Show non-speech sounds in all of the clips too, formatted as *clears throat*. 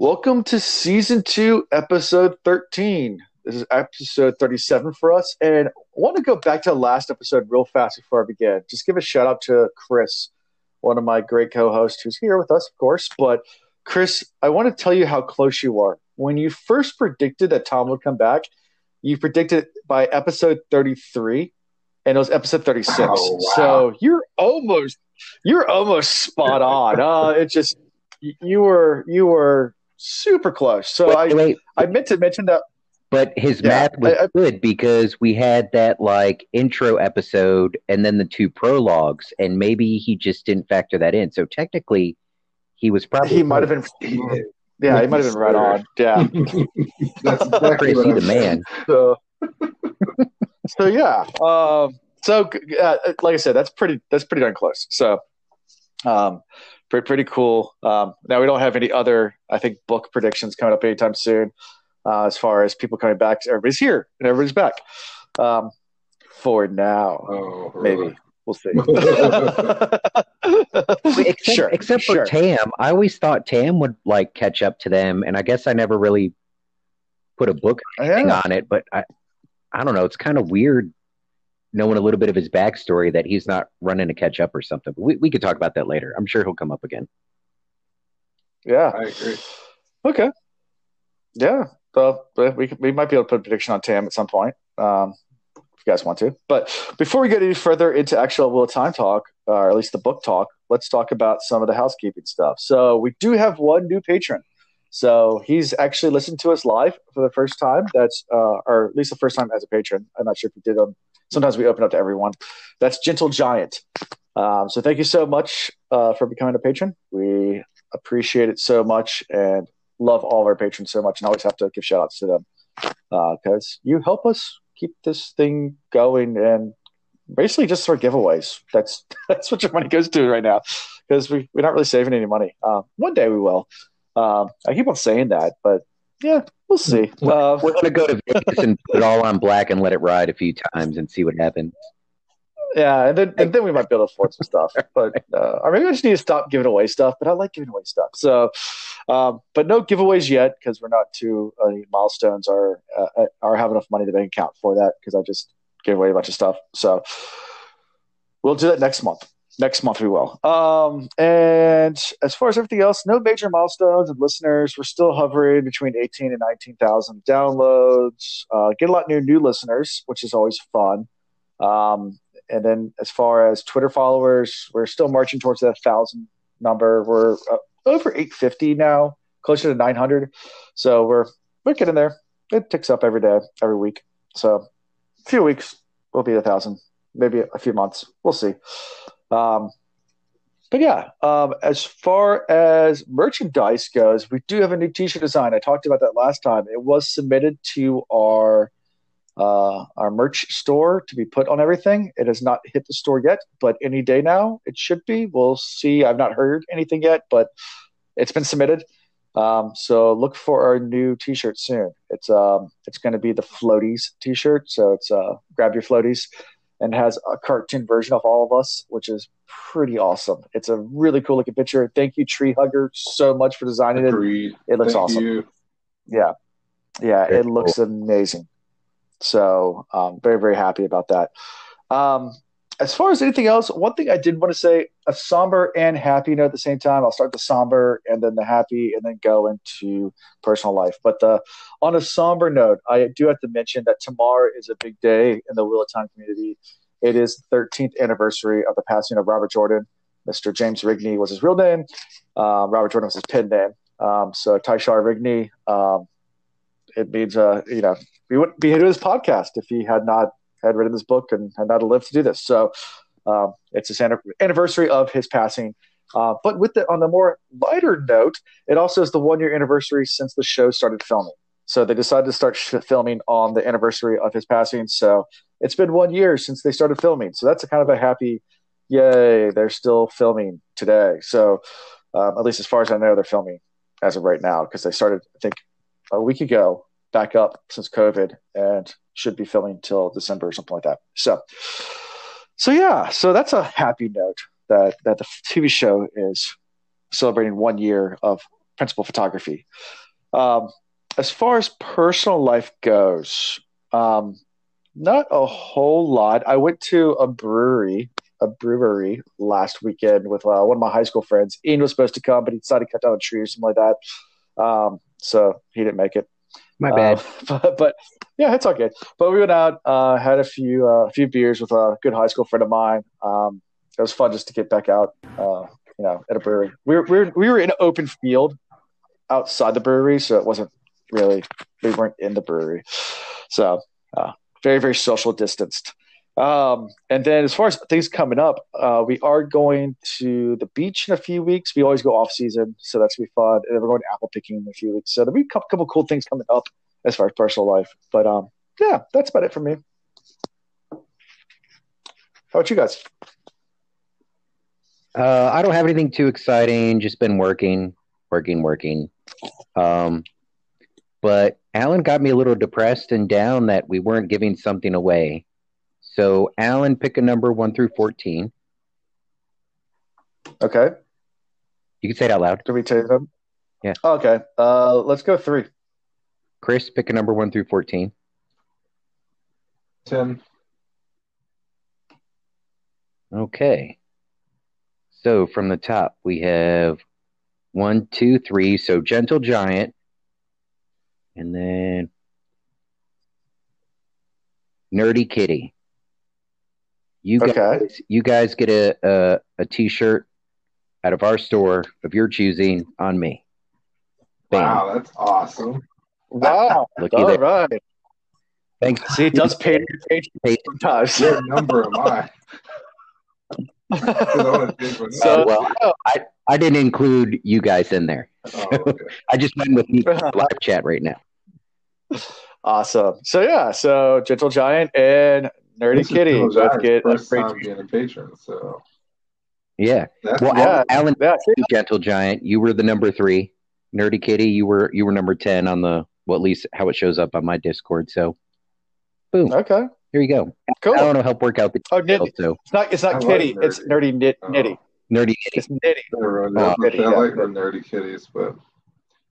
Welcome to season two, episode 13. This is episode 37 for us. And I want to go back to the last episode real fast before I begin. Just give a shout out to Chris, one of my great co hosts who's here with us, of course. But Chris, I want to tell you how close you are. When you first predicted that Thom would come back, you predicted by episode 33, and it was episode 36. Oh, wow. So you're almost you're almost spot on. Uh, it just you were you were super close. So wait, I wait. I meant to mention that. But his yeah, math was I, I, good because we had that like intro episode and then the two prologues, and maybe he just didn't factor that in. So technically, he was probably he might have been. He, yeah, he might have been right on. Yeah, *laughs* that's exactly Chris, the man. So, *laughs* so yeah. Um, so uh, like I said, that's pretty. That's pretty darn close. So, um, pretty, pretty cool. Um, now we don't have any other, I think, book predictions coming up anytime soon. Uh, as far as people coming back, everybody's here and everybody's back. Um, for now, oh, maybe we'll see. *laughs* except, *laughs* sure, except for sure. Tam, I always thought Tam would like catch up to them, and I guess I never really put a book yeah. on it. But I, I don't know. It's kind of weird knowing a little bit of his backstory that he's not running to catch up or something. But we, we could talk about that later. I'm sure he'll come up again. Yeah, I agree. Okay. Yeah, well, we we might be able to put a prediction on Tam at some point, um, if you guys want to. But before we get any further into actual Wheel of Time talk, or at least the book talk, let's talk about some of the housekeeping stuff. So we do have one new patron. So he's actually listened to us live for the first time. That's uh, or at least the first time as a patron. I'm not sure if he did on sometimes we open up to everyone. That's Gentle Giant. Um, so thank you so much uh, for becoming a patron. We appreciate it so much and love all of our patrons so much and always have to give shout outs to them because uh, you help us keep this thing going and basically just for giveaways. That's *laughs* that's what your money goes to right now because we, we're not really saving any money. Uh, one day we will. Um, I keep on saying that, but yeah, we'll see. Uh, We're gonna go to Vegas and put it all on black and let it ride a few times and see what happens. Yeah, and then and then we might be able to afford some stuff. *laughs* But uh, or maybe I just need to stop giving away stuff. But I like giving away stuff. So, um, but no giveaways yet because we're not to uh, milestones or uh, or have enough money to bank account for that because I just gave away a bunch of stuff. So we'll do that next month next month we will. Um, and as far as everything else, no major milestones and listeners. We're still hovering between 18 and 19,000 downloads. Uh, get a lot new new listeners, which is always fun. Um, and then as far as Twitter followers, we're still marching towards that thousand number. We're uh, over 850 now, closer to 900. So we're we're getting there. It ticks up every day, every week. So a few weeks, we'll be a thousand. Maybe a few months. We'll see. Um, but yeah, um, as far as merchandise goes, we do have a new T-shirt design. I talked about that last time. It was submitted to our uh, our merch store to be put on everything. It has not hit the store yet, but any day now it should be. We'll see. I've not heard anything yet, but it's been submitted. Um, so look for our new T-shirt soon. It's um, it's going to be the Floaties T-shirt. So it's uh, grab your floaties and has a cartoon version of all of us, which is pretty awesome. It's a really cool looking picture. Thank you, Tree Hugger, so much for designing Agreed. it. It looks Thank awesome. You. Yeah, yeah, very it cool. looks amazing. So, um, very very happy about that. Um, as far as anything else, one thing I did want to say a somber and happy note at the same time. I'll start the somber and then the happy and then go into personal life. But the, on a somber note, I do have to mention that tomorrow is a big day in the Wheel of Time community. It is the 13th anniversary of the passing of Robert Jordan. Mr. James Rigney was his real name. Um, Robert Jordan was his pen name. Um, so Tai'shar Rigney, um, it means, uh, you know, we wouldn't be doing this podcast if he had not had written this book and had not lived to do this. So um, it's his anniversary of his passing. Uh, but with the on the more lighter note, it also is the one year anniversary since the show started filming. So they decided to start sh- filming on the anniversary of his passing. So it's been one year since they started filming. So that's a kind of a happy, yay! They're still filming today. So um, at least as far as I know, they're filming as of right now because they started I think a week ago back up since COVID and should be filming till December or something like that. So, so yeah, so that's a happy note that that the TV show is celebrating one year of principal photography. Um, as far as personal life goes, um, not a whole lot. I went to a brewery, a brewery last weekend with uh, one of my high school friends. Ian was supposed to come, but he decided to cut down a tree or something like that. Um, so he didn't make it. My bad. Uh, *laughs* but, but, yeah, it's all good. But we went out, uh, had a few uh, a few beers with a good high school friend of mine. Um, it was fun just to get back out, uh, you know, at a brewery. We were, we were we were in an open field outside the brewery, so it wasn't really we weren't in the brewery. So uh, very very social distanced. Um, and then as far as things coming up, uh, we are going to the beach in a few weeks. We always go off season, so that's gonna be fun. And then we're going to apple picking in a few weeks. So there'll be a couple, couple cool things coming up as far as personal life. But um, yeah, that's about it for me. How about you guys? Uh, I don't have anything too exciting. Just been working, working, working. Um, but Alan got me a little depressed and down that we weren't giving something away. So, Alan, pick a number one through 14. Okay. You can say it out loud. Do we take them? Yeah. Okay. Uh, let's go three. Chris, pick a number one through 14. 10. Okay. So from the top, we have one, two, three. So Gentle Giant. And then Nerdy Kitty. You guys, okay. you guys get a, a, a t-shirt out of our store of your choosing on me. Bam. Wow, that's awesome. Wow. *laughs* Look All there. right. Thanks. See, it does pay *laughs* your sometimes. What number am *laughs* I? so, uh, well, I, I didn't include you guys in there. Oh, okay. I just went with me live chat right now. Awesome. So yeah, so Gentle Giant and Nerdy this Kitty both get first time being a patron. So yeah. That's, well, yeah, Alan, yeah. Gentle Giant, you were the number three. Nerdy Kitty, you were you were number ten on the well, at least how it shows up on my Discord. So, boom. Okay. Here you go. Cool. I don't know help work out the oh, nitty. So. It's not it's not I kitty. Like it's nerdy knit oh. nitty. Nerdy nitty. It's nitty. Oh, nitty I like the nerdy kitties, but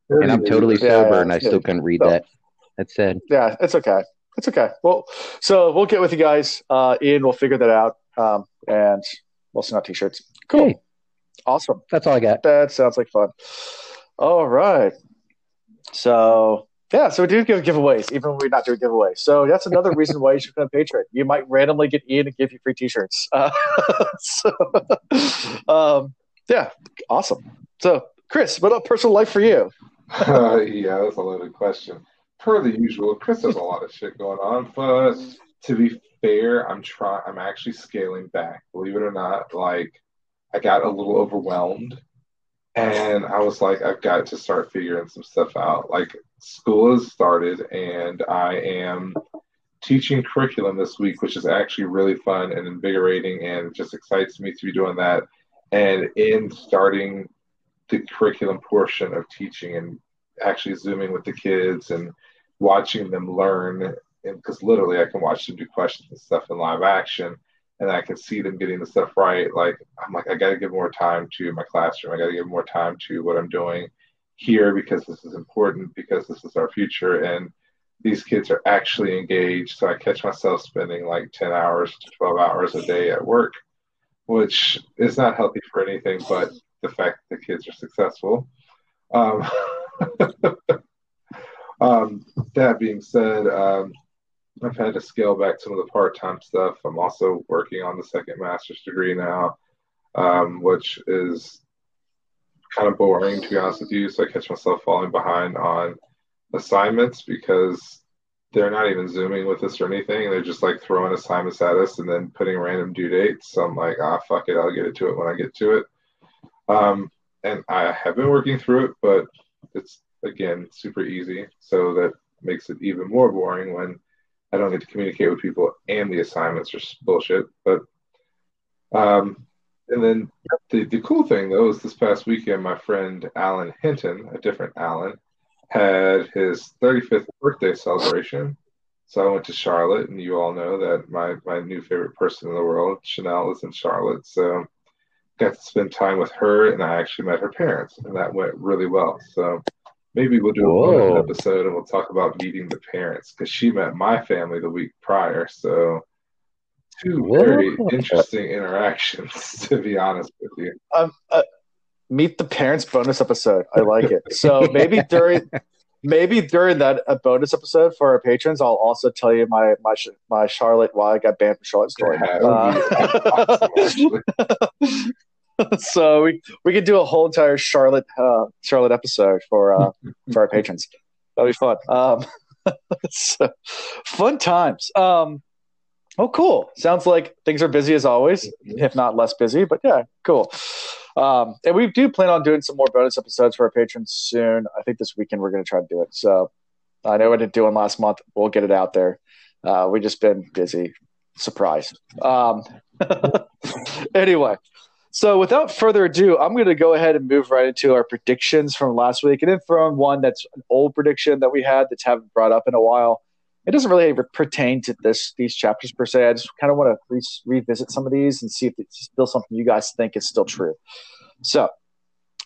and I'm totally sober, yeah, and I still couldn't read so, that. That's sad. Yeah, it's okay. It's okay. Well, so we'll get with you guys. Uh, Ian, we'll figure that out, um, and we'll send out t-shirts. Cool. Hey, awesome. That's all I got. That sounds like fun. All right. So yeah, so we do give giveaways, even when we're not doing giveaways. So that's another reason why you should become a patron. You might randomly get Ian to give you free T-shirts. Uh, *laughs* so, um, yeah, awesome. So, Chris, what about personal life for you? uh, *laughs* yeah, that's a loaded question. Per the usual, Chris has a lot of shit going on, but to be fair, I'm trying. I'm actually scaling back. Believe it or not, like I got a little overwhelmed and I was like, I've got to start figuring some stuff out. Like school has started, and I am teaching curriculum this week, which is actually really fun and invigorating, and just excites me to be doing that. And in starting the curriculum portion of teaching and actually zooming with the kids and watching them learn, because literally I can watch them do questions and stuff in live action and I can see them getting the stuff right. Like I'm like, I got to give more time to my classroom. I got to give more time to what I'm doing here because this is important because this is our future and these kids are actually engaged. So I catch myself spending like 10 hours to 12 hours a day at work, which is not healthy for anything but the fact that the kids are successful. Um, *laughs* um, that being said, um, I've had to scale back some of the part-time stuff. I'm also working on the second master's degree now, um, which is kind of boring to be honest with you. So I catch myself falling behind on assignments because they're not even zooming with us or anything. They're just like throwing assignments at us and then putting random due dates. So I'm like, ah, fuck it, I'll get it to it when I get to it. Um, and I have been working through it, but it's again super easy. So that makes it even more boring when I don't get to communicate with people, and the assignments are bullshit. But um, and then the the cool thing though is this past weekend, my friend Alan Hinton, a different Alan, had his 35th birthday celebration. So I went to Charlotte, and you all know that my my new favorite person in the world, Chanel, is in Charlotte. So got to spend time with her, and I actually met her parents, and that went really well. So maybe we'll do a episode and we'll talk about meeting the parents because she met my family the week prior. So two very interesting interactions, *laughs* to be honest with you. Um, uh, meet the parents bonus episode. I like it. So *laughs* maybe during maybe during that a bonus episode for our patrons, I'll also tell you my my my Charlotte why I got banned from Charlotte story. Uh, *laughs* so we we could do a whole entire Charlotte uh, Charlotte episode for uh, for our patrons. That'd be fun. Um, so, fun times. Um, oh, cool. Sounds like things are busy as always, if not less busy. But yeah, cool. Um, and we do plan on doing some more bonus episodes for our patrons soon. I think this weekend we're going to try to do it. So I know I didn't do one last month. We'll get it out there. Uh, we just been busy. Surprise. Um, *laughs* anyway, so without further ado, I'm going to go ahead and move right into our predictions from last week, and then from one that's an old prediction that we had that's haven't brought up in a while. It doesn't really pertain to this these chapters per se. I just kind of want to re- revisit some of these and see if it's still something you guys think is still true. So,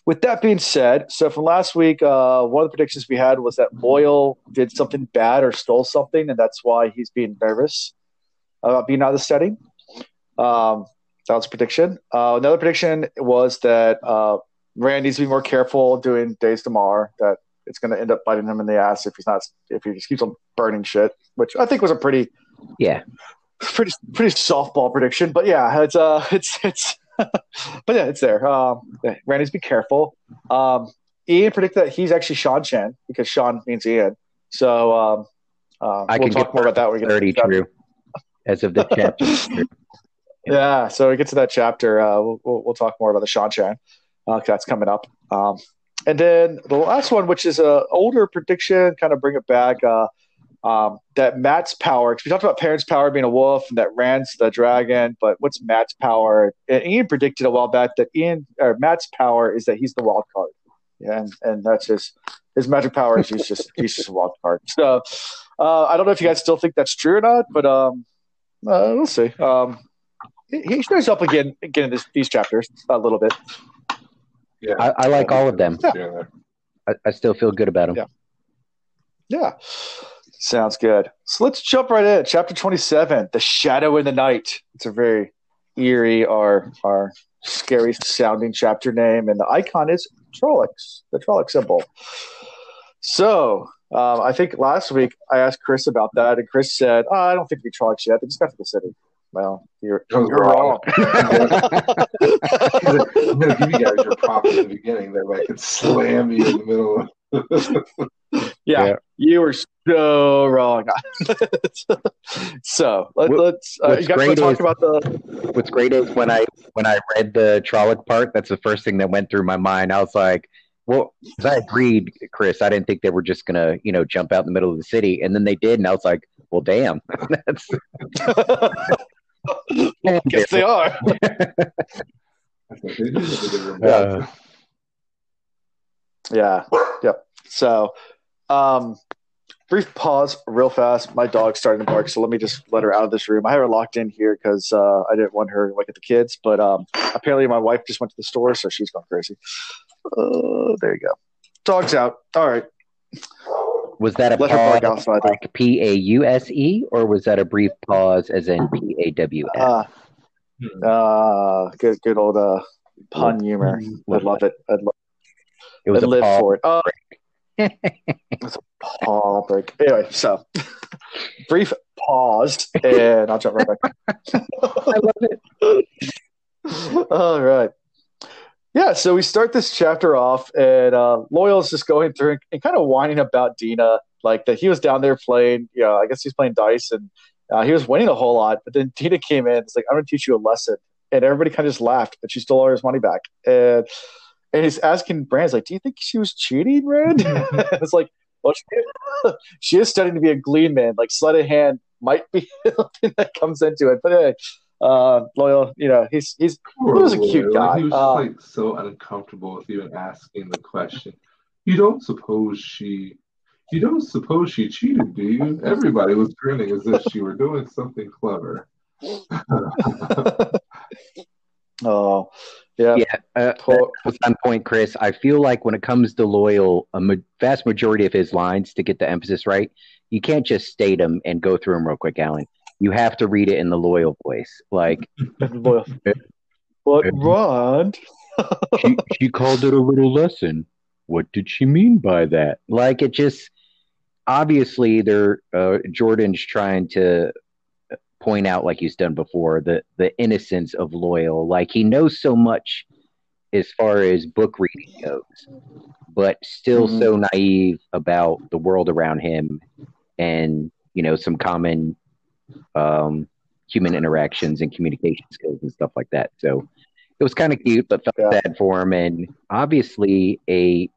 with that being said, so from last week, uh, one of the predictions we had was that Loial did something bad or stole something, and that's why he's being nervous about being out of the setting. Um, that was a prediction. Uh, another prediction was that uh, Rand needs to be more careful doing Daes Dae'Mar. That it's going to end up biting him in the ass if he's not if he just keeps on burning shit, which I think was a pretty yeah pretty pretty softball prediction. But yeah, it's uh *laughs* it's it's *laughs* but yeah, it's there. Um, Rand needs to be careful. Um, Ian predicted that he's actually Seanchan because Sean means Ian. So um, uh, I we'll can talk more about that. We're thirty true as of the chapter. *laughs* yeah, so we get to that chapter. Uh, we'll, we'll, we'll talk more about the Seanchan. Uh, that's coming up. Um, and then the last one, which is a older prediction, kind of bring it back. Uh, um, that Mat's power, because we talked about Perrin's power being a wolf and that Rand's the dragon, but what's Mat's power? And Ian predicted a while back that Ian or Mat's power is that he's the wild card. Yeah, and, and that's his his magic power is he's just he's just a wild card. So uh, I don't know if you guys still think that's true or not, but um, uh, we'll see. Um, he shows up again again in this, these chapters a little bit. Yeah, I, I like all of them. Yeah. I, I, still feel good about them. Yeah. Yeah. Sounds good. So let's jump right in. Chapter 27, The Shadow in the Night. It's a very eerie or, or scary sounding chapter name, and the icon is Trollocs, the Trolloc symbol. So um, I think last week I asked Chris about that, and Chris said, oh, I don't think we Trollocs yet. They just got to the city. Well, you're, you're wrong. I'm going to give you guys your props in the beginning that I could slam you in the middle of. *laughs* yeah, yeah, you were so wrong. *laughs* so let, us uh, you guys talk is, about the. What's great is when I when I read the Trolloc part, that's the first thing that went through my mind. I was like, well, because I agreed, Chris. I didn't think they were just gonna, you know, jump out in the middle of the city, and then they did, and I was like, well, damn. *laughs* that's Yes, they are. *laughs* uh, yeah. Yep. So, um, brief pause, real fast. My dog's starting to bark, so let me just let her out of this room. I have her locked in here because uh, I didn't want her to look at the kids. But um, apparently, my wife just went to the store, so she's gone crazy. Uh, there you go. Dog's out. All right. Was that a Let pause like P A U S E, or was that a brief pause as in P A W S? Uh, uh, good, good old uh, pun humor. I love it. I'd, lo- it was I'd live for it. Uh, *laughs* it's a paw break. Anyway, so *laughs* brief pause, and I'll jump right back. *laughs* I love it. All right. Yeah, so we start this chapter off, and uh, Loial's just going through and kind of whining about Dena, like that he was down there playing. You know, I guess he's playing dice, and uh, he was winning a whole lot. But then Dena came in. It's like I'm going to teach you a lesson, and everybody kind of just laughed, but she stole all his money back. And and he's asking Bran's like, "Do you think she was cheating, Rand?" *laughs* it's like, well, she, *laughs* she, is studying to be a gleeman. Like sleight of hand might be *laughs* something that comes into it, but uh, Loial. You know, he's he's Poor he was a cute guy. Like, he was um, like so uncomfortable with even asking the question. You don't suppose she? You don't suppose she cheated, do you? Everybody was grinning as if she were doing something clever. *laughs* oh, Yeah, yeah. Uh, was on point, Chris. I feel like when it comes to Loial, a ma- vast majority of his lines to get the emphasis right, you can't just state them and go through them real quick, Alan. You have to read it in the Loial voice, like *laughs* Loial. What Rod? *laughs* she, she called it a little lesson. What did she mean by that? Like it just obviously, they're uh, Jordan's trying to point out, like he's done before, the the innocence of Loial. Like he knows so much as far as book reading goes, but still mm-hmm. so naive about the world around him, and you know some common um, human interactions and communication skills and stuff like that. So it was kind of cute, but felt yeah. bad for him, and obviously a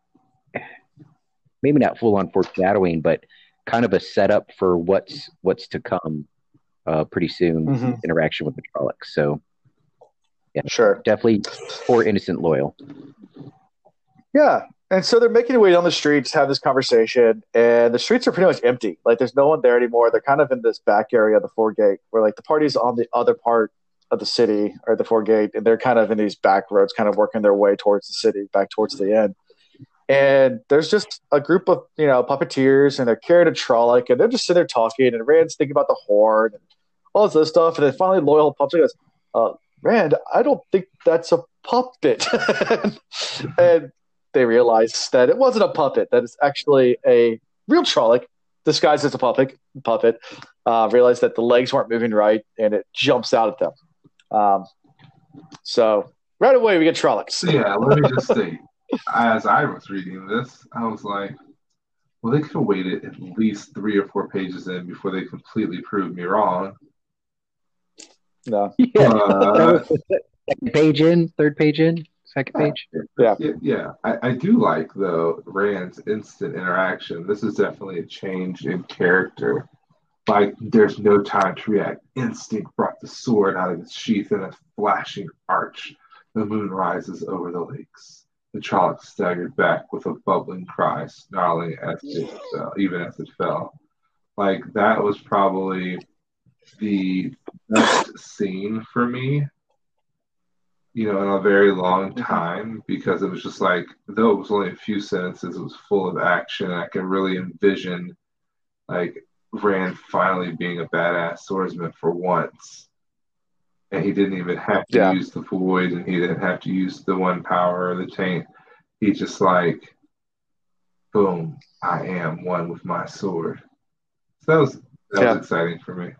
maybe not full on foreshadowing, but kind of a setup for what's what's to come uh, pretty soon. Mm-hmm. Interaction with the Trollocs. So yeah, sure, definitely for innocent Loial. Yeah, and so they're making their way down the streets, to have this conversation, and the streets are pretty much empty. Like there's no one there anymore. They're kind of in this back area of the Foregate, where like the party's on the other part of the city or the Foregate, and they're kind of in these back roads, kind of working their way towards the city, back towards the end and there's just a group of you know puppeteers and they're carrying a Trolloc and they're just sitting there talking and Rand's thinking about the horn and all this other stuff and then finally Loial pops and goes, uh, Rand, I don't think that's a puppet *laughs* and they realize that it wasn't a puppet, that it's actually a real Trolloc disguised as a puppet puppet. Uh, realized that the legs weren't moving right and it jumps out at them. Um, so right away we get Trollocs. Yeah, let me just say as I was reading this, I was like, well, they could have waited at least three or four pages in before they completely proved me wrong. No. Yeah. Uh, second page in, third page in, second page. Yeah. Yeah. yeah. I, I do like, though, Rand's instant interaction. This is definitely a change in character. Like, there's no time to react. Instinct brought the sword out of its sheath in a flashing arch. The moon rises over the lakes. The child staggered back with a bubbling cry, snarling as it fell, even as it fell. Like that was probably the best scene for me, you know, in a very long mm-hmm. time because it was just like, though it was only a few sentences, it was full of action. I can really envision like Rand finally being a badass swordsman for once and he didn't even have to yeah. use the void and he didn't have to use the one power or the taint. He just like, boom, I am one with my sword. So that was that yeah. was exciting for me.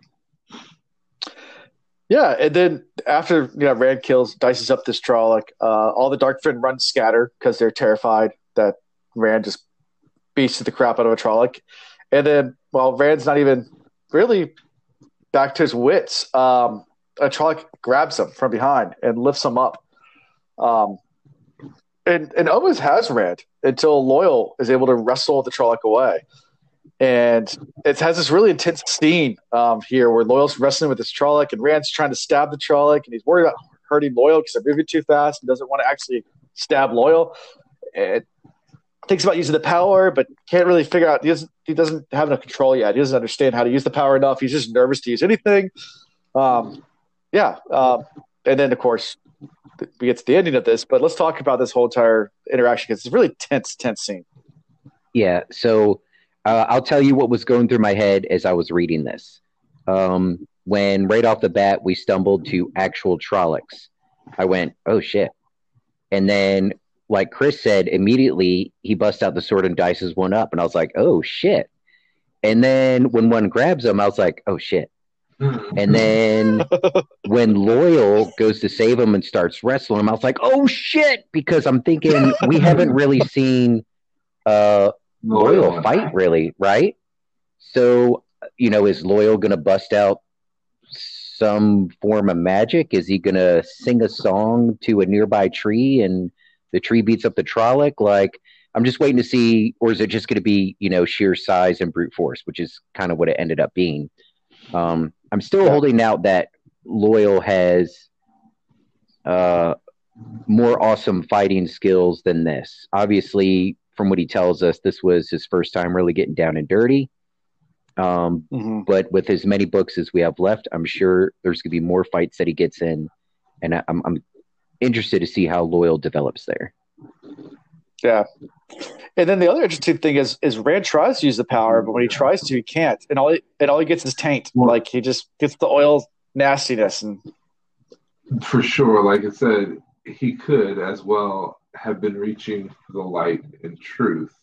Yeah, and then after you know Rand kills, dices up this Trolloc, uh, all the Darkfriends run scatter because they're terrified that Rand just beats the crap out of a Trolloc. And then, well, Rand's not even really back to his wits. Um, a Trolloc grabs him from behind and lifts him up. Um, and, and always has Rand until Loial is able to wrestle the Trolloc away. And it has this really intense scene um, here where Loial's wrestling with this Trolloc and Rand's trying to stab the Trolloc and he's worried about hurting Loial because they're moving too fast and doesn't want to actually stab Loial. It thinks about using the power, but can't really figure out. He doesn't, he doesn't have enough control yet. He doesn't understand how to use the power enough. He's just nervous to use anything. Um, yeah. Um, and then, of course, we get to the ending of this, but let's talk about this whole entire interaction because it's a really tense, tense scene. Yeah. So uh, I'll tell you what was going through my head as I was reading this. Um, when right off the bat we stumbled to actual Trollocs, I went, "Oh shit!" And then, like Chris said, immediately he busts out the sword and dices one up, and I was like, "Oh shit!" And then when one grabs him, I was like, "Oh shit!" And then *laughs* when Loial goes to save him and starts wrestling him, I was like, oh shit, because I'm thinking we haven't really seen uh Loial fight really, right? So, you know, is Loial gonna bust out some form of magic? Is he gonna sing a song to a nearby tree and the tree beats up the Trolloc? Like I'm just waiting to see, or is it just going to be, you know, sheer size and brute force, which is kind of what it ended up being. Um, I'm still yeah. holding out that Loial has uh, more awesome fighting skills than this. Obviously, from what he tells us, this was his first time really getting down and dirty. Um, mm-hmm. But with as many books as we have left, I'm sure there's going to be more fights that he gets in, and I, I'm, I'm interested to see how Loial develops there. Yeah. And then the other interesting thing is is Rand tries to use the power, but when he tries to, he can't, and all he, and all he gets is taint. Like he just gets the oil nastiness, and for sure, like I said, he could as well have been reaching for the light and truth.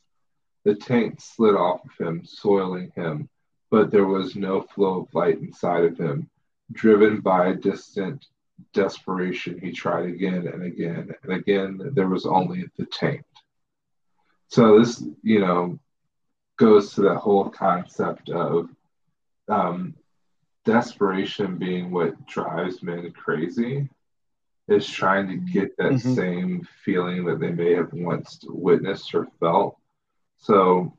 The taint slid off of him, soiling him, but there was no flow of light inside of him. Driven by a distant desperation, he tried again and again, and again there was only the taint. So this, you know, goes to that whole concept of um, desperation being what drives men crazy is trying to get that mm-hmm. same feeling that they may have once witnessed or felt. So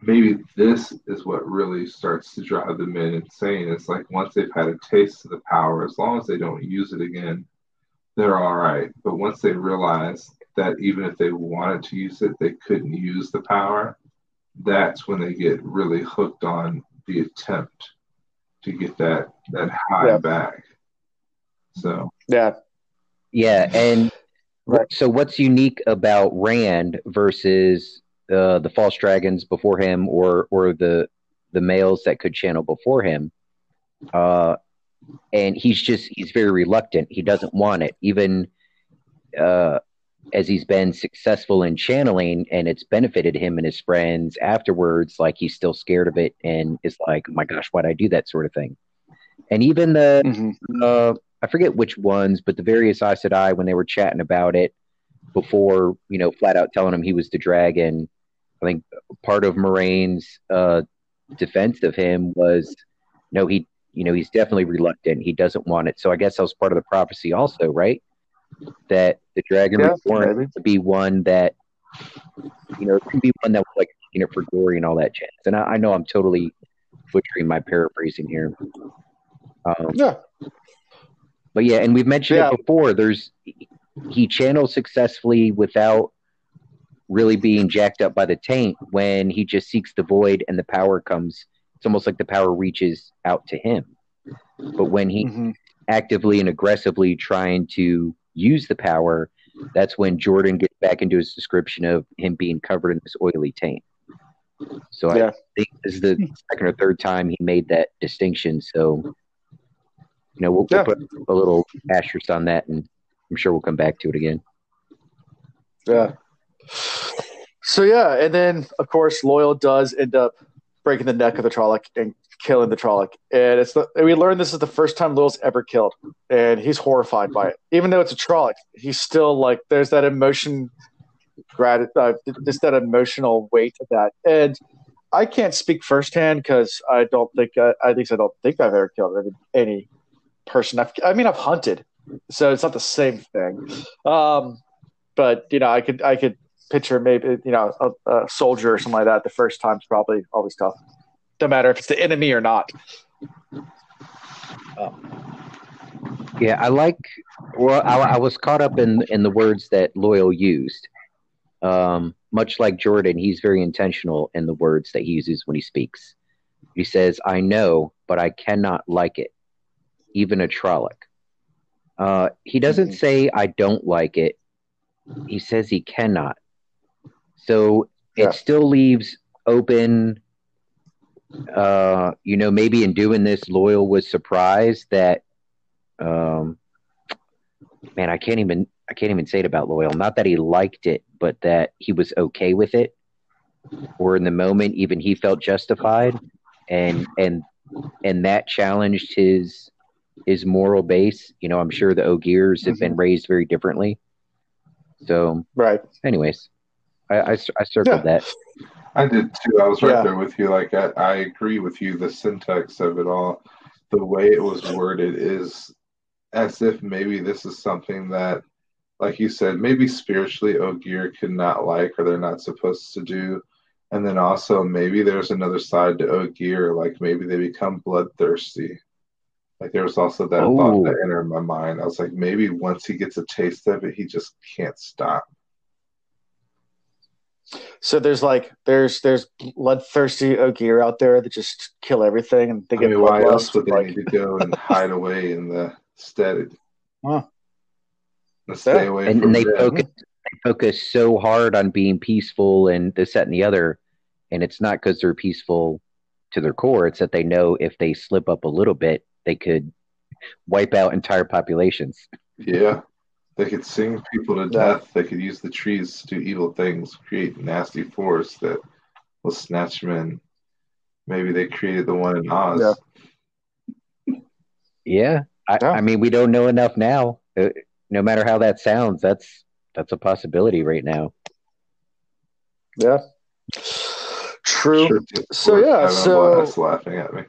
maybe this is what really starts to drive the men insane. It's like once they've had a taste of the power, as long as they don't use it again, they're all right. But once they realize that even if they wanted to use it, they couldn't use the power, that's when they get really hooked on the attempt to get that that high yeah. back. So yeah, yeah, and right. so what's unique about Rand versus uh, the false dragons before him, or or the the males that could channel before him? Uh, and he's just he's very reluctant. He doesn't want it, even uh, as he's been successful in channeling, and it's benefited him and his friends afterwards. Like he's still scared of it, and is like, oh "My gosh, why'd I do that?" sort of thing. And even the mm-hmm. I forget which ones, but the various Aes Sedai when they were chatting about it before, you know, flat out telling him he was the dragon. I think part of Moiraine's uh, defense of him was, no, he, you know, he's definitely reluctant. He doesn't want it. So I guess that was part of the prophecy, also, right? That the dragon yeah, reborn to be one that, you know, could be one that was like you know for glory and all that jazz. And I, I know I'm totally butchering my paraphrasing here. Um, yeah, but yeah, and we've mentioned yeah. it before. There's he channels successfully without really being jacked up by the taint when he just seeks the void and the power comes. It's almost like the power reaches out to him. But when he mm-hmm. actively and aggressively trying to use the power, that's when Jordan gets back into his description of him being covered in this oily taint. So yeah. I think this is the second or third time he made that distinction. So you know, we'll, yeah. we'll put a little asterisk on that, and I'm sure we'll come back to it again. Yeah. So yeah, and then of course Loial does end up breaking the neck of the Trolloc and killing the Trolloc, and it's the we learned this is the first time Loial's ever killed, and he's horrified by it. Even though it's a Trolloc, he's still like there's that emotion, grat- uh, just that emotional weight of that, and I can't speak firsthand because I don't think uh, at least I don't think I've ever killed any person. I've, I mean, I've hunted, so it's not the same thing. Um, but you know, I could I could picture maybe you know a, a soldier or something like that. The first time's probably always tough. No matter if it's the enemy or not. yeah, I like. Well, I, I, was caught up in in the words that Loial used. Um, much like Jordan, he's very intentional in the words that he uses when he speaks. He says, "I know, but I cannot like it." Even a Trolloc. Uh, he doesn't mm-hmm. say, I don't like it. He says he cannot. So yeah. it still leaves open. Uh, you know, maybe in doing this, Loial was surprised that, um, man, I can't even, I can't even say it about Loial. Not that he liked it, but that he was okay with it. Or in the moment, even he felt justified, and and and that challenged his his moral base. You know, I'm sure the Ogiers have mm-hmm. been raised very differently. So, right. Anyways, I, I, I circled yeah. that. I did too. I was right yeah. there with you. Like, I, I agree with you. The syntax of it all, the way it was worded is as if maybe this is something that, like you said, maybe spiritually Ogier could not like or they're not supposed to do. And then also maybe there's another side to Ogier, like maybe they become bloodthirsty like there was also that Ooh. thought that oh. entered my mind. I was like, maybe once he gets a taste of it, he just can't stop. So there's like there's there's bloodthirsty Ogier out there that just kill everything and they I mean, why else would they like... need to go and *laughs* hide away in the stead? Huh. stay away and, from and they them. focus they focus so hard on being peaceful and this, that, and the other, and it's not because they're peaceful to their core. It's that they know if they slip up a little bit, they could wipe out entire populations. Yeah. They could sing people to death. They could use the trees to do evil things, create nasty forests that will snatch them in. Maybe they created the one in Oz. Yeah. Yeah, I, Yeah. I mean, we don't know enough now. Uh, no matter how that sounds, that's that's a possibility right now. Yeah. True. Sure did. So, Of course, yeah, having a so- blast laughing at me.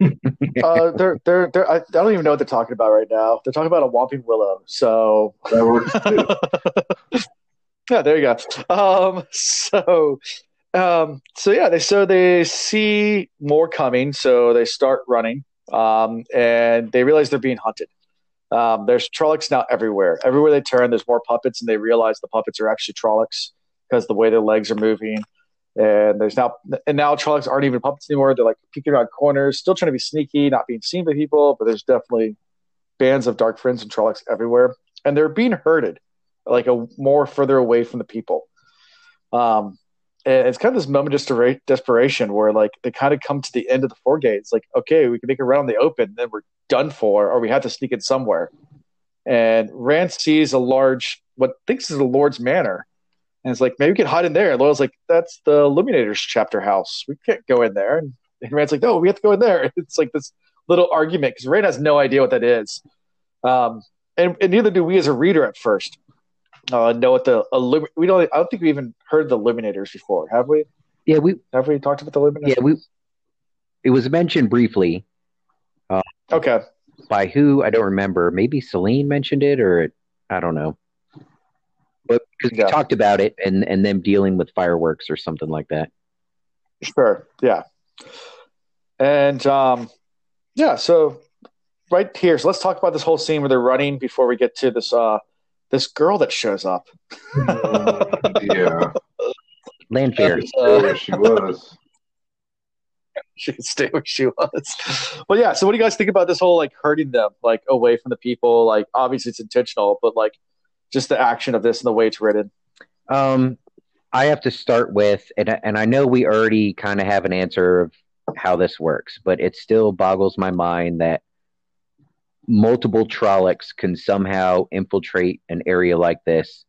Uh, they're they're they're. I, I don't even know what they're talking about right now. They're talking about a Whomping Willow. So That works too. *laughs* yeah, there you go. Um, so, um, so yeah, they so they see more coming, so they start running, um, and they realize they're being hunted. Um, there's Trollocs now everywhere. Everywhere they turn, there's more puppets, and they realize the puppets are actually Trollocs because the way their legs are moving. And there's now and now Trollocs aren't even puppets anymore. They're like peeking around corners, still trying to be sneaky, not being seen by people. But there's definitely bands of Dark Friends and Trollocs everywhere, and they're being herded like a more further away from the people. Um, and it's kind of this moment of desper- desperation where like they kind of come to the end of the Foregates. Like, okay, we can make a run on the open, then we're done for, or we have to sneak in somewhere. And Rand sees a large, what thinks is the Lord's Manor, and it's like maybe we can hide in there. And Loial's like, that's the Illuminators chapter house. We can't go in there. And, and Rand's like, no, we have to go in there. *laughs* It's like this little argument because Rand has no idea what that is, um, and, and neither do we as a reader at first uh, know what the illumi- we don't. I don't think we even heard the Illuminators before, have we? Yeah, we Have we talked about the Illuminators? yeah we it was mentioned briefly Okay. by who I don't remember. Maybe Selene mentioned it, or I don't know. But because Yeah. we talked about it and and them dealing with fireworks or something like that. Sure. Yeah. And um, yeah. So right here. So let's talk about this whole scene where they're running before we get to this uh this girl that shows up. *laughs* yeah. Lanfear. Stay where she was. *laughs* she could stay where she was. But yeah, so what do you guys think about this whole like hurting them like away from the people? Like obviously it's intentional, but like just the action of this and the way it's written. Um, I have to start with, and and I know we already kind of have an answer of how this works, but it still boggles my mind that multiple Trollocs can somehow infiltrate an area like this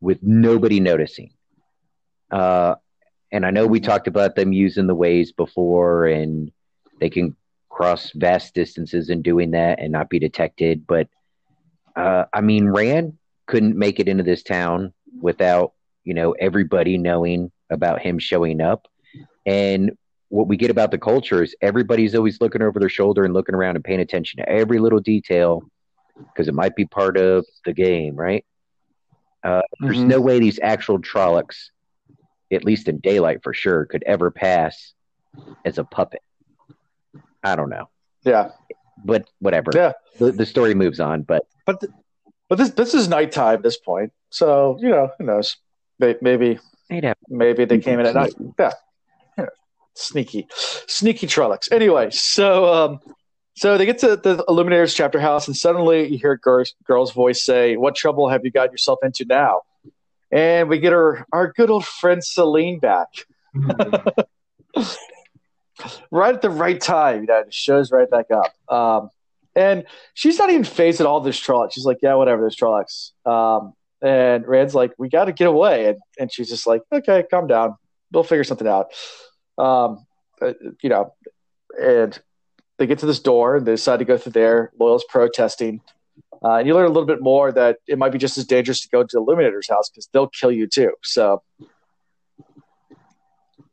with nobody noticing. Uh, and I know we talked about them using the ways before, and they can cross vast distances in doing that and not be detected. But uh, I mean, Rand couldn't make it into this town without you know everybody knowing about him showing up and what we get about the culture is everybody's always looking over their shoulder and looking around and paying attention to every little detail because it might be part of the game right uh, there's Mhm. no way these actual trollocs at least in daylight for sure could ever pass as a puppet i don't know Yeah. but whatever Yeah. the, the story moves on but But th- but this this is nighttime at this point. So, you know, who knows? May- Maybe maybe they came in at night. Yeah. Yeah. Sneaky. Sneaky Trollocs. Anyway, so um so they get to the Illuminators chapter house and suddenly you hear a girl's, girl's voice say, What trouble have you got yourself into now? And we get our, our good old friend Selene back. *laughs* *laughs* right at the right time, you know, it shows right back up. Um, and she's not even phased at all this Trollocs. She's like, yeah, whatever, there's Trollocs. Um, and Rand's like, we got to get away. And, and she's just like, okay, calm down. We'll figure something out. Um, uh, you know, and they get to this door and they decide to go through there. Loial's protesting. Uh, and you learn a little bit more that it might be just as dangerous to go to the Illuminator's house because they'll kill you too. So,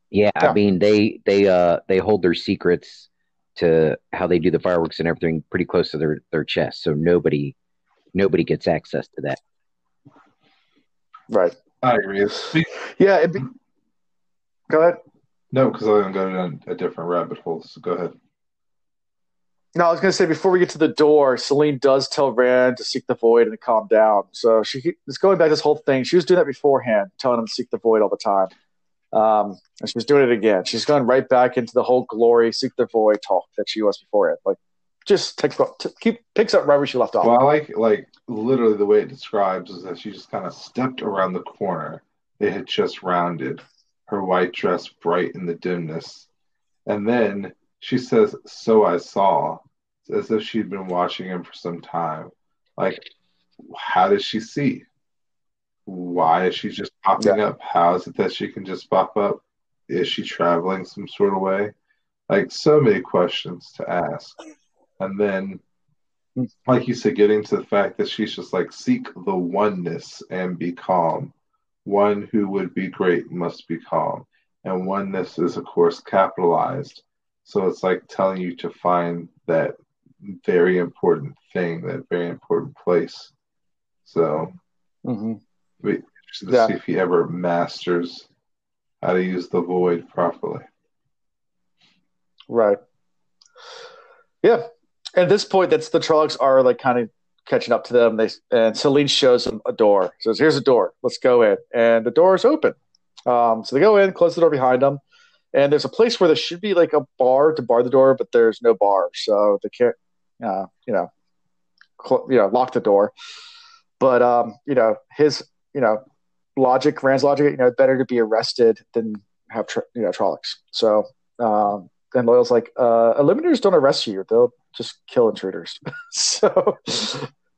Yeah, Yeah. I mean they they uh they hold their secrets to how they do the fireworks and everything pretty close to their their chest, so nobody nobody gets access to that. right. I agree. Yeah. It'd be... Go ahead. No, because I'm going to down a different rabbit hole. So go ahead. No, I was going to say before we get to the door, Selene does tell Rand to seek the void and to calm down. So she is going back this whole thing. She was doing that beforehand, telling him to seek the void all the time. Um, and she was doing it again. She's going right back into the whole glory, seek the void talk that she was before it. Like, just takes keep picks up right where she left off. Well, I like like literally the way it describes is that she just kind of stepped around the corner they had just rounded, her white dress bright in the dimness, and then she says, "So I saw," as if she'd been watching him for some time. Like, how does she see? Why is she just popping yeah. up? How is it that she can just pop up? Is she traveling some sort of way? Like so many questions to ask. And then like you said, getting to the fact that she's just like seek the oneness and be calm. One who would be great must be calm. And oneness is of course capitalized. So it's like telling you to find that very important thing, that very important place. So mm-hmm. We interested to yeah. see if he ever masters how to use the void properly. Right. Yeah. At this point, that's the Trollocs are like kind of catching up to them. They and Selene shows them a door. Says, "Here's a door. Let's go in." And the door is open. Um, so they go in, close the door behind them, and there's a place where there should be like a bar to bar the door, but there's no bar, so they can't, uh, you know, cl- you know, lock the door. But um, you know, his, you know, logic, Rand's logic, you know, better to be arrested than have, tr- you know, Trollocs. So um, then Loial's like, uh, Illuminators don't arrest you; they'll just kill intruders. *laughs* so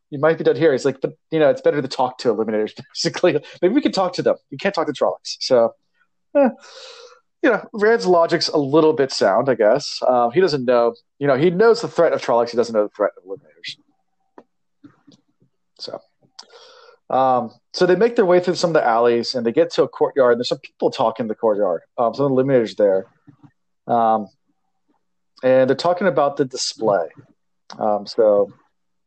you might be done here. He's like, but you know, it's better to talk to Illuminators. *laughs* Basically, maybe we can talk to them. You can't talk to Trollocs. So, eh, you know, Rand's logic's a little bit sound, I guess. Um, he doesn't know. You know, he knows the threat of Trollocs. He doesn't know the threat of Illuminators. So. Um, so they make their way through some of the alleys and they get to a courtyard. And there's some people talking in the courtyard. Um, some Illuminators there. Um, and they're talking about the display. Um, so,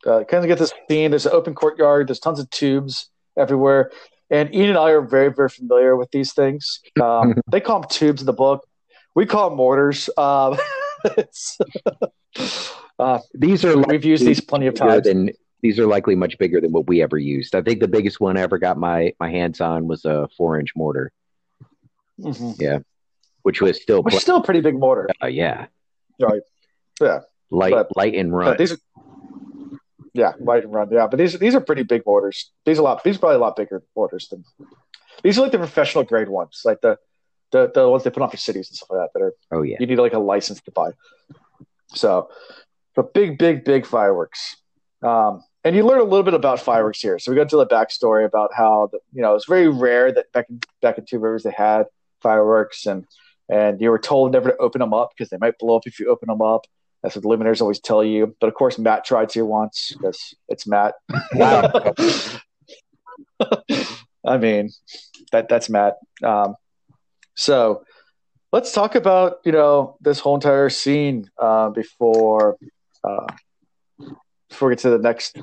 uh, kind of get this scene. There's an open courtyard. There's tons of tubes everywhere, and Ian and I are very, very familiar with these things. Um, *laughs* they call them tubes in the book. We call them mortars. Um, *laughs* *laughs* uh, these are we've used these plenty of times. Than, these are likely much bigger than what we ever used. I think the biggest one I ever got my my hands on was a four inch mortar. Mm-hmm. Yeah, which was still which still a pretty big mortar. Uh, yeah, Right. Yeah. Light, but, light and run. These are, yeah, light and run. Yeah, but these these are pretty big mortars. These are a lot. These are probably a lot bigger mortars than these are like the professional grade ones, like the the the ones they put on for cities and stuff like that. That are oh yeah, you need like a license to buy. So, but big, big, big fireworks. Um, and you learn a little bit about fireworks here. So we go into the backstory about how the, you know it's very rare that back in back in Two Rivers they had fireworks and and you were told never to open them up because they might blow up if you open them up. That's what the Illuminators always tell you. But of course, Mat tried to once because it's Mat. *laughs* Wow. *laughs* I mean, that that's Mat. Um, so let's talk about you know this whole entire scene uh, before uh, before we get to the next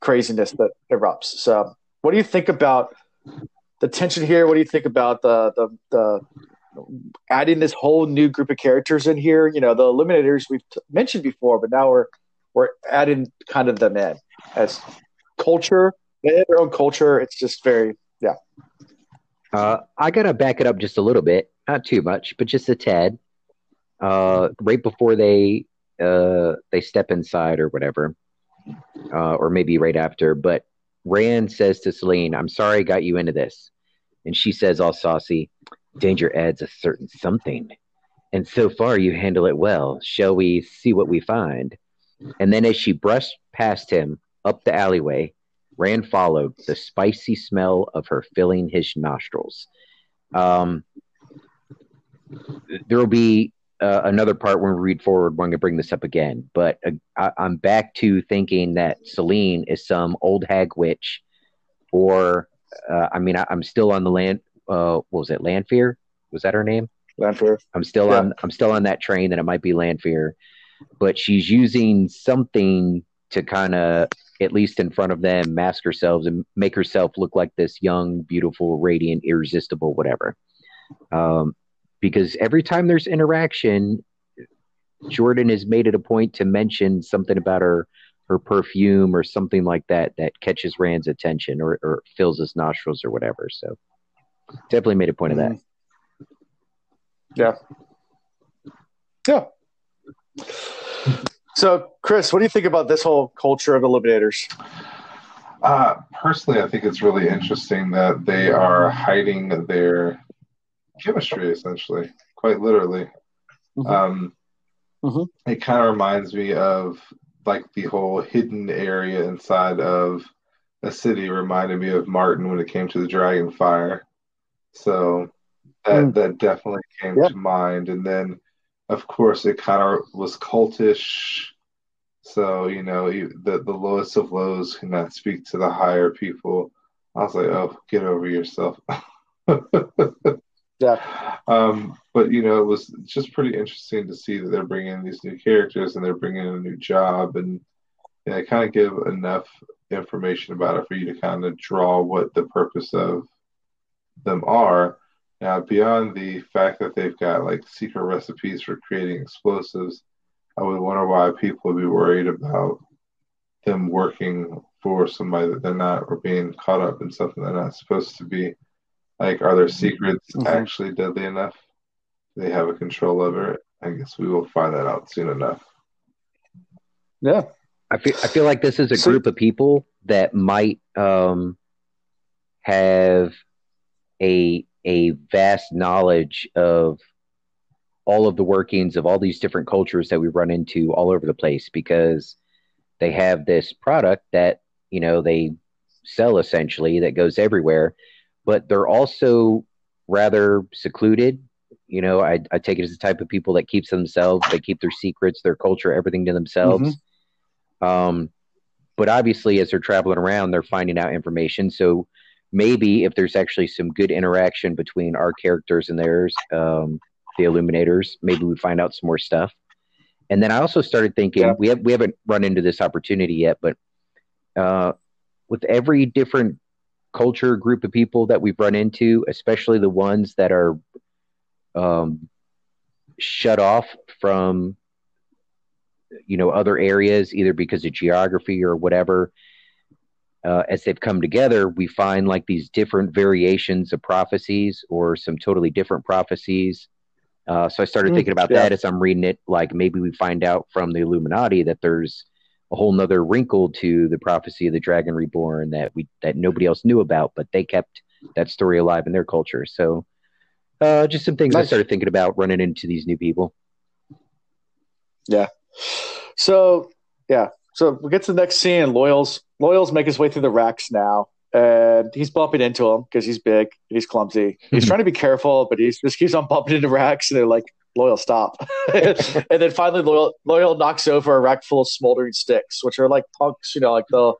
craziness that erupts. So, what do you think about the tension here? What do you think about the the, the adding this whole new group of characters in here. You know, the Eliminators we've t- mentioned before, but now we're we're adding kind of them in as culture. They have their own culture. It's just very yeah. Uh, I gotta back it up just a little bit, not too much, but just a tad. Uh, right before they uh, they step inside or whatever, uh, or maybe right after. But Rand says to Selene, "I'm sorry I got you into this," and she says, all saucy, Danger adds a certain something. And so far, you handle it well. Shall we see what we find? And then, as she brushed past him up the alleyway, Rand followed, the spicy smell of her filling his nostrils. Um, there will be uh, another part when we read forward. We're going to bring this up again, but uh, I, I'm back to thinking that Selene is some old hag witch, or uh, I mean, I, am still on the land uh, what was it, Lanfear? Was that her name? Lanfear. I'm still yeah. on. I'm still on that train that it might be Lanfear, but she's using something to kind of, at least in front of them, mask herself and make herself look like this young, beautiful, radiant, irresistible, whatever. Um, because every time there's interaction, Jordan has made it a point to mention something about her her perfume or something like that that catches Rand's attention or, or fills his nostrils or whatever. So Definitely made a point of that. Yeah. Yeah. So, Chris, what do you think about this whole culture of Illuminators? Uh, personally, I think it's really interesting that they are hiding their chemistry, essentially, quite literally. Mm-hmm. Um, mm-hmm. It kind of reminds me of like the whole hidden area inside of a city reminded me of Martin when it came to the dragon fire. So that mm. that definitely came to mind. And then of course it kind of was cultish. So, you know, the the lowest of lows cannot speak to the higher people. I was like, oh, get over yourself. *laughs* yeah. Um, but you know, it was just pretty interesting to see that they're bringing in these new characters and they're bringing in a new job and yeah, kind of give enough information about it for you to kind of draw what the purpose of them are. Now, beyond the fact that they've got like secret recipes for creating explosives, I would wonder why people would be worried about them working for somebody that they're not or being caught up in something they're not supposed to be. Like, are their secrets mm-hmm. actually deadly enough? Do they have a control over it? I guess we will find that out soon enough. Yeah, I feel I feel like this is a so, group of people that might um, have a a vast knowledge of all of the workings of all these different cultures that we run into all over the place because they have this product that you know they sell essentially that goes everywhere but they're also rather secluded you know I, I take it as the type of people that keeps themselves they keep their secrets their culture everything to themselves mm-hmm um, but obviously, as they're traveling around, they're finding out information. So maybe if there's actually some good interaction between our characters and theirs, um, the Illuminators, maybe we find out some more stuff. And then I also started thinking yeah. we have we haven't run into this opportunity yet, but uh, with every different culture group of people that we've run into, especially the ones that are um, shut off from you know other areas either because of geography or whatever uh, as they've come together we find like these different variations of prophecies or some totally different prophecies uh, so i started mm, thinking about yeah. that as i'm reading it like maybe we find out from the illuminati that there's a whole nother wrinkle to the prophecy of the dragon reborn that we that nobody else knew about but they kept that story alive in their culture. So uh, just some things nice. i started thinking about running into these new people. Yeah. So yeah, so we get to the next scene, Loial's Loial's make his way through the racks now, and he's bumping into him because he's big, and he's clumsy. He's trying to be careful, but he just keeps on bumping into racks, and they're like, "Loial, stop!" *laughs* and then finally, Loial Loial knocks over a rack full of smoldering sticks, which are like punks, you know, like the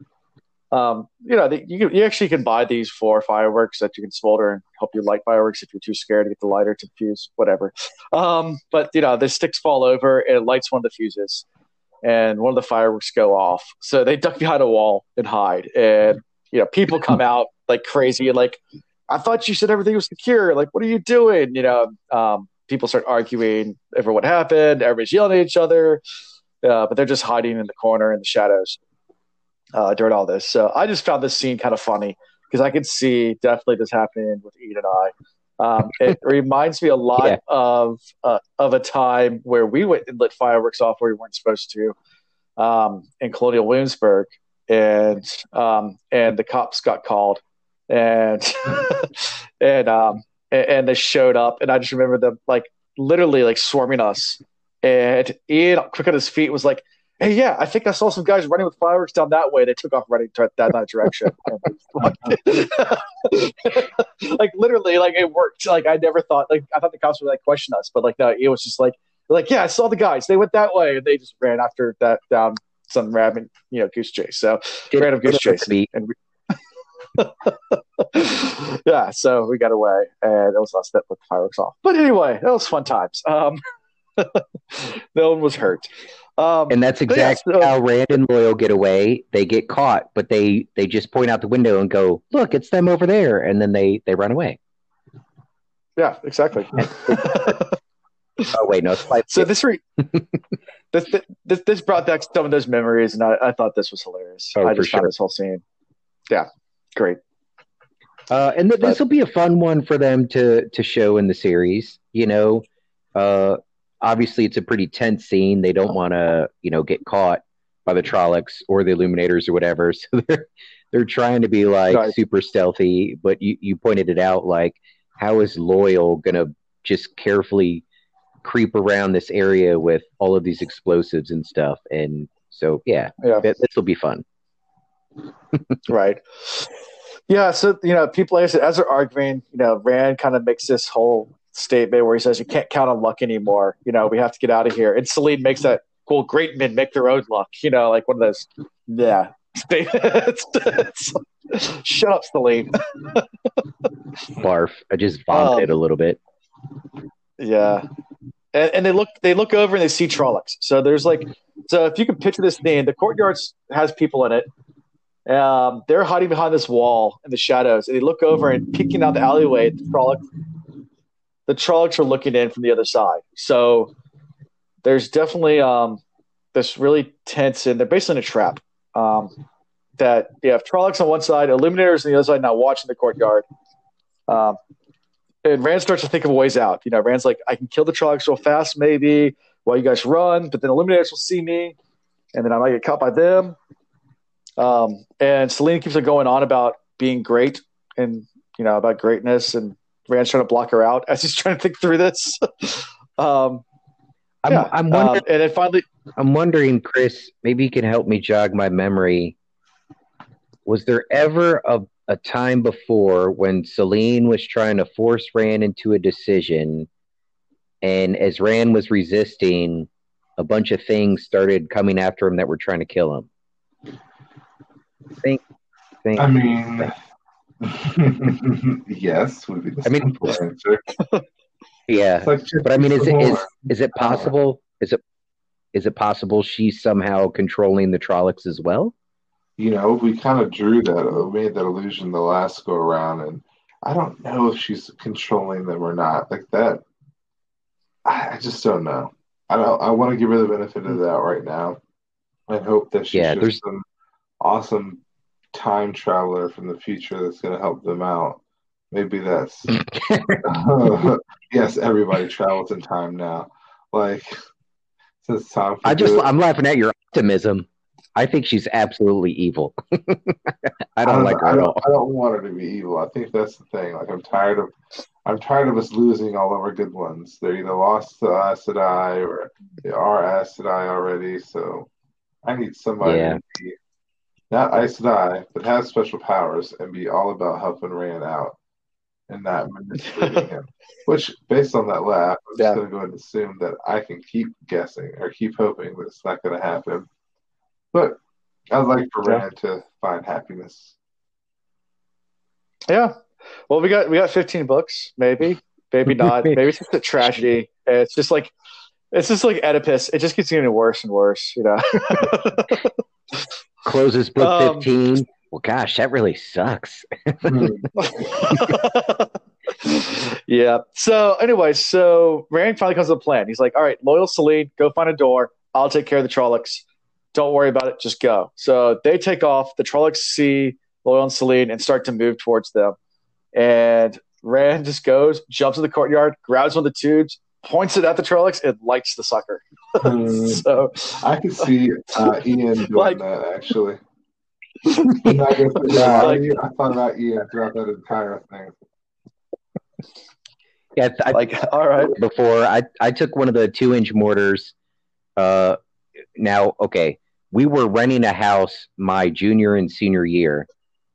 um, you know, the, you, you actually can buy these for fireworks that you can smolder and help you light fireworks if you're too scared to get the lighter to fuse, whatever. Um, but you know, the sticks fall over and it lights one of the fuses, and one of the fireworks go off. So they duck behind a wall and hide, and you know, people come out like crazy and like, I thought you said everything was secure. Like, what are you doing? You know, um, people start arguing over what happened. Everybody's yelling at each other, uh, but they're just hiding in the corner in the shadows uh, during all this. So I just found this scene kind of funny because I could see definitely this happening with Ian and I. Um, it *laughs* reminds me a lot yeah. of uh, of a time where we went and lit fireworks off where we weren't supposed to um, in Colonial Williamsburg, and um, and the cops got called, and *laughs* and um, and, and they showed up, and I just remember them like literally like swarming us, and Ian, quick on his feet, was like, hey, yeah, I think I saw some guys running with fireworks down that way. They took off running that, that direction. *laughs* *laughs* like literally, like it worked. Like I never thought, like I thought the cops would like question us, but like no, it was just like, like yeah, I saw the guys. They went that way, and they just ran after that down some rabbit, you know, goose chase. So Did random goose chase, and we, *laughs* yeah, so we got away, and it was us that put the fireworks off. But anyway, that was fun times. Um, *laughs* no one was hurt. Um, and that's exactly yeah, so, how Rand and Loial get away. They get caught, but they they just point out the window and go, "Look, it's them over there," and then they they run away. Yeah, exactly. *laughs* oh wait, no. so this, re- this, this this brought back some of those memories, and I, I thought this was hilarious. Oh, I just found this whole scene. Yeah, great. Uh, and th- this will be a fun one for them to to show in the series. You know, uh, obviously it's a pretty tense scene. They don't want to, you know, get caught by the Trollocs or the Illuminators or whatever. *laughs* So they're they're trying to be like right. super stealthy. But you you pointed it out, like how is Loial gonna just carefully creep around this area with all of these explosives and stuff? And so yeah, yeah, this will be fun. Right. Yeah, so you know, people as they're arguing, you know, Rand kind of makes this whole statement where he says you can't count on luck anymore. You know, we have to get out of here. And Selene makes that cool great men make their own luck. You know, like one of those yeah. *laughs* Shut up, Selene. *laughs* Barf. I just vomited um, a little bit. Yeah. And, and, they look they look over and they see Trollocs. So there's like so if you can picture this thing, the courtyard has people in it. Um, they're hiding behind this wall in the shadows, and they look over and peeking out the alleyway. The Trollocs, the Trollocs are looking in from the other side. So there's definitely um, this really tense, and they're basically in a trap. Um, that you have Trollocs on one side, Illuminators on the other side, now watching the courtyard. Um, and Rand starts to think of ways out. You know, Rand's like, I can kill the Trollocs real fast, maybe, while you guys run, but then Illuminators will see me, and then I might get caught by them. Um, and Selene keeps on going on about being great and, you know, about greatness, and Rand's trying to block her out as he's *laughs* trying to think through this. *laughs* um, I'm, yeah. I'm wondering, um, and then finally, I'm wondering, Chris, maybe you can help me jog my memory. Was there ever a, a time before when Selene was trying to force Rand into a decision, and as Rand was resisting, a bunch of things started coming after him that were trying to kill him? Think, think. I mean, think. *laughs* yes, would be the I mean, answer. *laughs* Yeah, like but I mean, is it is is it possible? Is it is it possible she's somehow controlling the Trollocs as well? You know, we kind of drew that, uh, made that illusion the last go around, and I don't know if she's controlling them or not. Like that, I, I just don't know. I don't. I want to give her the benefit of that right now, and hope that she's yeah, just some awesome time traveler from the future that's going to help them out. Maybe that's *laughs* *laughs* yes. Everybody travels in time now. Like since time. I just I'm laughing at your optimism. I think she's absolutely evil. *laughs* I don't, I don't like her I don't, at all. I don't want her to be evil. I think that's the thing. Like I'm tired of I'm tired of us losing all of our good ones. They're either lost to Sedai or they are Aes Sedai already. So I need somebody yeah. to be not Aes Sedai, but have special powers and be all about helping Rand out and not manipulating him. *laughs* Which, based on that laugh, I'm yeah. just going to go ahead and assume that I can keep guessing or keep hoping that it's not going to happen. But I'd like for yeah. Rand to find happiness. Yeah. Well, we got we got 15 books, maybe, maybe not. *laughs* maybe it's just a tragedy. It's just like it's just like Oedipus. It just keeps getting worse and worse, you know. *laughs* Closes book 15. Um, well, gosh, that really sucks. *laughs* yeah. So, anyway, so Rand finally comes with a plan. He's like, all right, Loial Selene, go find a door. I'll take care of the Trollocs. Don't worry about it. Just go. So they take off. The Trollocs see Loial and Selene and start to move towards them. And Rand just goes, jumps in the courtyard, grabs one of the tubes, points it at the Trollocs, it lights the sucker. Hmm. *laughs* so I can see uh, Ian doing like, that actually. *laughs* I thought about Ian throughout that entire thing. Yeah, I, like all right. Before I, I took one of the two inch mortars. Uh, now okay, we were renting a house my junior and senior year,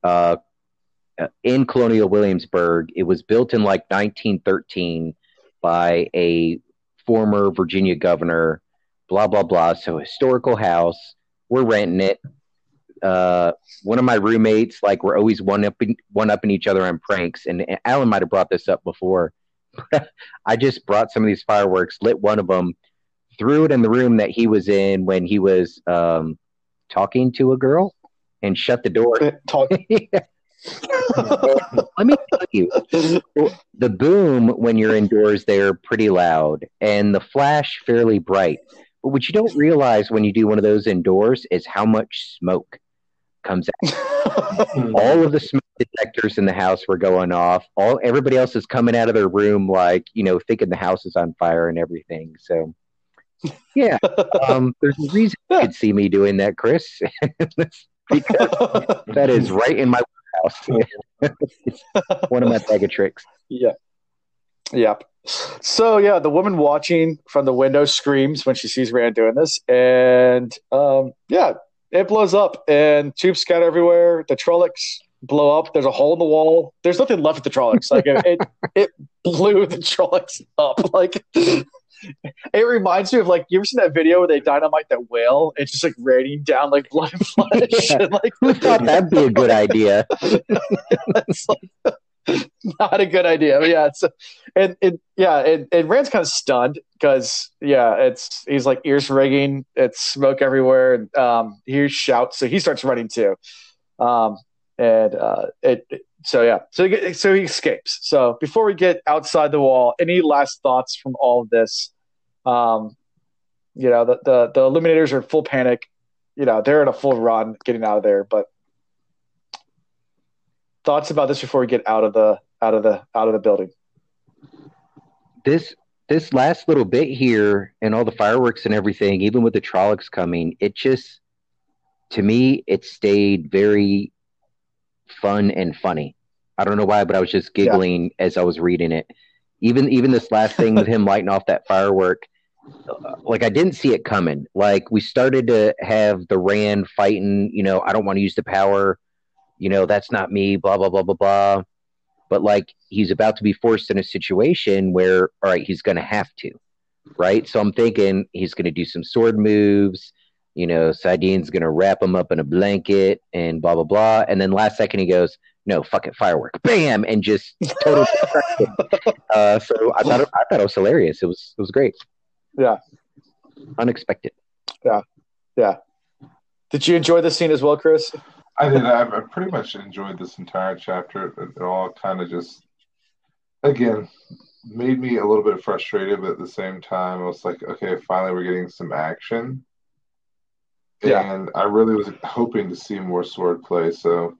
uh, in Colonial Williamsburg. It was built in like 1913 by a former Virginia governor. Blah blah blah. So historical house. We're renting it uh, one of my roommates, like we're always one up one upping each other on pranks, and, and Alan might have brought this up before. *laughs* I just brought some of these fireworks, lit one of them, threw it in the room that he was in when he was um, talking to a girl, and shut the door. Talk- *laughs* Let me tell you, the boom when you're indoors, they're pretty loud, and the flash fairly bright. But what you don't realize when you do one of those indoors is how much smoke comes out. *laughs* all of the smoke detectors in the house were going off. All everybody else is coming out of their room like, you know, thinking the house is on fire and everything. So yeah. Um, there's a reason you could see me doing that, Chris. *laughs* because *laughs* that is right in my house. *laughs* *laughs* one of my bag of tricks. Yeah. Yep. So yeah, the woman watching from the window screams when she sees Rand doing this, and um, yeah, it blows up and tubes scatter everywhere. The Trollocs blow up. There's a hole in the wall. There's nothing left of the Trollocs. Like it, it, *laughs* it blew the Trollocs up. Like it reminds me of like you ever seen that video where they dynamite that whale? It's just like raining down like blood and flesh. and, like who thought that'd be a good idea? *laughs* it's like not a good idea. But yeah, it's and, and yeah, and, and Rand's kind of stunned because yeah, it's he's like ears ringing, it's smoke everywhere, and um, he shouts, so he starts running too, um, and uh, it, it so yeah, so he, so he escapes. So before we get outside the wall, any last thoughts from all of this? Um, you know, the the, the Illuminators are in full panic. You know, they're in a full run getting out of there. But thoughts about this before we get out of the out of the out of the building? This this last little bit here and all the fireworks and everything, even with the Trollocs coming, it just to me it stayed very fun and funny. I don't know why, but I was just giggling yeah. as I was reading it. Even even this last thing with him *laughs* lighting off that firework, uh, like I didn't see it coming. Like we started to have the Rand fighting. You know, I don't want to use the power. You know, that's not me. Blah blah blah blah blah. But like he's about to be forced in a situation where, all right, he's going to have to, right? So I'm thinking he's going to do some sword moves you know, Saidin's gonna wrap him up in a blanket and blah blah blah. And then last second he goes, No, fuck it, firework. Bam and just total. *laughs* uh, so I thought it, I thought it was hilarious. It was it was great. Yeah. Unexpected. Yeah. Yeah. Did you enjoy the scene as well, Chris? I did. I, I pretty much enjoyed this entire chapter. It all kind of just, again, made me a little bit frustrated, but at the same time, I was like, okay, finally we're getting some action. Yeah. And I really was hoping to see more swordplay, so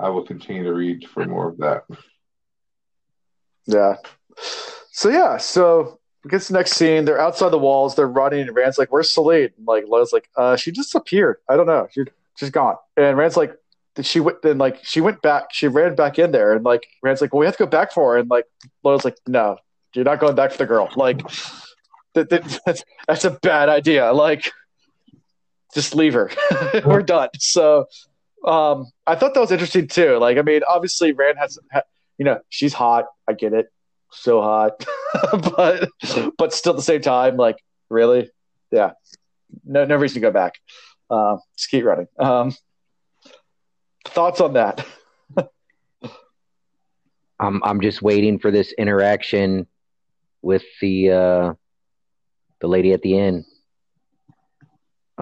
I will continue to read for more of that. Yeah. So yeah, so gets the next scene. They're outside the walls. They're running, and Rand's like, "Where's Selene?" And like Lo's like, "Uh, she just appeared. I don't know. She, she's gone." And Rand's like, "She went." Then like she went back. She ran back in there, and like Rand's like, "Well, we have to go back for her." And like Lo's like, "No, you're not going back for the girl. Like, that, that, *laughs* that's that's a bad idea. Like, just leave her. *laughs* We're done. So um, I thought that was interesting too. Like, I mean, obviously Rand has, you know, she's hot. I get it, so hot, *laughs* but but still at the same time, like, really, yeah, no no reason to go back. Uh, just keep running. Um, thoughts on that? *laughs* I'm I'm just waiting for this interaction with the uh, the lady at the end.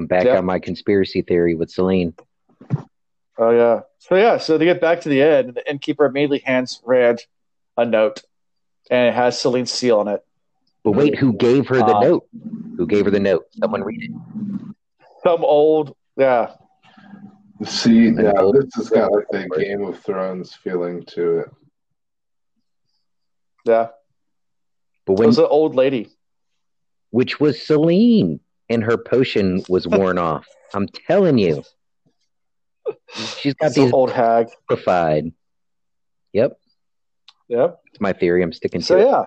I'm back yep. on my conspiracy theory with Selene. Oh yeah. So yeah, so they get back to the end, and the innkeeper immediately hands Rand a note, and it has Selene's seal on it. But wait, who gave her the um, note? Who gave her the note? Someone read it. Some old, yeah. See, yeah, this has got like the Game of Thrones feeling to it. Yeah. But when it was an old lady, which was Selene and her potion was worn *laughs* off. I'm telling you. She's got these old hag. Purified. Yep. Yep. It's my theory. I'm sticking so, to yeah.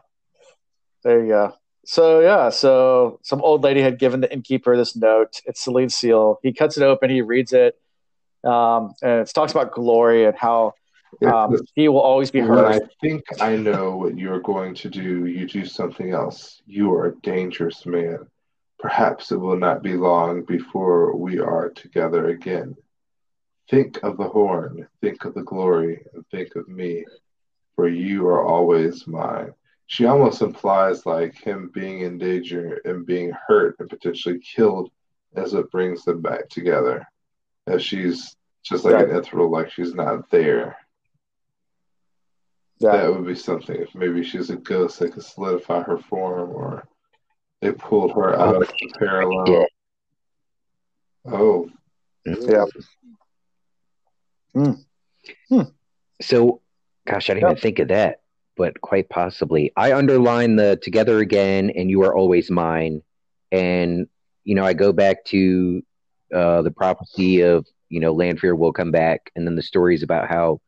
There you go. So yeah, so some old lady had given the innkeeper this note. It's Selene's seal. He cuts it open. He reads it, um, and it talks about glory and how um, he will always be heard. I think I know what you're going to do. You do something else. You are a dangerous man. Perhaps it will not be long before we are together again. Think of the horn, think of the glory, and think of me, for you are always mine. She almost implies like him being in danger and being hurt and potentially killed as it brings them back together. As she's just like an ethereal, like she's not there. Yeah. That would be something if maybe she's a ghost that could solidify her form or they pulled her out of the parallel. Oh. Yeah. Hmm. Hmm. So, gosh, I didn't even think of that, but quite possibly. I underline the together again and you are always mine. And, you know, I go back to uh, the prophecy of, you know, Lanfear will come back. And then the stories about how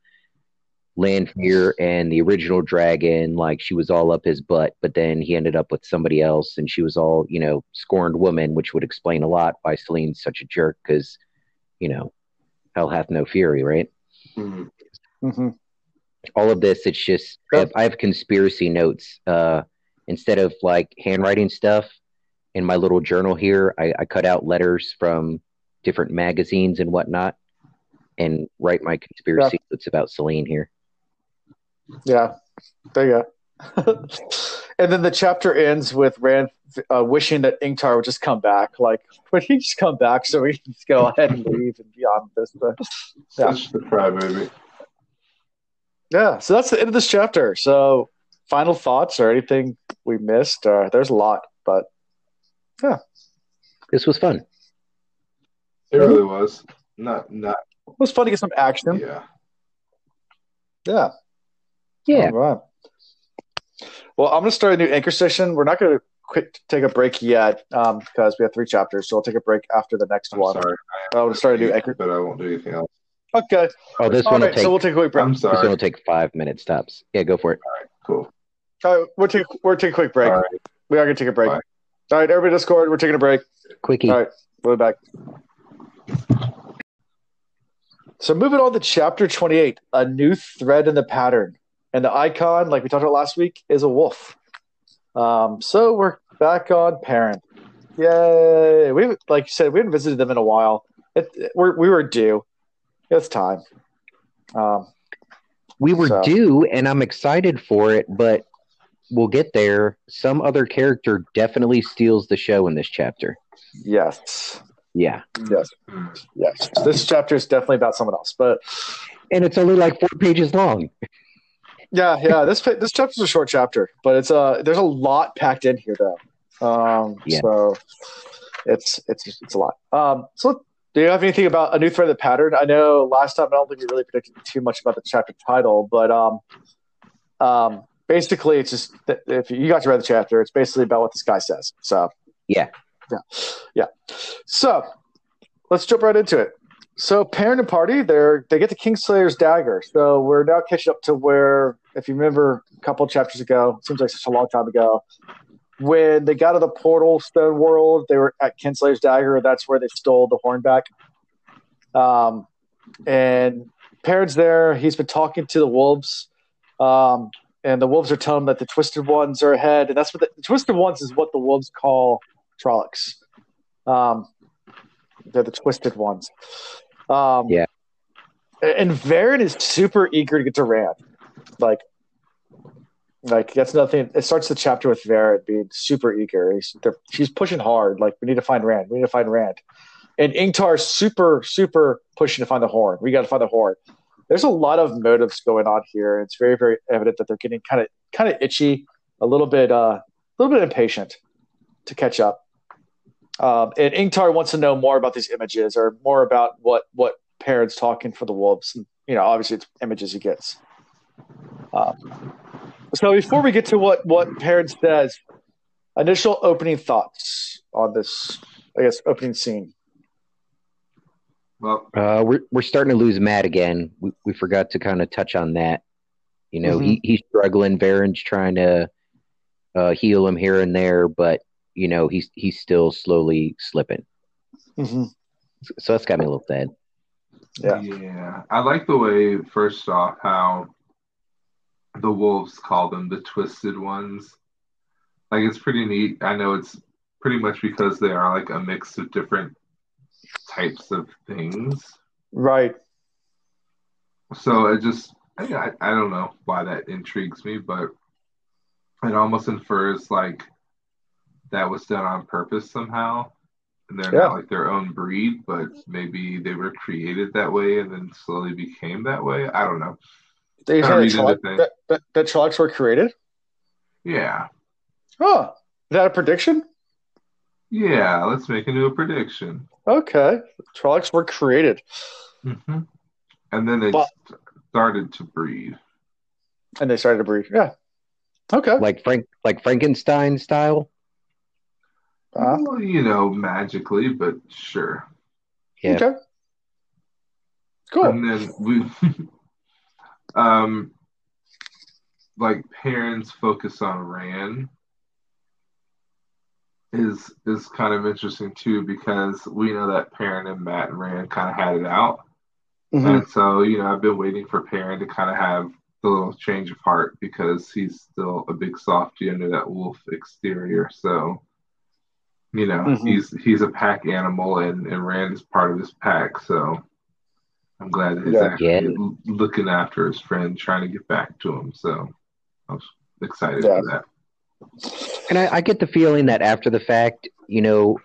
Lanfear and the original dragon, like she was all up his butt, but then he ended up with somebody else and she was all, you know, scorned woman, which would explain a lot why Selene's such a jerk because, you know, hell hath no fury, right? Mm-hmm. Mm-hmm. All of this, it's just I have, I have conspiracy notes. Uh, instead of like handwriting stuff in my little journal here, I, I cut out letters from different magazines and whatnot, and write my conspiracy yeah. notes about Selene here. Yeah, there you go. *laughs* and then the chapter ends with Rand uh, wishing that Ingtar would just come back. Like, would he just come back so we can just go ahead and leave and be on this? But, yeah. Such the crybaby. Yeah, so that's the end of this chapter. So, final thoughts or anything we missed? Uh, there's a lot, but yeah, this was fun. It really was. Not not. It was fun to get some action. Yeah. Yeah. Yeah. All right. Well, I'm going to start a new anchor session. We're not going to quick take a break yet um, because we have three chapters, so I'll take a break after the next I'm one. Sorry, I want to start a new anchor, but I won't do anything else. Okay. Oh, this All one right, take. So we'll take a quick break. I'm sorry. This one will take five minutes tops. Yeah, go for it. All right. Cool. All right, we'll take we're taking a quick break. We are going to take a break. Bye. All right, everybody, Discord. We're taking a break. Quickie. All right, we'll be back. So moving on to chapter 28, a new thread in the pattern. And the icon, like we talked about last week, is a wolf. Um, so we're back on Perrin. Yay! We like you said, we haven't visited them in a while. It, it, we're, we were due. It's time. Um, we were so. due, and I'm excited for it, but we'll get there. Some other character definitely steals the show in this chapter. Yes. Yeah. Yes. Yes. This chapter is definitely about someone else, but and it's only like four pages long. Yeah, yeah. This this chapter's a short chapter, but it's uh there's a lot packed in here though. Um, yeah. so it's it's it's a lot. Um, so do you have anything about a new thread of the pattern? I know last time I don't think we really predicted too much about the chapter title, but um, um, basically it's just if you got to read the chapter, it's basically about what this guy says. So yeah, yeah, yeah. So let's jump right into it. So Perrin and party, they're they get the Kinslayer's dagger. So we're now catching up to where, if you remember, a couple chapters ago, seems like such a long time ago, when they got to the portal stone world, they were at Kinslayer's dagger. That's where they stole the horn back. Um, and Perrin's there. He's been talking to the wolves, um, and the wolves are telling him that the twisted ones are ahead, and that's what the, the twisted ones is what the wolves call Trollocs. Um, they're the twisted ones. Um, yeah. And Verin is super eager to get to Rand. Like, like that's nothing. It starts the chapter with Verin being super eager. He's, she's pushing hard. Like, we need to find Rand. We need to find Rand. And Ingtar's super, super pushing to find the horn. We got to find the horn. There's a lot of motives going on here. It's very, very evident that they're getting kind of, kind of itchy, a little bit, uh, a little bit impatient to catch up. Um, and Ingtar wants to know more about these images or more about what what Perrin's talking for the wolves. And, you know, obviously it's images he gets. Um, so before we get to what what Perrin says, initial opening thoughts on this, I guess, opening scene. Well, uh, we're we're starting to lose Mat again. We, we forgot to kind of touch on that. You know, mm-hmm. he he's struggling. Verin's trying to uh, heal him here and there, but you know, he's he's still slowly slipping. Mm-hmm. So that's got me a little sad. Yeah. Yeah. I like the way, first off, how the wolves call them the twisted ones. Like, it's pretty neat. I know it's pretty much because they are like a mix of different types of things. Right. So it just, I, I don't know why that intrigues me, but it almost infers like that was done on purpose somehow. And they're yeah. not like their own breed, but maybe they were created that way and then slowly became that way. I don't know. They said that, that, that Trollocs were created? Yeah. Oh, is that a prediction? Yeah, let's make a new prediction. Okay. Trollocs were created. Mm-hmm. And then they but, started to breed. And they started to breed. Yeah. Okay. Like Frank, like Frankenstein style. Uh, well, you know, magically, but sure. Yeah. Okay. Cool. And then we, *laughs* um, like Perrin's focus on Rand is is kind of interesting too because we know that Perrin and Mat and Rand kind of had it out, mm-hmm. and so you know I've been waiting for Perrin to kind of have the little change of heart because he's still a big softy under that wolf exterior. So you know mm-hmm. he's he's a pack animal and and Rand is part of his pack. So I'm glad that he's yeah. actually yeah. looking after his friend, trying to get back to him. So I was excited yeah. for that. And I, I, get the feeling that after the fact, you know,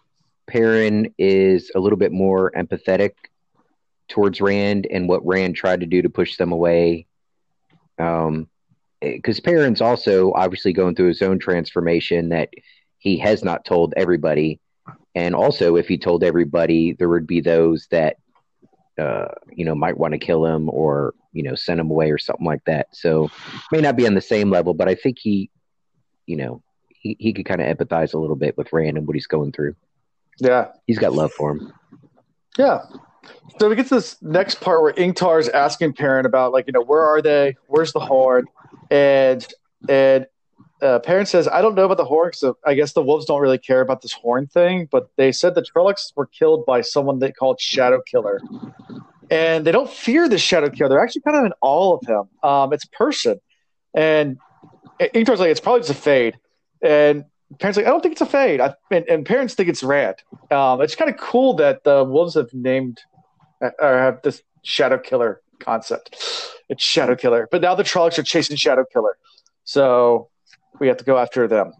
Perrin is a little bit more empathetic towards Rand and what Rand tried to do to push them away. Um, because Perrin's also obviously going through his own transformation that he has not told everybody. And also, if he told everybody, there would be those that, uh, you know, might want to kill him or, you know, send him away or something like that. So, may not be on the same level, but I think he you know, he, he could kind of empathize a little bit with Rand and what he's going through. Yeah. He's got love for him. Yeah. So we get to this next part where Ingtar is asking Perrin about like, you know, where are they? Where's the horn? And and uh, says, I don't know about the horn, so I guess the wolves don't really care about this horn thing, but they said the Trollocs were killed by someone they called Shadow Killer. And they don't fear the Shadow Killer. They're actually kind of in awe of him. Um, it's person. And Ingtar's like, it's probably just a fade. And Perrin's like, I don't think it's a fade. I, and, and, Perrin's think it's Rand. Um, it's kind of cool that the Wolves have named uh, or have this Shadow Killer concept. It's Shadow Killer. But now the Trollocs are chasing Shadow Killer. So we have to go after them.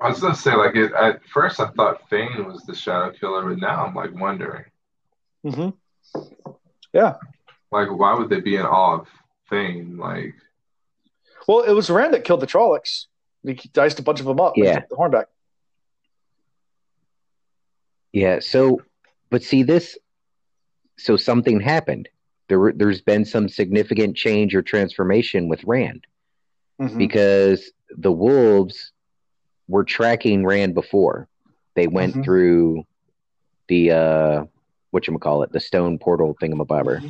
I was gonna say, like, it, at first I thought Fain was the Shadow Killer, but now I'm like wondering. Mm-hmm. Yeah. Like, why would they be in awe of Fain? Like, well, it was Rand that killed the Trollocs. He diced a bunch of them up. Yeah, the Hornback. Yeah. So, but see this. So something happened. There, there's been some significant change or transformation with Rand, mm-hmm. because the wolves were tracking Rand before. They went mm-hmm. through the uh, what you call it, the stone portal thingamabobber. Mm-hmm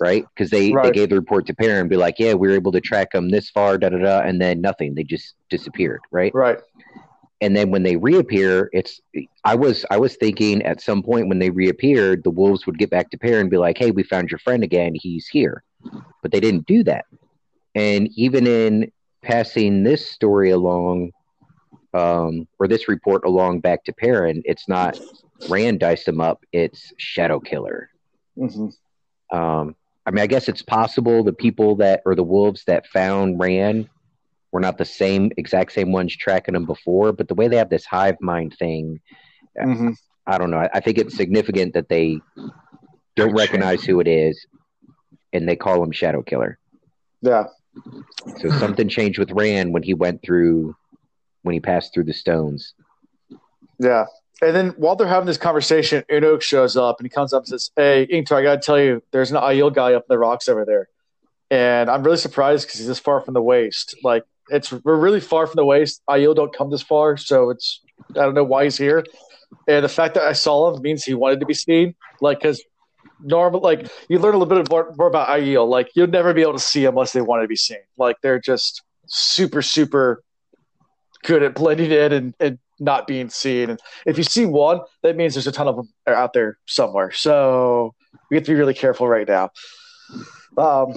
right? Because they, right. they gave the report to Perrin and be like, yeah, we were able to track them this far, da da da, and then nothing. They just disappeared, right? Right. And then when they reappear, it's I was I was thinking at some point when they reappeared, the wolves would get back to Perrin and be like, hey, we found your friend again. He's here, but they didn't do that. And even in passing this story along, um, or this report along back to Perrin, it's not Rand diced him up; it's Shadow Killer. Mm-hmm. Um, I mean, I guess it's possible the people that or the wolves that found Rand were not the same exact same ones tracking them before, but the way they have this hive mind thing, mm-hmm. I don't know. I, I, think it's significant that they don't recognize who it is, and they call him Shadow Killer. Yeah. So something changed with Rand when he went through when he passed through the stones. Yeah. And then while they're having this conversation, Unuk shows up and he comes up and says, Hey, Ingtar, I got to tell you, there's an Aiel guy up in the rocks over there. And I'm really surprised because he's this far from the waste. Like, it's we're really far from the waste. Aiel don't come this far. So it's, I don't know why he's here. And the fact that I saw him means he wanted to be seen. Like, because normal, like, you learn a little bit more, more about Aiel. Like, you'd never be able to see them unless they wanted to be seen. Like, they're just super, super good at blending in and, and not being seen. And if you see one, that means there's a ton of them out there somewhere. So we have to be really careful right now. Um,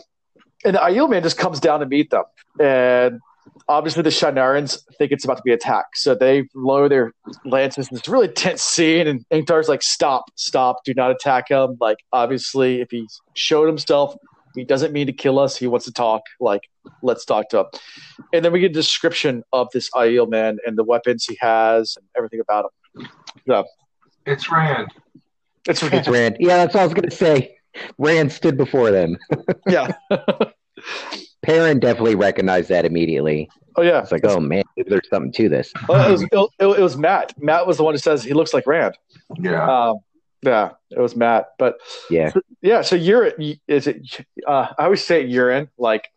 and the man just comes down to meet them. And obviously the Shienarans think it's about to be attacked. So they lower their lances. It's a really tense scene. And Ingtar's like, stop, stop, do not attack him. Like, obviously, if he showed himself, he doesn't mean to kill us. He wants to talk. Like, let's talk to him. And then we get a description of this Aiel man and the weapons he has and everything about him. So, it's Rand. It's Rand. It's *laughs* Rand. Yeah, that's what I was going to say. Rand stood before them. yeah. *laughs* Perrin definitely recognized that immediately. Oh yeah, it's like, oh man, there's something to this. Well, it, was, it, it, was Mat. Mat was the one who says he looks like Rand. Yeah. Um, Yeah, it was Mat. But yeah, so, yeah. So you're is it? Uh, I always say urine, like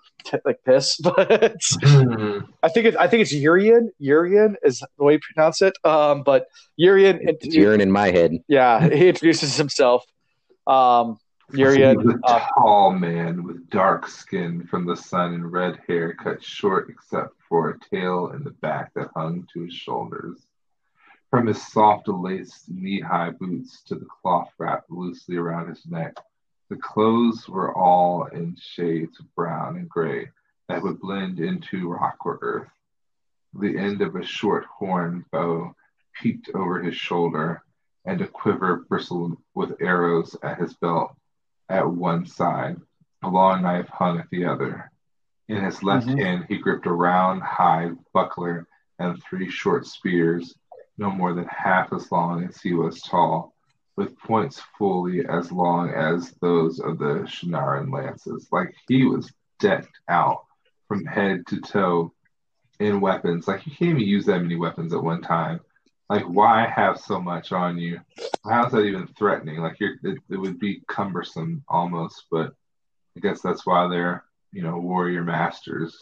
like piss, *laughs* but mm-hmm. I think it's I think it's Urien. Urien is the way you pronounce it. Um, but Urien, it's urine in my head. Yeah, he introduces himself. Um, Urien, He's a tall man with dark skin from the sun and red hair cut short except for a tail in the back that hung to his shoulders. From his soft laced knee high boots to the cloth wrapped loosely around his neck, the clothes were all in shades of brown and gray that would blend into rock or earth. The end of a short horn bow peeked over his shoulder, and a quiver bristled with arrows at his belt at one side. A long knife hung at the other. In his left mm-hmm. hand, he gripped a round high buckler and three short spears, no more than half as long as he was tall, with points fully as long as those of the Shienaran lances. Like he was decked out from head to toe in weapons. Like you can't even use that many weapons at one time. Like why have so much on you? How's that even threatening? Like you're, it, it would be cumbersome almost, but I guess that's why they're you know warrior masters.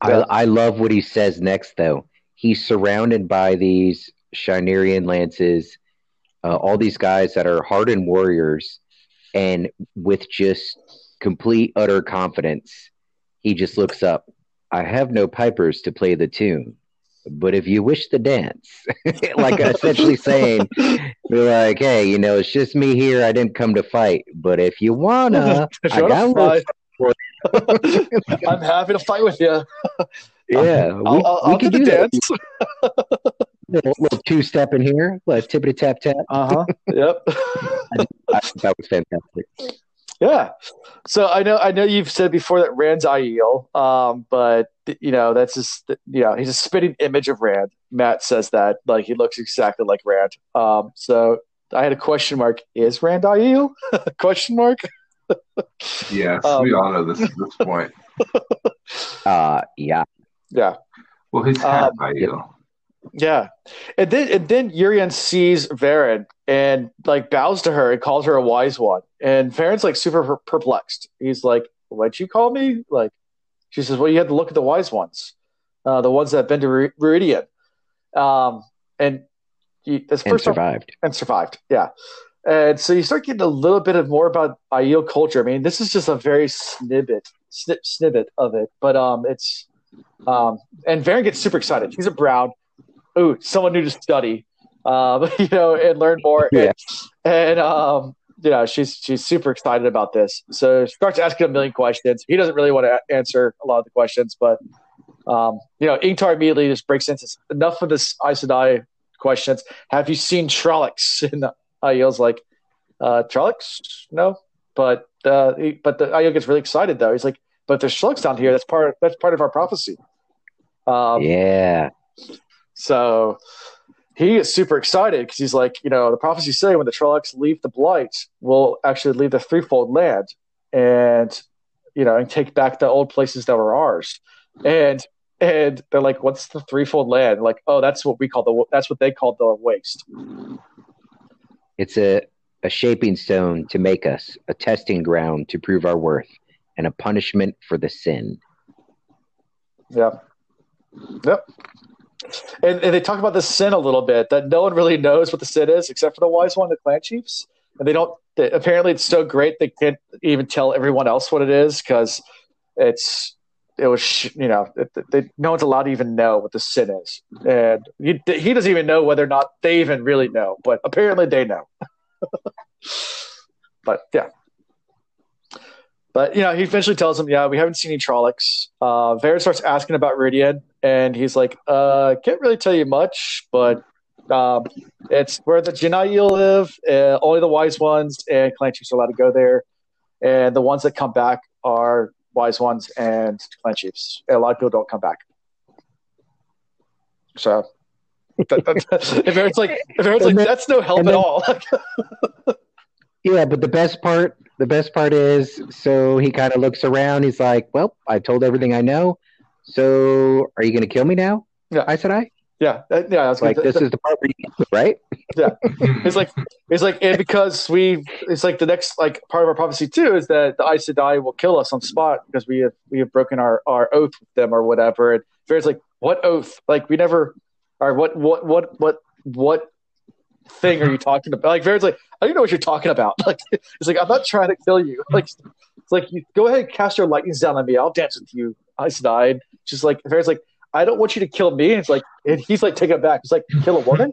I, I love what he says next though. He's surrounded by these Shienaran lances uh, all these guys that are hardened warriors, and with just complete utter confidence, he just looks up. I have no pipers to play the tune, but if you wish to dance, *laughs* like essentially saying, "Be like, hey, you know, it's just me here. I didn't come to fight, but if you wanna, *laughs* I got *laughs* I'm happy to fight with you. Yeah, we, I'll, I'll, we can do dance. little, little two step in here, like tippity tap tap. Uh huh. yep. I, I, that was fantastic. Yeah. So I know I know you've said before that Rand's Aiel, um, but you know that's just you know he's a spitting image of Rand. Mat says that like he looks exactly like Rand. Um, so I had a question mark: Is Rand Aiel? *laughs* question mark. *laughs* yes, um, we all know this at this point. *laughs* Uh, yeah. Yeah. Well, he's half um, Aiel. Yeah, and then and then Urien sees Verin and like bows to her and calls her a wise one, and Verin's like super perplexed. He's like, "What'd you call me?" Like, she says, "Well, you had to look at the wise ones, uh, the ones that have been to Rhuidean, um, and you, that's and survived and survived." Yeah, and so you start getting a little bit of more about Aiel culture. I mean, this is just a very snippet, snip, snippet of it, but um, it's um, and Verin gets super excited. He's a brown ooh, someone new to study, um, *laughs* you know, and learn more. *laughs* Yeah. And, and um, you know, she's she's super excited about this. So she starts asking a million questions. He doesn't really want to answer a lot of the questions, but um, you know, Ingtar immediately just breaks into enough of this Aes Sedai questions. Have you seen Trollocs? *laughs* And Aiel's like, uh, Trollocs? No, but uh, he, but the Aiel gets really excited though. He's like, but there's Trollocs down here. That's part. That's part of our prophecy. Um, yeah. So he is super excited because he's like, you know, the prophecies say when the Trollocs leave the Blight, we'll actually leave the threefold land and, you know, and take back the old places that were ours. And and they're like, "What's the threefold land?" Like, "Oh, that's what we call the that's what they call the waste." It's a a shaping stone to make us, a testing ground to prove our worth, and a punishment for the sin. Yeah. Yep and, and they talk about the sin a little bit that no one really knows what the sin is except for the wise one, the clan chiefs, and they don't. They, apparently, it's so great they can't even tell everyone else what it is because it's it was you know it, they, no one's allowed to even know what the sin is, and he, he doesn't even know whether or not they even really know, but apparently they know. *laughs* but yeah, but you know, he eventually tells him, "Yeah, we haven't seen any Trollocs." Uh, Verin starts asking about Rhuidean, and he's like, "Uh, can't really tell you much, but um, it's where the Jenn live. Uh, only the wise ones and clan chiefs are allowed to go there, and the ones that come back are wise ones and clan chiefs. And a lot of people don't come back. So, that, that, *laughs* if Verin's like, if like, that's no help then, at all. *laughs* *laughs* yeah, but the best part the best part is, so he kind of looks around. He's like, "Well, I told everything I know. So, are you going to kill me now?" Yeah. I said, "I." Yeah, yeah. like this is the part where you right. Yeah, it's like it's like and because we it's like the next like part of our prophecy too is that the Aes Sedai will kill us on spot because we have we have broken our our oath with them or whatever. And Verin's like, what oath? Like we never. Or what what what what what thing are you uh-huh. talking about? Like Verin's like, I don't know what you're talking about. *laughs* Like it's like I'm not trying to kill you. *laughs* Like it's like you go ahead and cast your lightnings down on me. I'll dance with you. Aes Sedai. Just like Verin's like, I don't want you to kill me. It's like, and he's like, take it back. It's like, kill a woman?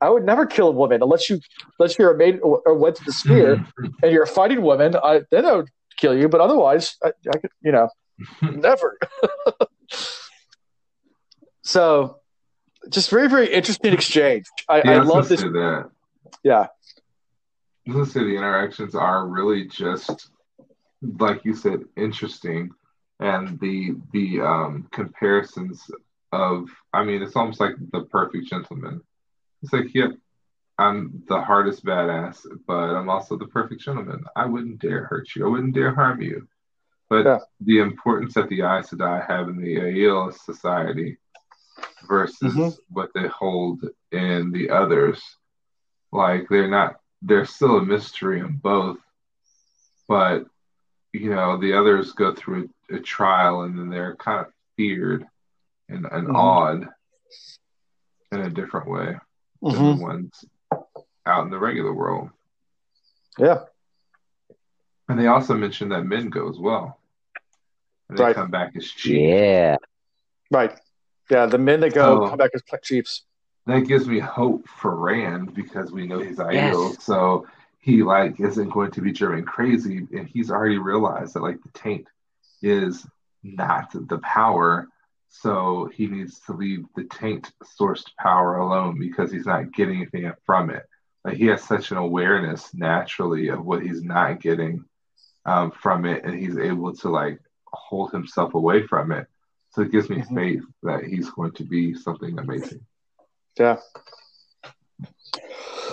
I would never kill a woman unless you, unless you're a maid or, or went to the spear mm-hmm. and you're a fighting woman. I then I would kill you, but otherwise, I, I could, you know, *laughs* never. so, just very, very interesting exchange. I, yeah, I love this. That. Yeah. Was say the interactions are really just, like you said, interesting and the the um, comparisons of I mean it's almost like the perfect gentleman. It's like, yep, I'm the hardest badass, but I'm also the perfect gentleman. I wouldn't dare hurt you. I wouldn't dare harm you. But yeah. the importance that the Aes Sedai have in the Aiel society versus mm-hmm. what they hold in the others, like they're not, they're still a mystery in both, but you know the others go through a, a trial and then they're kind of feared and, and mm-hmm. awed in a different way mm-hmm. than the ones out in the regular world. Yeah. And they also mentioned that men go as well. And they right. come back as chiefs. Yeah. Right. Yeah, the men that go so, come back as chiefs. That gives me hope for Rand because we know he's Aiel. Yes. So he like isn't going to be driven crazy and he's already realized that like the taint is not the power so he needs to leave the taint sourced power alone because he's not getting anything from it like he has such an awareness naturally of what he's not getting um, from it and he's able to like hold himself away from it so it gives me mm-hmm. faith that he's going to be something amazing yeah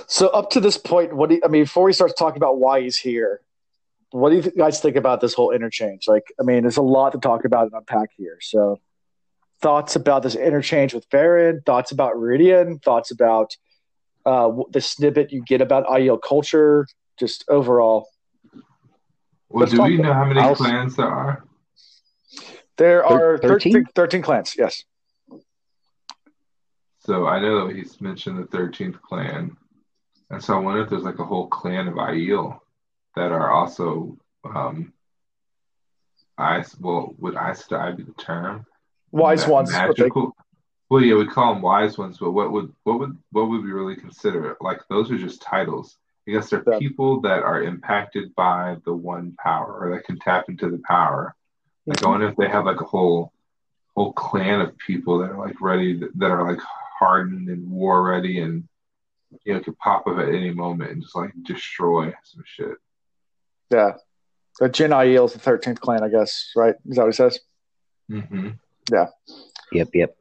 so up to this point, what do you, I mean, before we start talking about why he's here, what do you guys think about this whole interchange? Like, I mean, there's a lot to talk about and unpack here. So, thoughts about this interchange with Verin, thoughts about Rhuidean, thoughts about uh, the snippet you get about Aiel culture, just overall. Well, Let's do we know how many I'll... clans there are? There are 13? 13, 13 clans, yes. So I know that he's mentioned the 13th clan. And so I wonder if there's like a whole clan of Aiel that are also um ice well would Aes Sedai be the term? Wise Ma- ones. Magical. Well yeah, we call them wise ones, but what would what would what would we really consider? Like those are just titles. I guess they're yeah. people that are impacted by the one power or that can tap into the power. Like. I wonder if they have like a whole whole clan of people that are like ready that are like hardened and war ready and you know, could pop up at any moment and just like destroy some shit. Yeah. The Jenn Aiel is the 13th clan, I guess, right? Is that what he says? Mm-hmm. Yeah. Yep, yep.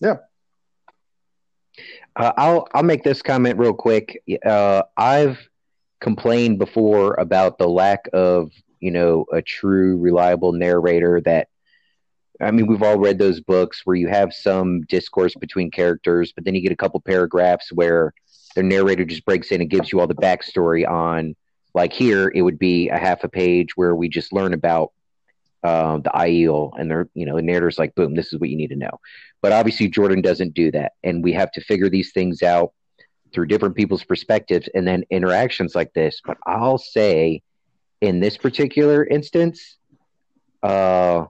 Yeah. Uh, I'll I'll make this comment real quick. Uh, I've complained before about the lack of you know a true reliable narrator that I mean, we've all read those books where you have some discourse between characters, but then you get a couple paragraphs where the narrator just breaks in and gives you all the backstory on like here it would be a half a page where we just learn about uh, the Aiel and they're you know the narrator's like boom this is what you need to know. But obviously Jordan doesn't do that and we have to figure these things out through different people's perspectives and then interactions like this. But I'll say in this particular instance uh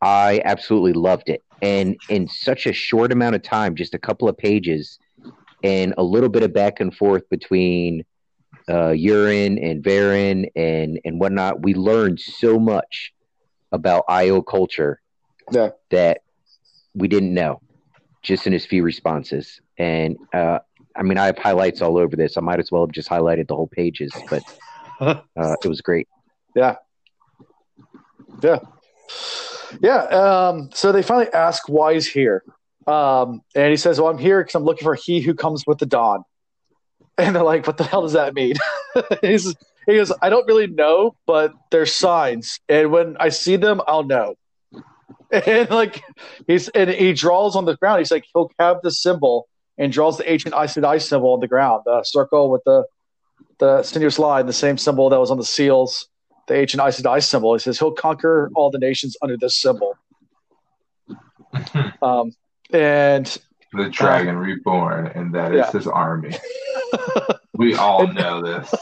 I absolutely loved it and in such a short amount of time just a couple of pages and a little bit of back and forth between uh, Urien and Verin and and whatnot. We learned so much about Aiel culture yeah. that we didn't know just in his few responses. And uh, I mean, I have highlights all over this. I might as well have just highlighted the whole pages, but *laughs* uh, it was great. Yeah. Yeah. Yeah. Um, so they finally ask why he's here. Um, and he says, "Well, I'm here because I'm looking for he who comes with the dawn." *laughs* And they're like, "What the hell does that mean?" *laughs* He goes, "I don't really know, but there's signs, and when I see them, I'll know." and like he's and he draws on the ground. He's like he'll have the symbol and draws the ancient Aes Sedai symbol on the ground, the circle with the the sinuous line, the same symbol that was on the seals, the ancient Aes Sedai symbol. He says he'll conquer all the nations under this symbol. *laughs* um, and the dragon uh, reborn, and that is yeah. his army. *laughs* we all know this.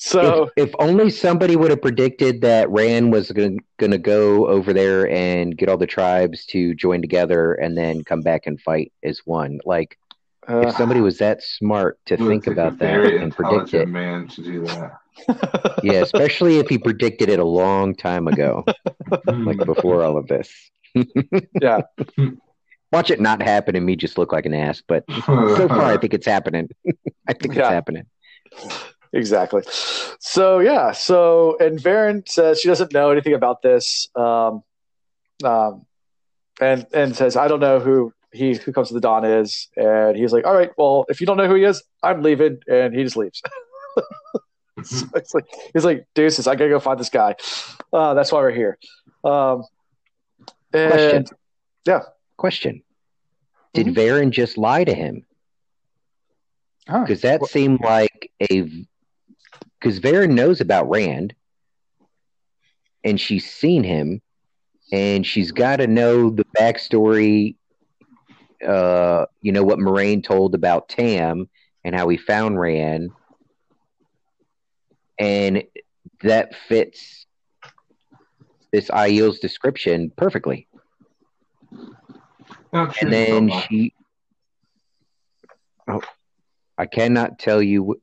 So, if, if, only somebody would have predicted that Rand was going to go over there and get all the tribes to join together and then come back and fight as one. Like, if somebody was that smart to think about that and predict it, man to do that. *laughs* yeah, especially if he predicted it a long time ago, like before all of this. *laughs* yeah. Watch it not happen and me just look like an ass, but so far I think it's happening. *laughs* I think yeah. it's happening exactly. So yeah, so and Verin says she doesn't know anything about this, um, um, and and says I don't know who he who comes to the dawn is, and he's like, all right, well if you don't know who he is, I'm leaving, and he just leaves. *laughs* so it's like he's like deuces, I gotta go find this guy. Uh, that's why we're here. Um, and, Question. Yeah. Question. Did mm-hmm. Verin just lie to him? Because huh. that well, seemed like a because Verin knows about Rand and she's seen him and she's got to know the backstory uh you know what Moiraine told about Tam and how he found Rand and that fits this Aiel's description perfectly. and then she oh, I cannot tell you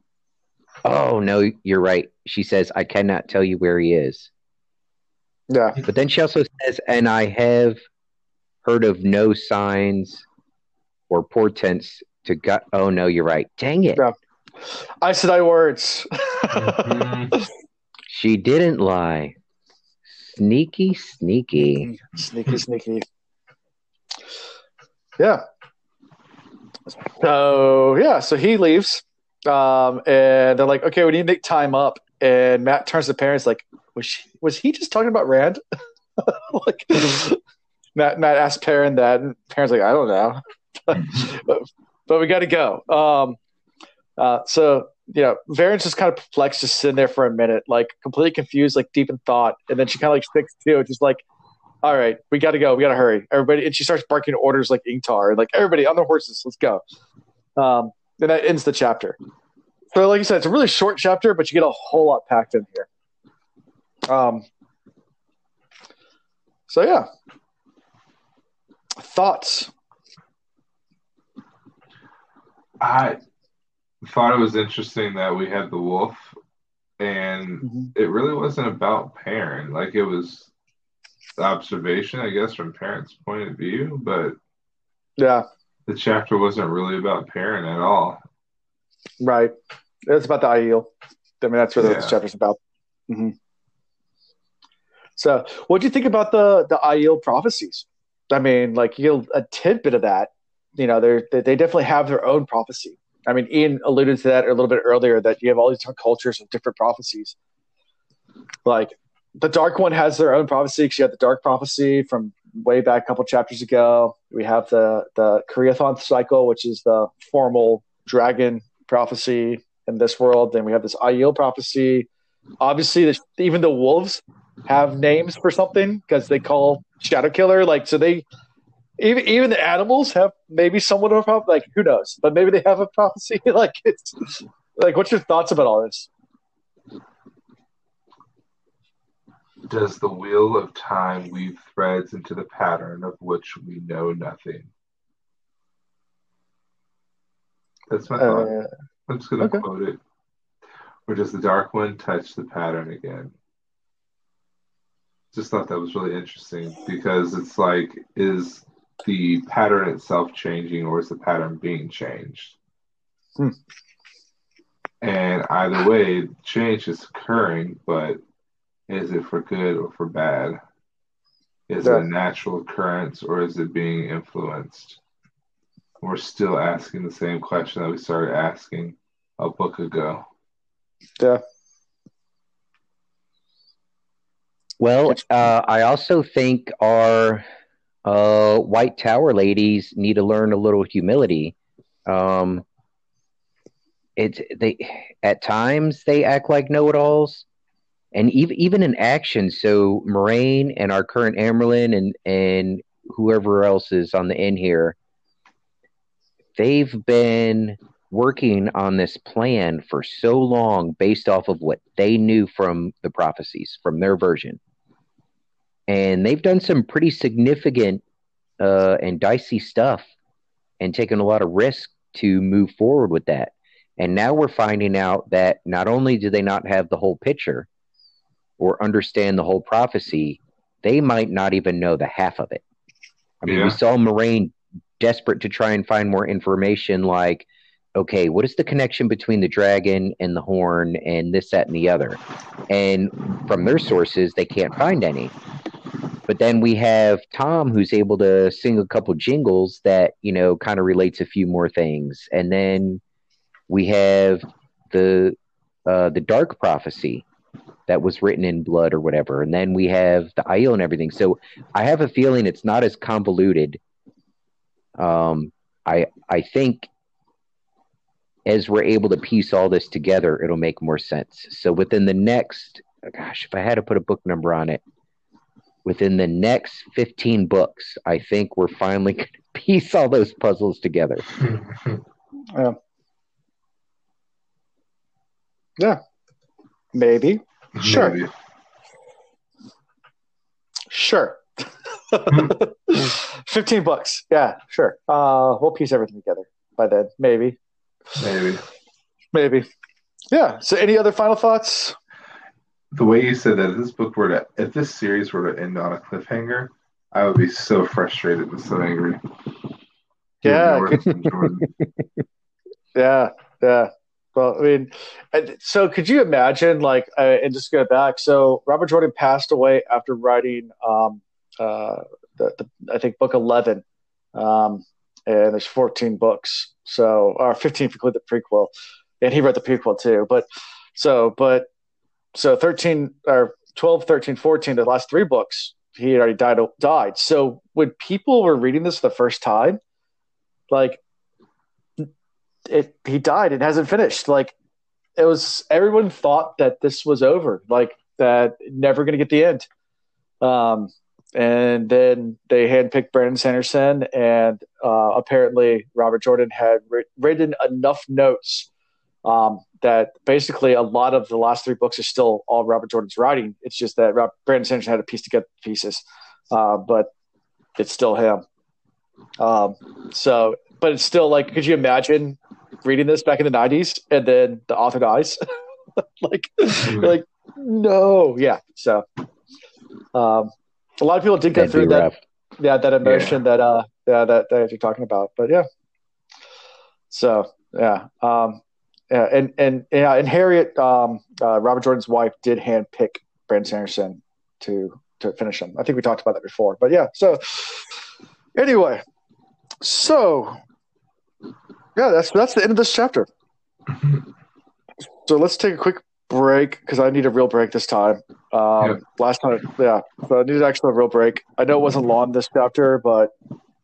Oh no, you're right. She says, "I cannot tell you where he is." Yeah. But then she also says, "And I have heard of no signs or portents to gut." Oh no, you're right. Dang it! Yeah. I said I words. she didn't lie. Sneaky, sneaky, sneaky, sneaky. Yeah. So yeah, so he leaves. Um, and they're like, okay, we need to make time up. And Mat turns to the parents like, was she, was he just talking about Rand? *laughs* like, *laughs* Matt Mat asked Perrin that, and Perrin's like, I don't know, *laughs* but, we got to go. Um, uh, so you know, Verin's just kind of perplexed, just sitting there for a minute, like completely confused, like deep in thought, and then she kind of like sticks to it, just like, all right, we got to go, we got to hurry, everybody, and she starts barking orders like Ingtar, like everybody on the horses, let's go. Um, and that ends the chapter. So, like you said, it's a really short chapter, but you get a whole lot packed in here. Um. So yeah, thoughts. I thought it was interesting that we had the wolf, and mm-hmm. it really wasn't about Perrin. Like it was observation, I guess, from Perrin's point of view, but yeah, the chapter wasn't really about Perrin at all. Right. It's about the Aiel. I mean, that's what yeah. the chapter's about. Mm-hmm. So, what do you think about the the Aiel prophecies? I mean, like you a tidbit of that. You know, they they definitely have their own prophecy. I mean, Ian alluded to that a little bit earlier that you have all these different cultures and different prophecies. Like the Dark One has their own prophecy because you have the Dark prophecy from way back a couple chapters ago. We have the the Karaethon cycle, which is the formal dragon prophecy in this world. Then we have this Aiel prophecy. Obviously, the, even the wolves have names for something because they call Shadow Killer. Like so, they even even the animals have maybe somewhat of a prophecy. Like who knows? But maybe they have a prophecy. *laughs* like it's like, what's your thoughts about all this? Does the wheel of time weave threads into the pattern of which we know nothing? That's my thought. Uh, I'm just going to okay. quote it. Or does the dark one touch the pattern again? Just thought that was really interesting because it's like, is the pattern itself changing or is the pattern being changed? Hmm. And either way, change is occurring, but is it for good or for bad? Is yeah. it a natural occurrence or is it being influenced? We're still asking the same question that we started asking a book ago. Yeah. Well, uh, I also think our uh, White Tower ladies need to learn a little humility. Um, it's they at times they act like know-it-alls, and even even in action. So Moiraine and our current Amyrlin and and whoever else is on the end here, they've been working on this plan for so long based off of what they knew from the prophecies from their version and they've done some pretty significant uh, and dicey stuff and taken a lot of risk to move forward with that and now we're finding out that not only do they not have the whole picture or understand the whole prophecy they might not even know the half of it i mean yeah. we saw Moiraine desperate to try and find more information like okay, what is the connection between the dragon and the horn and this, that, and the other? And from their sources, they can't find any. But then we have Thom who's able to sing a couple jingles that, you know, kind of relates a few more things. And then we have the uh, the dark prophecy that was written in blood or whatever. And then we have the Aiel and everything. So I have a feeling it's not as convoluted. Um, I I think as we're able to piece all this together, it'll make more sense. So within the next, gosh, if I had to put a book number on it, within the next 15 books, I think we're finally *laughs* going to piece all those puzzles together. *laughs* yeah. Yeah. Maybe. Sure. Maybe. Sure. *laughs* 15 bucks. Yeah, sure. Uh, we'll piece everything together by then. Maybe. Maybe. Maybe. Yeah. So, any other final thoughts? The way you said that, if this book were to, if this series were to end on a cliffhanger, I would be so frustrated and so angry. Yeah. *laughs* yeah. Yeah. Well, I mean, so could you imagine, like, uh, and just go back? So Robert Jordan passed away after writing, um, uh, the, the I think book eleven, um, and there's 14 books, so or 15 if you include the prequel, and he wrote the prequel too. But so, but so 13 or 12, 13, 14, the last three books, he had already died. Died. So when people were reading this the first time, like it, he died. It hasn't finished. Like it was. Everyone thought that this was over. Like that, never going to get the end. Um, and then they handpicked Brandon Sanderson, and uh, apparently Robert Jordan had written enough notes um, that basically a lot of the last three books are still all Robert Jordan's writing. It's just that Rob, Brandon Sanderson had a piece to together pieces, uh, but it's still him. Um, so, but it's still like, could you imagine reading this back in the '90s and then the author dies? *laughs* like, mm-hmm. *laughs* like no, yeah. So. Um, a lot of people did get through that. Rough. Yeah, that emotion yeah. that uh, yeah, that that you're talking about. But yeah, so yeah, um, yeah, and and yeah, and Harriet, um, uh, Robert Jordan's wife, did handpick Brandon Sanderson to to finish him. I think we talked about that before. But yeah, so anyway, so yeah, that's that's the end of this chapter. *laughs* so let's take a quick break because I need a real break this time. Um, yep. Last time, yeah, so I need actually a real break. I know it wasn't long this chapter, but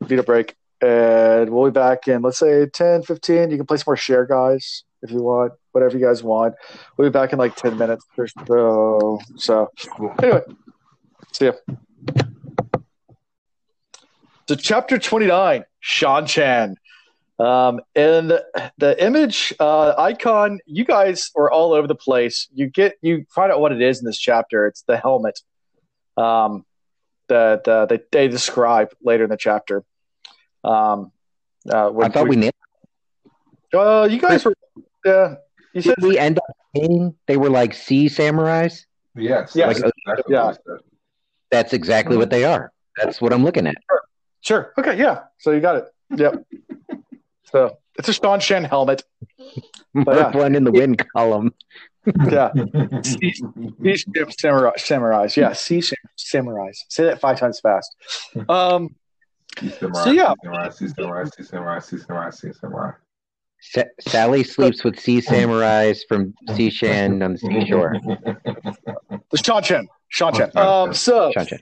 need a break. And we'll be back in, let's say, 10, 15. You can play some more share, guys, if you want, whatever you guys want. We'll be back in like 10 minutes or so. So, anyway, see ya. So, chapter 29, Seanchan. Um, and the, the image uh, icon, you guys are all over the place. You get you find out what it is in this chapter. It's the helmet um, that uh, that they describe later in the chapter. Um, uh, I thought we, we nailed. Uh, you guys were. Yeah, you said we end up saying they were like sea samurais. Yes. Yes. Like, exactly yeah. That's exactly what they are. That's what I'm looking at. Sure. sure. Okay. Yeah. So you got it. Yep. So it's a Seanchan helmet. *laughs* But, yeah. one in the wind column. yeah. *laughs* Sea, sea samurai, samurais. Yeah. Sea samurais. Say that five times fast. Um, samurai, so yeah. Sea samurai, sea samurai, sea samurai, sea samurai. Sa- Sally sleeps with sea samurais from Seashan on the seashore. The Seanchan. Seanchan. Um, so Seanchan.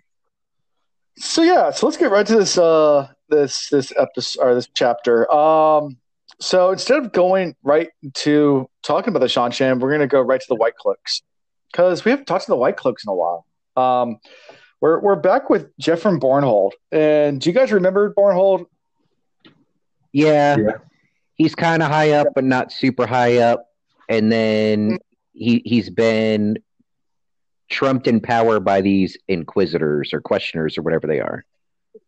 So yeah, so let's get right to this uh this this episode or this chapter. Um so instead of going right to talking about the Seanchan, we're gonna go right to the White Cloaks. Because we haven't talked to the White Cloaks in a while. Um we're we're back with Geofram Bornhold. And do you guys remember Bornhold? Yeah. yeah. He's kinda high up but not super high up. And then mm-hmm. he he's been trumped in power by these inquisitors or questioners or whatever they are.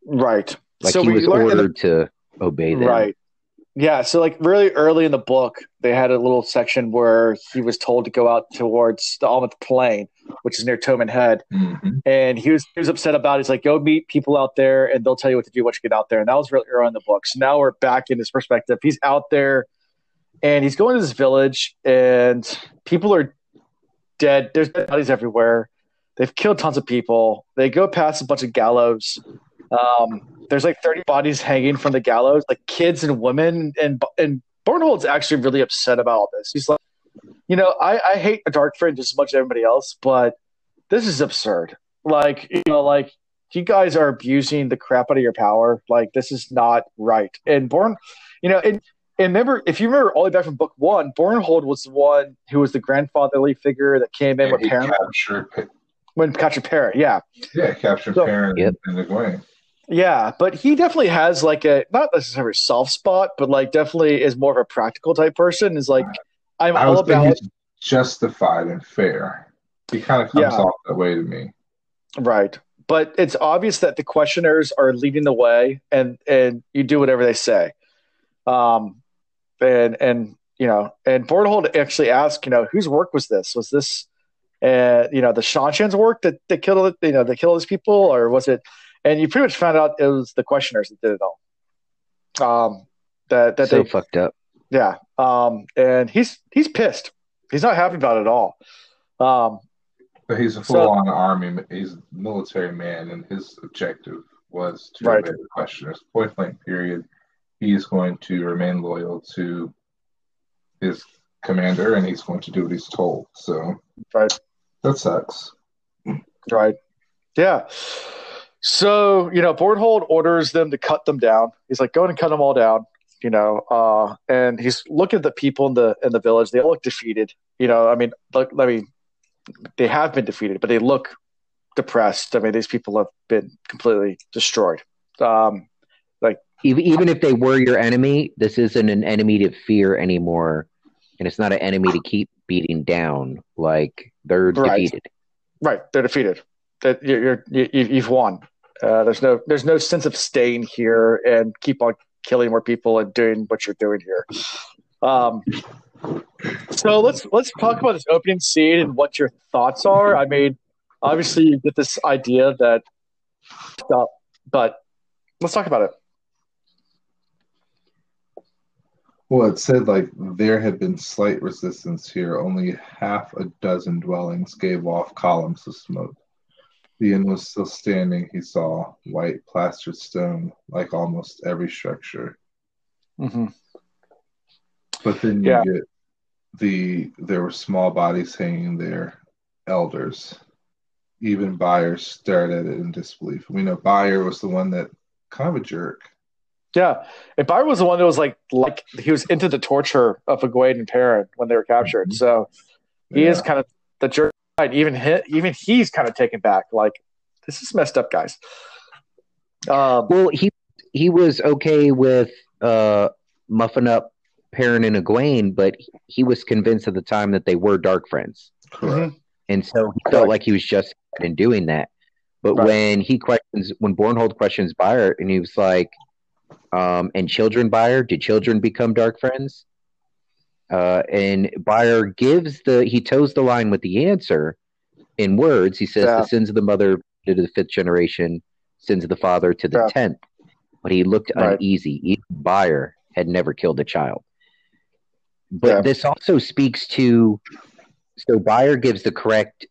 Right. Like so he was ordered the, to obey them. Right. Yeah. So like really early in the book, they had a little section where he was told to go out towards the Almoth Plain, which is near Toman Head. Mm-hmm. And he was he was upset about it. He's like, go meet people out there and they'll tell you what to do once you get out there. And that was really early in the book. So now we're back in his perspective. He's out there and he's going to this village and people are dead. There's bodies everywhere. They've killed tons of people. They go past a bunch of gallows. Um, there's like 30 bodies hanging from the gallows, like kids and women. And and Bornhold's actually really upset about all this. He's like, you know, I, I hate a dark friend just as much as everybody else, but this is absurd. Like, you know, like you guys are abusing the crap out of your power. Like, this is not right. And Born, you know, and and remember, if you remember all the way back from book one, Bornhold was the one who was the grandfatherly figure that came in with Perrin. Captured, when captured Perrin, yeah. Yeah, captured so, Perrin yep. in the Egwene. Yeah, but he definitely has like a not necessarily soft spot, but like definitely is more of a practical type person. Is like I'm all about justified and fair. He kind of comes yeah. off that way to me. Right. But it's obvious that the questioners are leading the way and and you do whatever they say. Um and and you know, and Bornhold actually asked, you know, whose work was this? Was this, uh, you know, the Seanchan's work that, that killed, you know, that killed these people, or was it? And you pretty much found out it was the questioners that did it all. Um, that that so they fucked up. Yeah. Um, and he's he's pissed. He's not happy about it at all. Um, but he's a full-on so, army. He's a military man, and his objective was to right. the questioners. Point blank. Period he is going to remain loyal to his commander and he's going to do what he's told. So right. that sucks. Right. Yeah. So, you know, Bornhold orders them to cut them down. He's like, go and cut them all down, you know, uh, and he's looking at the people in the in the village. They all look defeated. You know, I mean, look, I mean, they have been defeated, but they look depressed. I mean, these people have been completely destroyed. Um, even if they were your enemy, this isn't an enemy to fear anymore, and it's not an enemy to keep beating down. Like they're right. defeated. Right, they're defeated. That you're, you're you've won. Uh, there's no there's no sense of staying here and keep on killing more people and doing what you're doing here. Um, so let's let's talk about this opening scene and what your thoughts are. I mean, obviously you get this idea that, stop, but let's talk about it. Well, it said like there had been slight resistance here. Only half a dozen dwellings gave off columns of smoke. The inn was still standing, he saw, white plastered stone, like almost every structure. Mm-hmm. But then you yeah. get the there were small bodies hanging there, elders. Even Byar stared at it in disbelief. We know Byar was the one that kind of a jerk yeah, and Byar was the one that was like, like he was into the torture of Egwene and Perrin when they were captured. Mm-hmm. So he yeah. is kind of the jerk. Even he, even he's kind of taken back. Like this is messed up, guys. Um, well, he he was okay with uh, muffing up Perrin and Egwene, but he was convinced at the time that they were dark friends, mm-hmm. and so he felt like he was just in doing that. But right. when he questions, when Bornhold questions Byar, and he was like, um, and children Byar. Did children become dark friends? Uh, and Byar gives the he toes the line with the answer in words. He says yeah. the sins of the mother to the fifth generation, sins of the father to the yeah. tenth. But he looked right. uneasy. Even Byar had never killed a child. But yeah. this also speaks to so Byar gives the correct,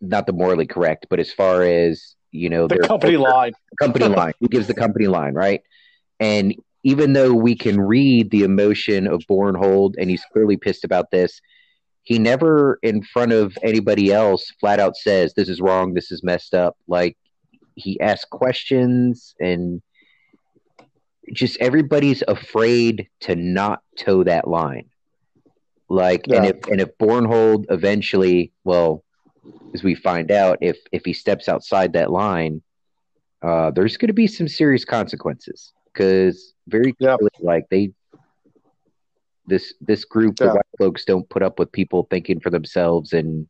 not the morally correct, but as far as you know, the company *laughs* line. Company *laughs* line. Who gives the company line, right? And even though we can read the emotion of Bornhold, and he's clearly pissed about this, he never in front of anybody else flat out says this is wrong, this is messed up. Like he asks questions and just everybody's afraid to not toe that line. Like yeah. and if and if Bornhold eventually, well, as we find out, if if he steps outside that line, uh, there's going to be some serious consequences because very clearly, yeah. like they this this group yeah. of white folks don't put up with people thinking for themselves and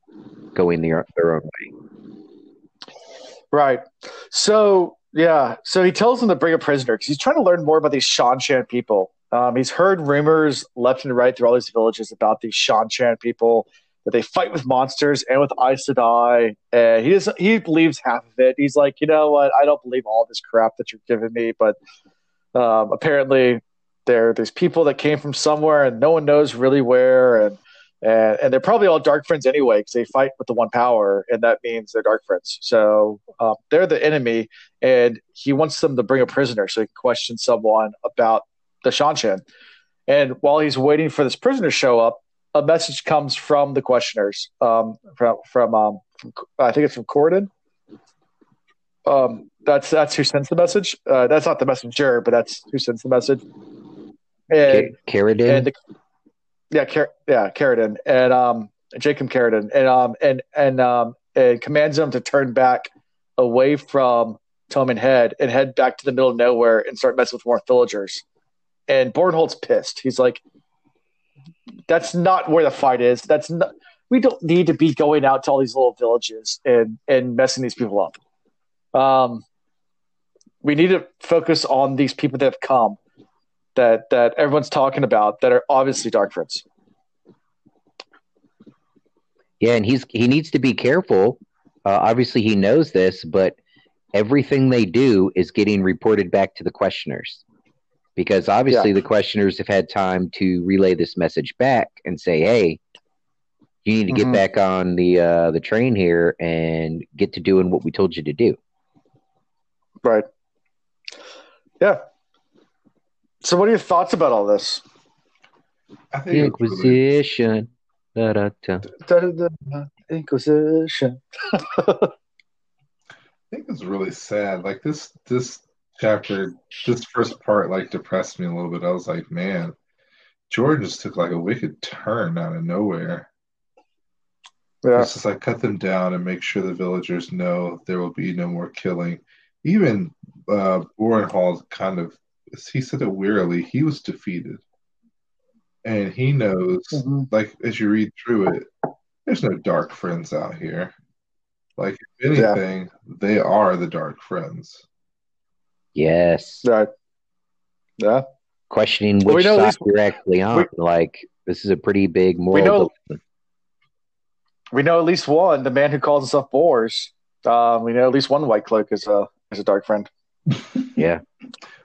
going their their own way. Right. So yeah. So he tells them to bring a prisoner because he's trying to learn more about these Seanchan people. Um, he's heard rumors left and right through all these villages about these Seanchan people that they fight with monsters and with Aes Sedai. And he doesn't. He believes half of it. He's like, you know what? I don't believe all this crap that you're giving me, but um, apparently there there's people that came from somewhere and no one knows really where and and, and they're probably all dark friends anyway because they fight with the one power and that means they're dark friends. So um, they're the enemy and he wants them to bring a prisoner so he can question someone about the Seanchan and while he's waiting for this prisoner to show up a message comes from the questioners um, from from, um, I think it's from Carridin um, that's that's who sends the message. Uh, that's not the messenger, but that's who sends the message. And, Carridin. And the, yeah, Car- yeah, Carridin, and um, Jaichim Carridin, and um, and and um, and commands them to turn back away from Toman Head and head back to the middle of nowhere and start messing with more villagers. And Bornhold's pissed. He's like, "That's not where the fight is. That's not. We don't need to be going out to all these little villages and and messing these people up." Um, we need to focus on these people that have come, that that everyone's talking about, that are obviously dark friends. Yeah, and he's he needs to be careful. Uh, obviously, he knows this, but everything they do is getting reported back to the questioners because obviously yeah. the questioners have had time to relay this message back and say, "Hey, you need to get mm-hmm. back on the uh, the train here and get to doing what we told you to do." Right. Yeah. So, what are your thoughts about all this? I think Inquisition. Da, da, da. Inquisition. I think it's really sad. Like this, this chapter, this first part, like depressed me a little bit. I was like, man, Jordan just took like a wicked turn out of nowhere. Yeah. It's just like cut them down and make sure the villagers know there will be no more killing even uh, Bornhold kind of he said it wearily. He was defeated, and he knows. Mm-hmm. Like as you read through it, there's no dark friends out here. Like if anything, yeah. they are the dark friends. Yes. Right. Yeah. Questioning which well, we side you're actually on. We, like this is a pretty big moral. We know, we know at least one. The man who calls himself Bors. Uh, we know at least one White Cloak is a as a dark friend. *laughs* yeah.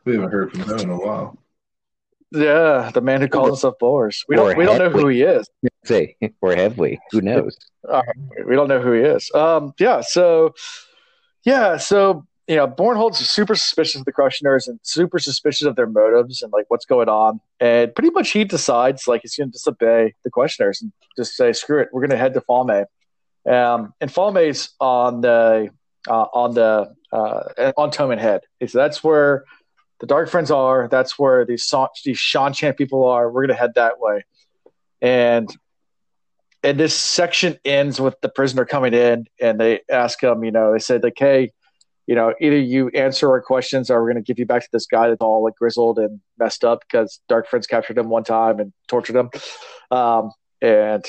We haven't heard from him in a while. Yeah, the man who calls himself Bors. We don't. we don't know who he is. *laughs* Say, or have we? Who knows? Uh, we don't know who he is. Um. Yeah. So. Yeah. So you know, Bornhold's super suspicious of the Questioners and super suspicious of their motives and like what's going on. And pretty much he decides like he's going to disobey the Questioners and just say, "Screw it, we're going to head to Falme." Um, and Falme's on the uh, on the uh, on Toman Head. So that's where the Dark Friends are. That's where these these Seanchan people are. We're gonna head that way, and and this section ends with the prisoner coming in, and they ask him. You know, they said like, "Hey, you know, either you answer our questions, or we're gonna give you back to this guy that's all like grizzled and messed up because Dark Friends captured him one time and tortured him." Um, and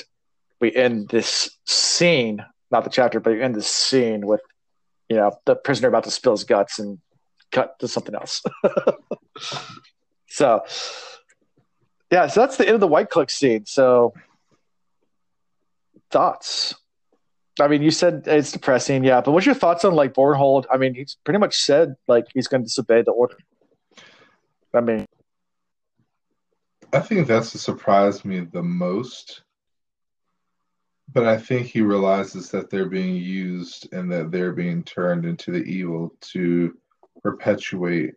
we end this scene, not the chapter, but we end this scene with you know, the prisoner about to spill his guts and cut to something else. *laughs* so, yeah, so that's the end of the White Cloak scene. So, thoughts? I mean, you said it's depressing, yeah, but what's your thoughts on like Bornhold? I mean, he's pretty much said like he's going to disobey the order. I mean, I think that's what surprised me the most but I think he realizes that they're being used and that they're being turned into the evil to perpetuate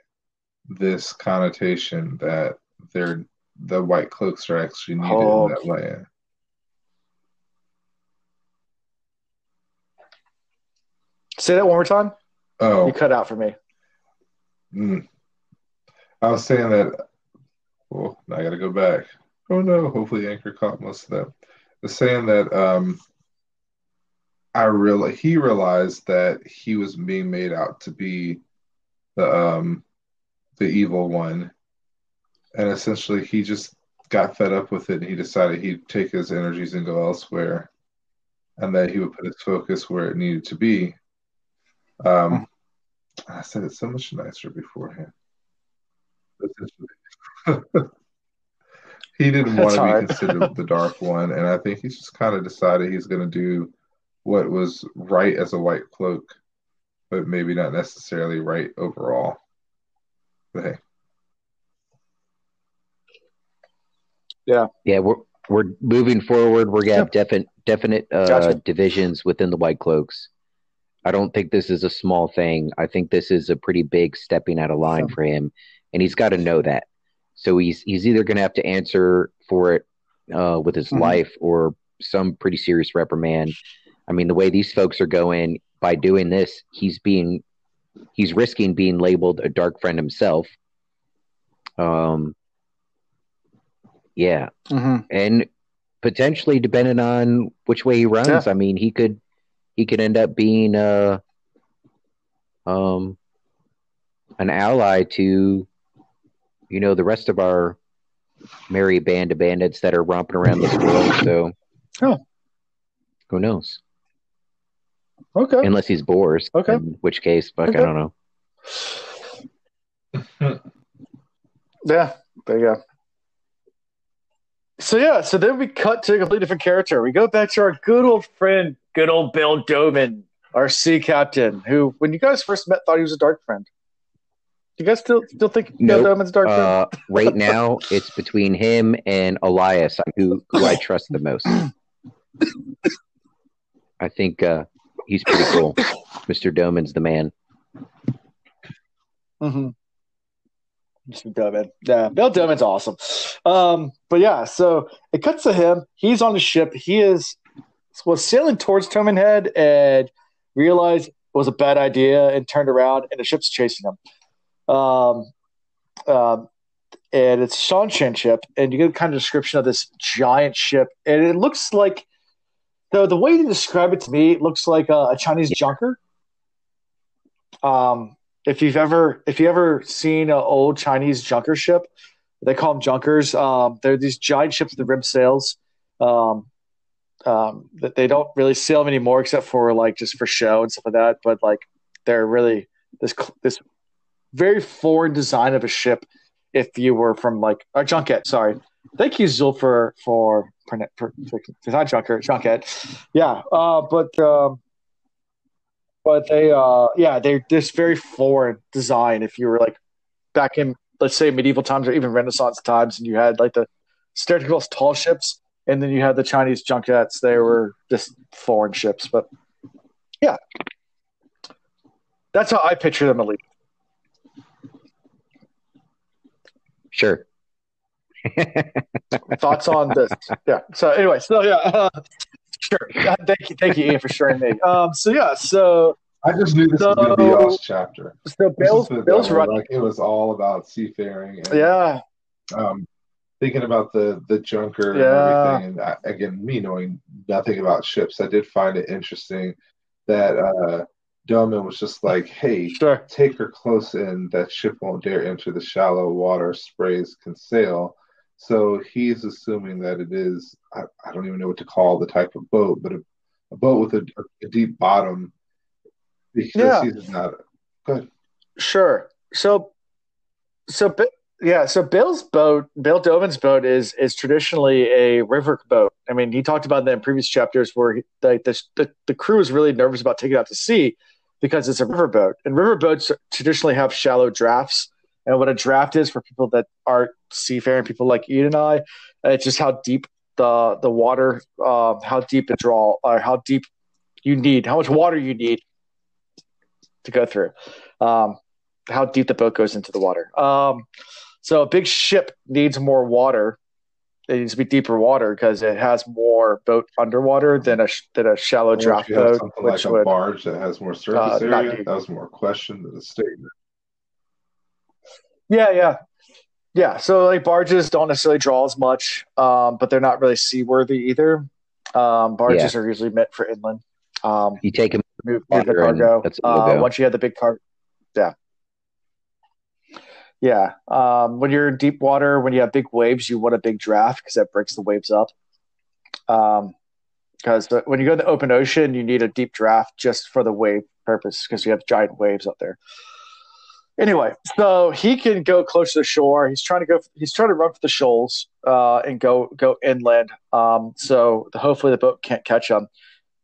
this connotation that they're the white cloaks are actually needed oh, in that land. Say that one more time. Oh, you cut out for me. Mm. I was saying that. Oh, well, I got to go back. Oh no! Hopefully, Anchor caught most of that. Saying that um, I really he realized that he was being made out to be the um the evil one, and essentially he just got fed up with it and he decided he'd take his energies and go elsewhere, and that he would put his focus where it needed to be. Um, I said it so much nicer beforehand. *laughs* he didn't want to be considered the *laughs* dark one, and I think he's just kind of decided he's going to do what was right as a white cloak, but maybe not necessarily right overall. But hey. Yeah. Yeah, we're we're moving forward. We're gonna have definite definite uh, gotcha. divisions within the White Cloaks. I don't think this is a small thing. I think this is a pretty big stepping out of line for him, and he's got to know that. So he's he's either going to have to answer for it uh, with his mm-hmm. life or some pretty serious reprimand. I mean, the way these folks are going by doing this, he's being he's risking being labeled a Darkfriend himself. Um, yeah, mm-hmm. and potentially depending on which way he runs, yeah. I mean, he could he could end up being a um an ally to you know the rest of our merry band of bandits that are romping around this world. So, oh, who knows? Okay. Unless he's Boris. Okay. In which case, fuck, okay. I don't know. *laughs* yeah, there you go. So yeah, so then we cut to a completely different character. We go back to our good old friend, good old Bill Domon, our sea captain, who, when you guys first met, thought he was a Darkfriend. Do you guys still still think nope. Bill Domon's dark? Uh, right now, it's between him and Elias, who who I trust the most. I think uh, he's pretty cool. Mr. Domon's the man. Mm-hmm. Mr. Domon. Yeah, Bill Domon's awesome. Um, but yeah, so it cuts to him. He's on the ship. He is was sailing towards Toman Head and realized it was a bad idea and turned around and the ship's chasing him. Um, um, and it's Seanchan ship, and you get a kind of description of this giant ship, and it looks like the the way you describe it to me, it looks like a, a Chinese junker. Um, if you've ever if you ever seen an old Chinese junker ship, they call them junkers. Um, they're these giant ships with the rib sails. Um, um, that they don't really sail them anymore, except for like just for show and stuff like that. But like they're really this this very foreign design of a ship. If you were from like a junket, sorry, thank you Zul for for for, for, for not junker junket, yeah. Uh, but um, but they uh yeah they're this very foreign design. If you were like back in let's say medieval times or even Renaissance times, and you had like the stereotypical tall ships, and then you had the Chinese junkets. They were just foreign ships, but yeah, that's how I picture them at least. Sure. *laughs* Thoughts on this? Yeah. So anyway, so yeah, uh, sure. Thank you, thank you, Ian, for sharing me. Um, so yeah, so I just knew this so, was going to be y'all's chapter. So Bill's, Bill's running. Like it was all about seafaring. And, yeah. Um, thinking about the the junker yeah. and everything, and I, again, me knowing nothing about ships, I did find it interesting that uh, Domon was just like, "Hey, sure. take her close in. That ship won't dare enter the shallow water. Sprays can sail." So he's assuming that it is, I, I don't even know what to call the type of boat, but a, a boat with a, a, deep bottom because yeah. he's not good. Sure. So, so, yeah, so Bill's boat, Bill Domon's boat is is traditionally a river boat. I mean, he talked about that in previous chapters where he, the, the, the crew is really nervous about taking it out to sea because it's a river boat, and river boats traditionally have shallow drafts and what a draft is for people that aren't seafaring, people like Ian and I. It's just how deep the the water, uh, how deep it draw, or how deep you need, how much water you need to go through, um, how deep the boat goes into the water. Um, so a big ship needs more water it needs to be deeper water because it has more boat underwater than a than a shallow draft boat. Something like a would, barge that has more surface uh, area. That was more a question than a statement. Yeah, yeah, yeah. So like barges don't necessarily draw as much, um, but they're not really seaworthy either. Um, barges yeah. are usually meant for inland. Um, you take them move, move the cargo. Uh, once you have the big car, yeah. Yeah. Um, when you're in deep water, when you have big waves, you want a big draft because that breaks the waves up. Um, because when you go to the open ocean, you need a deep draft just for the wave purpose because you have giant waves up there. Anyway, so he can go close to the shore. He's trying to go. He's trying to run for the shoals uh, and go go inland. Um, so the, hopefully the boat can't catch him.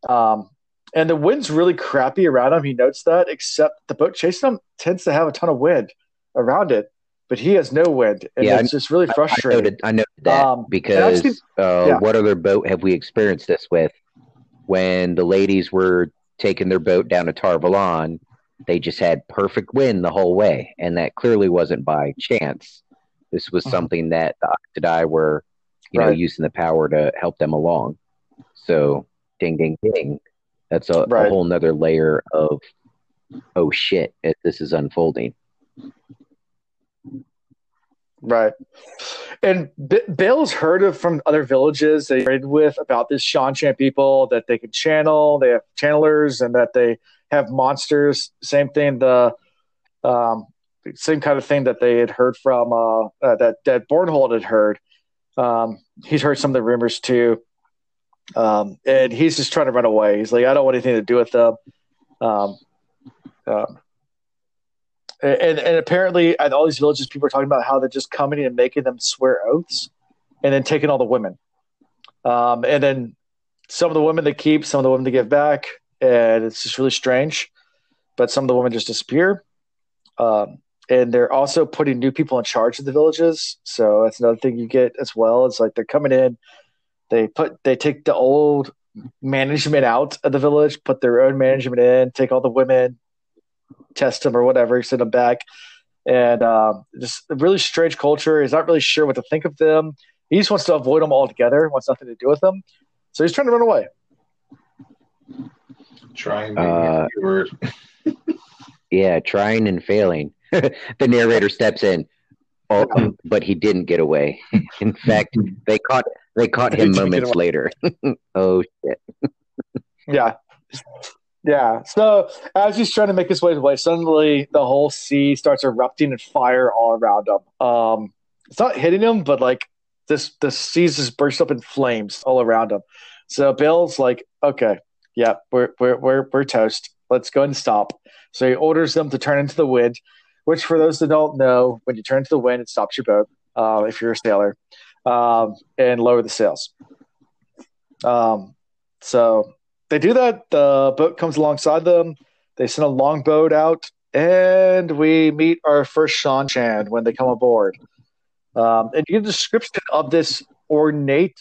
Um, and the wind's really crappy around him. He notes that, except the boat chasing him tends to have a ton of wind around it, but he has no wind, and yeah, it's just really frustrating. I noted, I noted that um, because seen, uh, yeah. what other boat have we experienced this with? When the ladies were taking their boat down to Tar-Valon, they just had perfect wind the whole way, and that clearly wasn't by chance. This was mm-hmm. something that the Octodai were, you right. know, using the power to help them along. So, ding, ding, ding. That's a, right. a whole nother layer of oh shit, this is unfolding. Right. And B- Bill's heard of from other villages they traded with about this Seanchan people that they can channel, they have channelers, and that they have monsters. Same thing, the um, same kind of thing that they had heard from uh, uh, that that Bornhald had heard. Um, he's heard some of the rumors too, um, and he's just trying to run away. He's like, I don't want anything to do with them. Um, um and and apparently at all these villages, people are talking about how they're just coming and making them swear oaths, and then taking all the women, um, and then some of the women they keep, some of the women they give back, and it's just really strange. But some of the women just disappear, um, and they're also putting new people in charge of the villages. So that's another thing you get as well. It's like they're coming in, they put they take the old management out of the village, put their own management in, take all the women, test him or whatever, send him back. And um, just a really strange culture. He's not really sure what to think of them. He just wants to avoid them altogether, wants nothing to do with them. So he's trying to run away. Trying uh, word. *laughs* yeah, trying and failing. *laughs* the narrator steps in. Oh, but he didn't get away. *laughs* In fact, they caught they caught him moments later. oh shit. yeah. Yeah. So as he's trying to make his way away, suddenly the whole sea starts erupting and fire all around him. Um, it's not hitting him, but like this, the seas just burst up in flames all around him. So Bill's like, okay, yeah, we're we're we're we're toast. Let's go and stop. So he orders them to turn into the wind, which for those that don't know, when you turn into the wind, it stops your boat. Uh, if you're a sailor, um, and lower the sails. Um, so they do that. The boat comes alongside them. They send a longboat out, and we meet our first Seanchan when they come aboard. Um, and you get a description of this ornate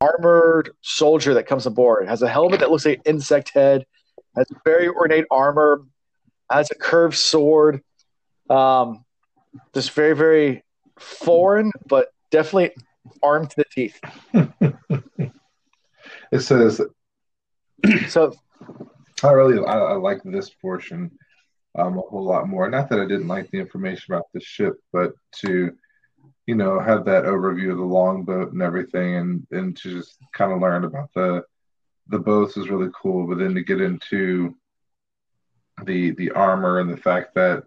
armored soldier that comes aboard. It has a helmet that looks like an insect head, has very ornate armor, has a curved sword. Um, just very, very foreign, but definitely armed to the teeth. *laughs* it says *clears throat* so I really I, I like this portion um, a whole lot more. Not that I didn't like the information about the ship, but to you know have that overview of the longboat and everything, and and to just kind of learn about the the boats is really cool. But then to get into the the armor and the fact that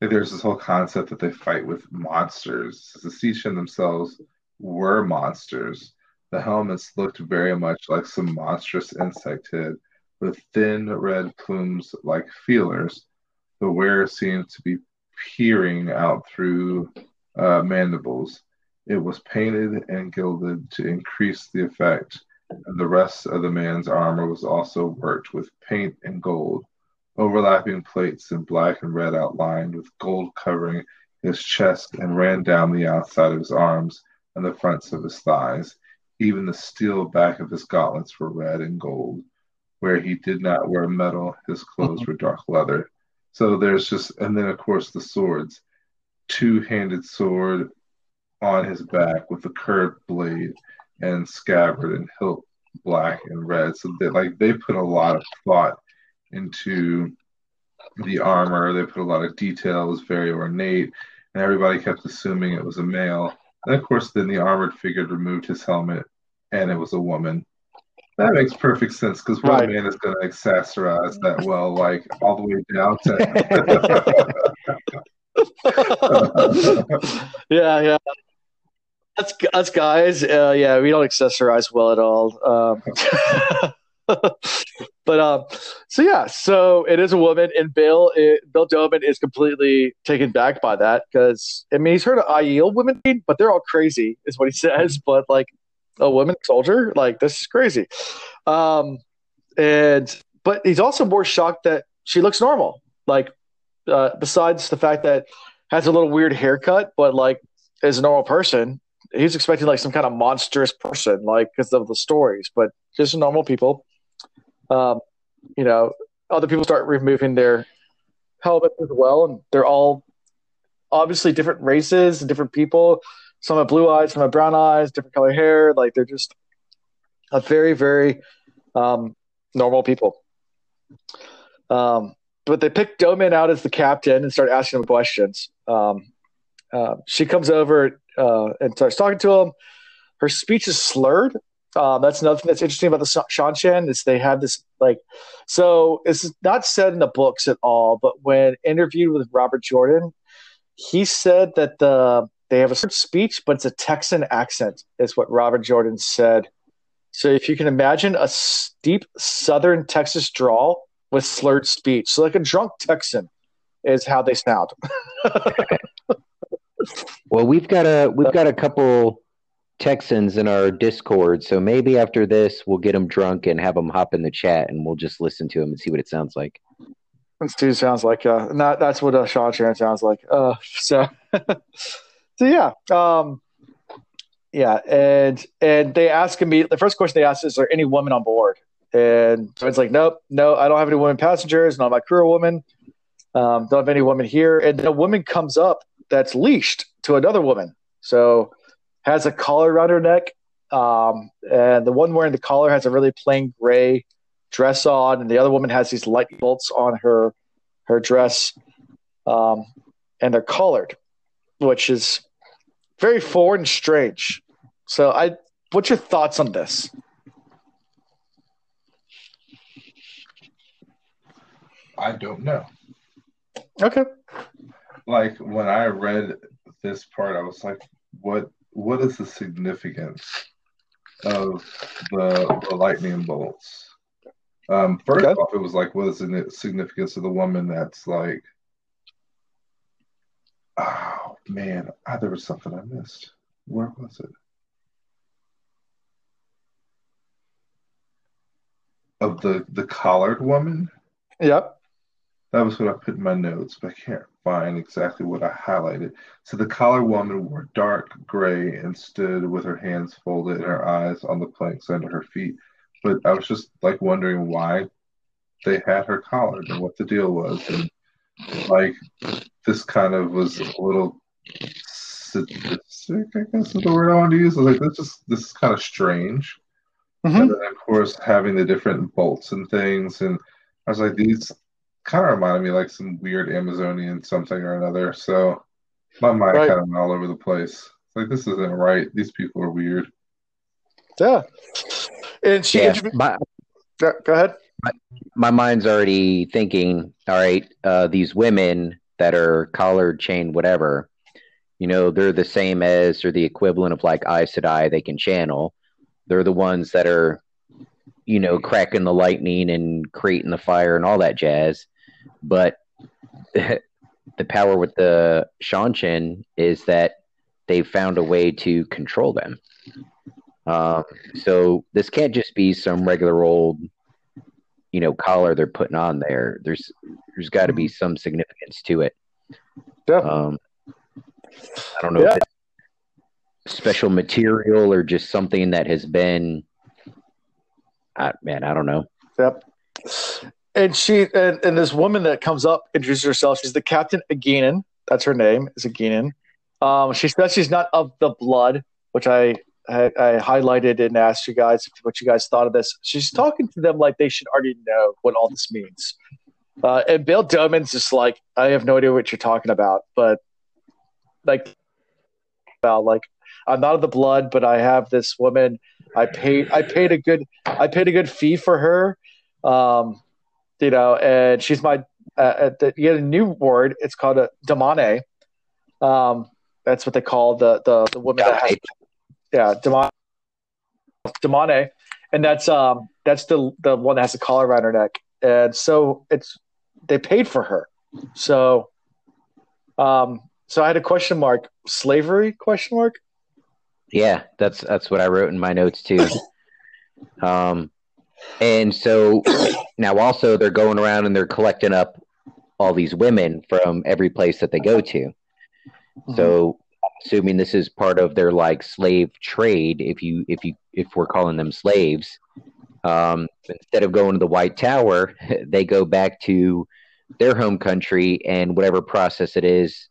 there's this whole concept that they fight with monsters. The Seanchan themselves were monsters. The helmets looked very much like some monstrous insect head with thin red plumes like feelers. The wearer seemed to be peering out through uh, mandibles. It was painted and gilded to increase the effect, and the rest of the man's armor was also worked with paint and gold. Overlapping plates in black and red outlined with gold covering his chest and ran down the outside of his arms and the fronts of his thighs. Even the steel back of his gauntlets were red and gold. Where he did not wear metal, his clothes mm-hmm. were dark leather. So there's just, and then of course the swords, two-handed sword, on his back with a curved blade and scabbard and hilt black and red. So they like they put a lot of thought into the armor. They put a lot of detail. It was very ornate, and everybody kept assuming it was a male. And of course, then the armored figure removed his helmet, and it was a woman. That makes perfect sense because what right. man is going to accessorize that well, like all the way down to. *laughs* yeah, yeah. That's us guys. Uh, yeah, we don't accessorize well at all. Um, *laughs* but um, so yeah, so it is a woman, and Bill it, Bill Domon is completely taken back by that because I mean he's heard of Aiel women, but they're all crazy, is what he *laughs* says. But like a woman soldier, like this is crazy. Um, and but he's also more shocked that she looks normal. Like uh, besides the fact that has a little weird haircut, but like is a normal person, he's expecting like some kind of monstrous person, like because of the stories, but just normal people. Um, you know, other people start removing their helmets as well, and they're all obviously different races and different people. Some have blue eyes, some have brown eyes, different color hair. Like they're just a very, very um, normal people. Um, but they picked Domon out as the captain and start asking him questions. Um, uh, she comes over uh, and starts talking to him. Her speech is slurred. Um, that's another thing that's interesting about the Seanchan is they have this like, so it's not said in the books at all, but when interviewed with Robert Jordan, he said that the they have a certain speech, but it's a Texan accent, is what Robert Jordan said. So if you can imagine a steep Southern Texas drawl with slurred speech, so like a drunk Texan is how they sound. *laughs* well, we've got a we've got a couple Texans in our Discord, so maybe after this we'll get them drunk and have them hop in the chat, and we'll just listen to them and see what it sounds like. That's too sounds like, uh, that, that's what uh, Seanchan sounds like. Uh, *laughs* so, *laughs* so yeah, um, yeah, and and they ask me the first question they ask is, "Is there any women on board?" And so it's like, "Nope, no, I don't have any women passengers. Of my crew are women. Um, don't have any women here." And then a woman comes up that's leashed to another woman. So has a collar around her neck. Um, and the one wearing the collar has a really plain gray dress on, and the other woman has these light bolts on her her dress, um, and they're collared, which is very foreign and strange. So, I, what's your thoughts on this? I don't know. Okay like when I read this part, I was like, what what is the significance of the the lightning bolts? Um, first okay. off, it was like, what is the significance of the woman that's like, oh man, ah, there was something I missed. Where was it? Of the the collared woman. Yep. That was what I put in my notes, but I can't find exactly what I highlighted. So the collar woman wore dark gray and stood with her hands folded and her eyes on the planks under her feet. But I was just like wondering why they had her collared and what the deal was. And like this kind of was a little sadistic, I guess is the word I want to use. I was like, this is this is kind of strange. Mm-hmm. And then of course having the different bolts and things and I was like, these kind of reminded me like some weird Amazonian something or another. So my mind right. kind of went all over the place. Like this isn't right. These people are weird. Yeah. And she yeah, my, go, go ahead. My, my, mind's already thinking, all right, uh, these women that are collared, chain, whatever, you know, they're the same as or the equivalent of like Aes Sedai they can channel. They're the ones that are, you know, cracking the lightning and creating the fire and all that jazz. But *laughs* the power with the Seanchan is that they've found a way to control them. Um, so this can't just be some regular old, you know, collar they're putting on there. There's there's got to be some significance to it. Yeah. Um, I don't know yeah. if it's special material or just something that has been. I, man, I don't know. Yep and she and, and this woman that comes up introduces herself. She's the Captain Egeanin. That's her name is Egeanin. Um, she says she's not of the blood, which I, I, I highlighted and asked you guys what you guys thought of this. She's talking to them like they should already know what all this means. Uh, and Bill Domon's just like, I have no idea what you're talking about, but like, about like, I'm not of the blood, but I have this woman. I paid, I paid a good, I paid a good fee for her. Um, you know, and she's my, uh, the, you get a new word. It's called a damane. Um, that's what they call the, the, the woman that has, yeah, damane, damane. And that's, um, that's the, the one that has a collar around her neck. And so it's they paid for her. So, um, so I had a question mark. Slavery? Question mark. Yeah, that's that's what I wrote in my notes too. *laughs* um, and so *coughs* now also they're going around and they're collecting up all these women from every place that they go to. Mm-hmm. So assuming this is part of their like slave trade, if you if you if we're calling them slaves, um, instead of going to the White Tower, *laughs* they go back to their home country and whatever process it is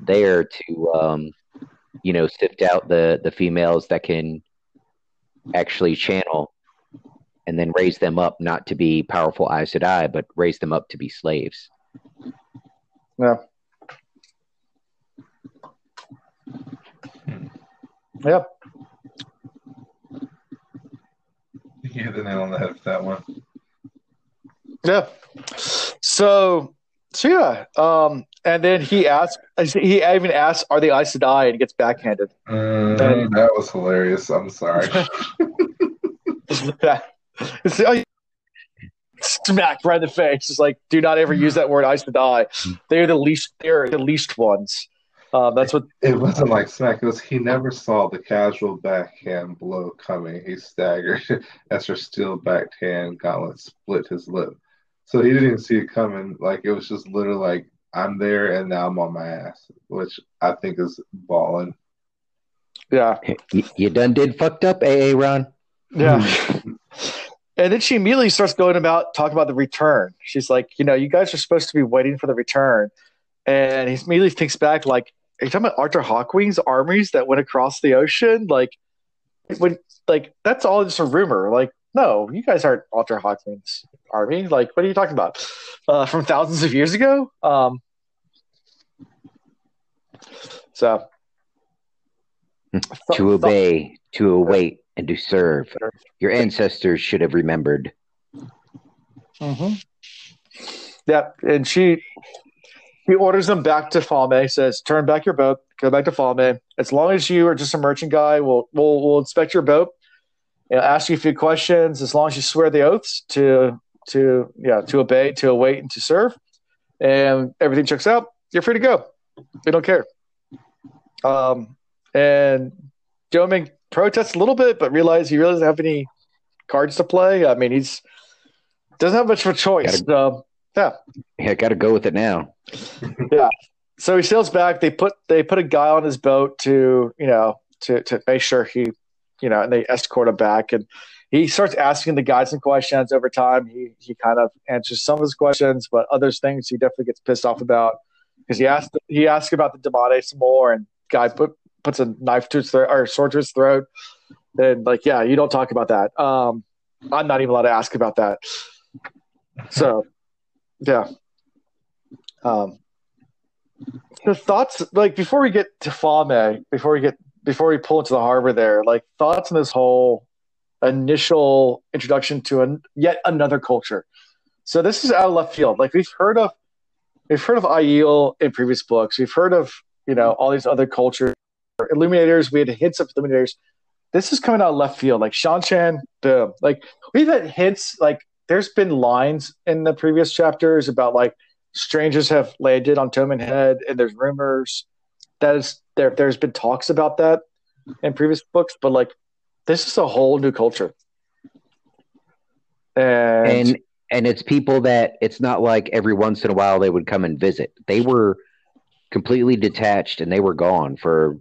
there to, um, you know, sift out the the females that can actually channel and then raise them up not to be powerful Aes Sedai, but raise them up to be slaves. Yeah. Yep. You hit the nail on the head with that one. Yeah. So, so yeah. Um, and then he asked, he even asked, "Are they Aes Sedai?" And he gets backhanded. Mm, and, that was hilarious. I'm sorry. *laughs* *laughs* smack right in the face. It's like, do not ever use that word Aes die." They're the least. They're the least ones. Uh, that's what it wasn't like smack. It was he never saw the casual backhand blow coming. He staggered *laughs* as her steel backhand gauntlet split his lip. So he didn't even see it coming. Like it was just literally like I'm there and now I'm on my ass, which I think is balling. Yeah, you, you done did fucked up, AA Ron. Yeah. *laughs* and then she immediately starts going about talking about the return. She's like, you know, you guys are supposed to be waiting for the return, and he immediately thinks back, like, are you talking about Arthur Hawkwing's armies that went across the ocean? Like, when, like that's all just a rumor. Like, no, you guys aren't Arthur Hawkwing's army. Like, what are you talking about? Uh, from thousands of years ago? Um, so. to obey, to await, and to serve. Your ancestors should have remembered. Mm-hmm. Yeah, and she he orders them back to Falme. Says, "Turn back your boat. Go back to Falme. As long as you are just a merchant guy, we'll we'll, we'll inspect your boat you know, ask you a few questions. As long as you swear the oaths to to yeah to obey, to await, and to serve, and everything checks out, you're free to go. We don't care." Um, and Domon protests a little bit, but realize he really doesn't have any cards to play. I mean, he's doesn't have much of a choice. Gotta, um, yeah, yeah, got to go with it now. *laughs* yeah. So he sails back. They put they put a guy on his boat to you know to to make sure he you know and they escort him back and he starts asking the guys some questions over time. He he kind of answers some of his questions, but others things he definitely gets pissed off about because he asked he asked about the damane some more, and guy put puts a knife to his throat or sword to his throat, and like yeah, you don't talk about that. Um, I'm not even allowed to ask about that. So yeah. Um, the thoughts like before we get to Falme, before we get before we pull into the harbor there, like thoughts on this whole initial introduction to an, yet another culture. So this is out of left field. Like we've heard of, we've heard of Aiel in previous books. We've heard of you know all these other cultures, Illuminators. We had hints of Illuminators. This is coming out left field. Like Seanchan, boom. Like we've had hits. Like there's been lines in the previous chapters about like strangers have landed on Toman Head, and there's rumors that is there. There's been talks about that in previous books, but like this is a whole new culture, and and, and it's people that it's not like every once in a while they would come and visit. They were completely detached, and they were gone for.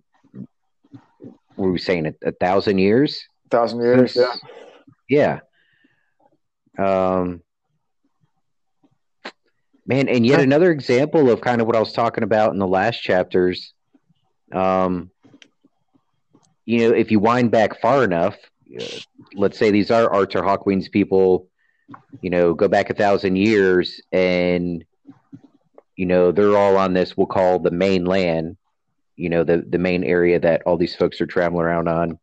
Were we saying? A, a thousand years. A thousand years. Yeah. Yeah. Um, man, and yet another example of kind of what I was talking about in the last chapters um, you know, if you wind back far enough, uh, let's say these are Arthur Hawkwing's people, you know, go back a thousand years and, you know, they're all on this, we'll call the main land, you know, the, the main area that all these folks are traveling around on.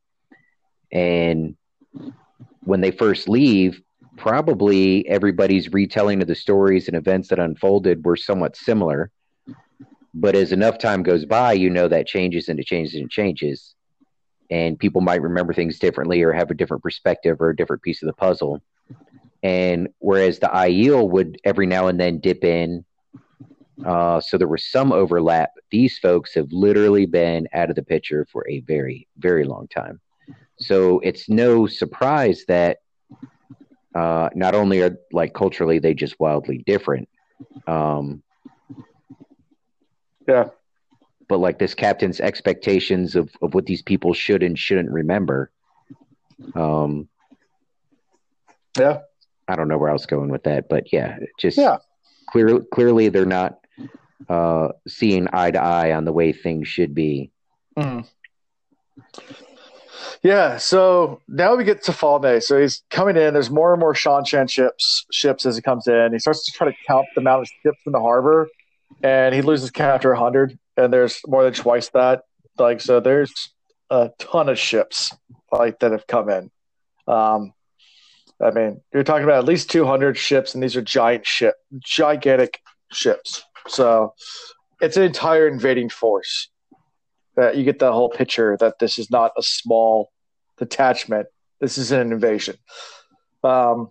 And when they first leave, probably everybody's retelling of the stories and events that unfolded were somewhat similar. But as enough time goes by, you know that changes and it changes and changes. And people might remember things differently or have a different perspective or a different piece of the puzzle. And whereas the Aiel would every now and then dip in, uh, so there was some overlap, these folks have literally been out of the picture for a very, very long time. So it's no surprise that uh, not only are like culturally they just wildly different, um, yeah, but like this captain's expectations of, of what these people should and shouldn't remember. Um, yeah, I don't know where I was going with that, but yeah, just yeah, clearly, clearly they're not uh, seeing eye to eye on the way things should be. Mm. Yeah, so now we get to Falme. So he's coming in. There's more and more Seanchan ships ships as he comes in. He starts to try to count the amount of ships in the harbor, and he loses count after hundred. And there's more than twice that. Like so, there's a ton of ships like that have come in. Um, I mean, you're talking about at least 200 ships, and these are giant ship, gigantic ships. So it's an entire invading force that you get the whole picture that this is not a small detachment. This is an invasion. Um,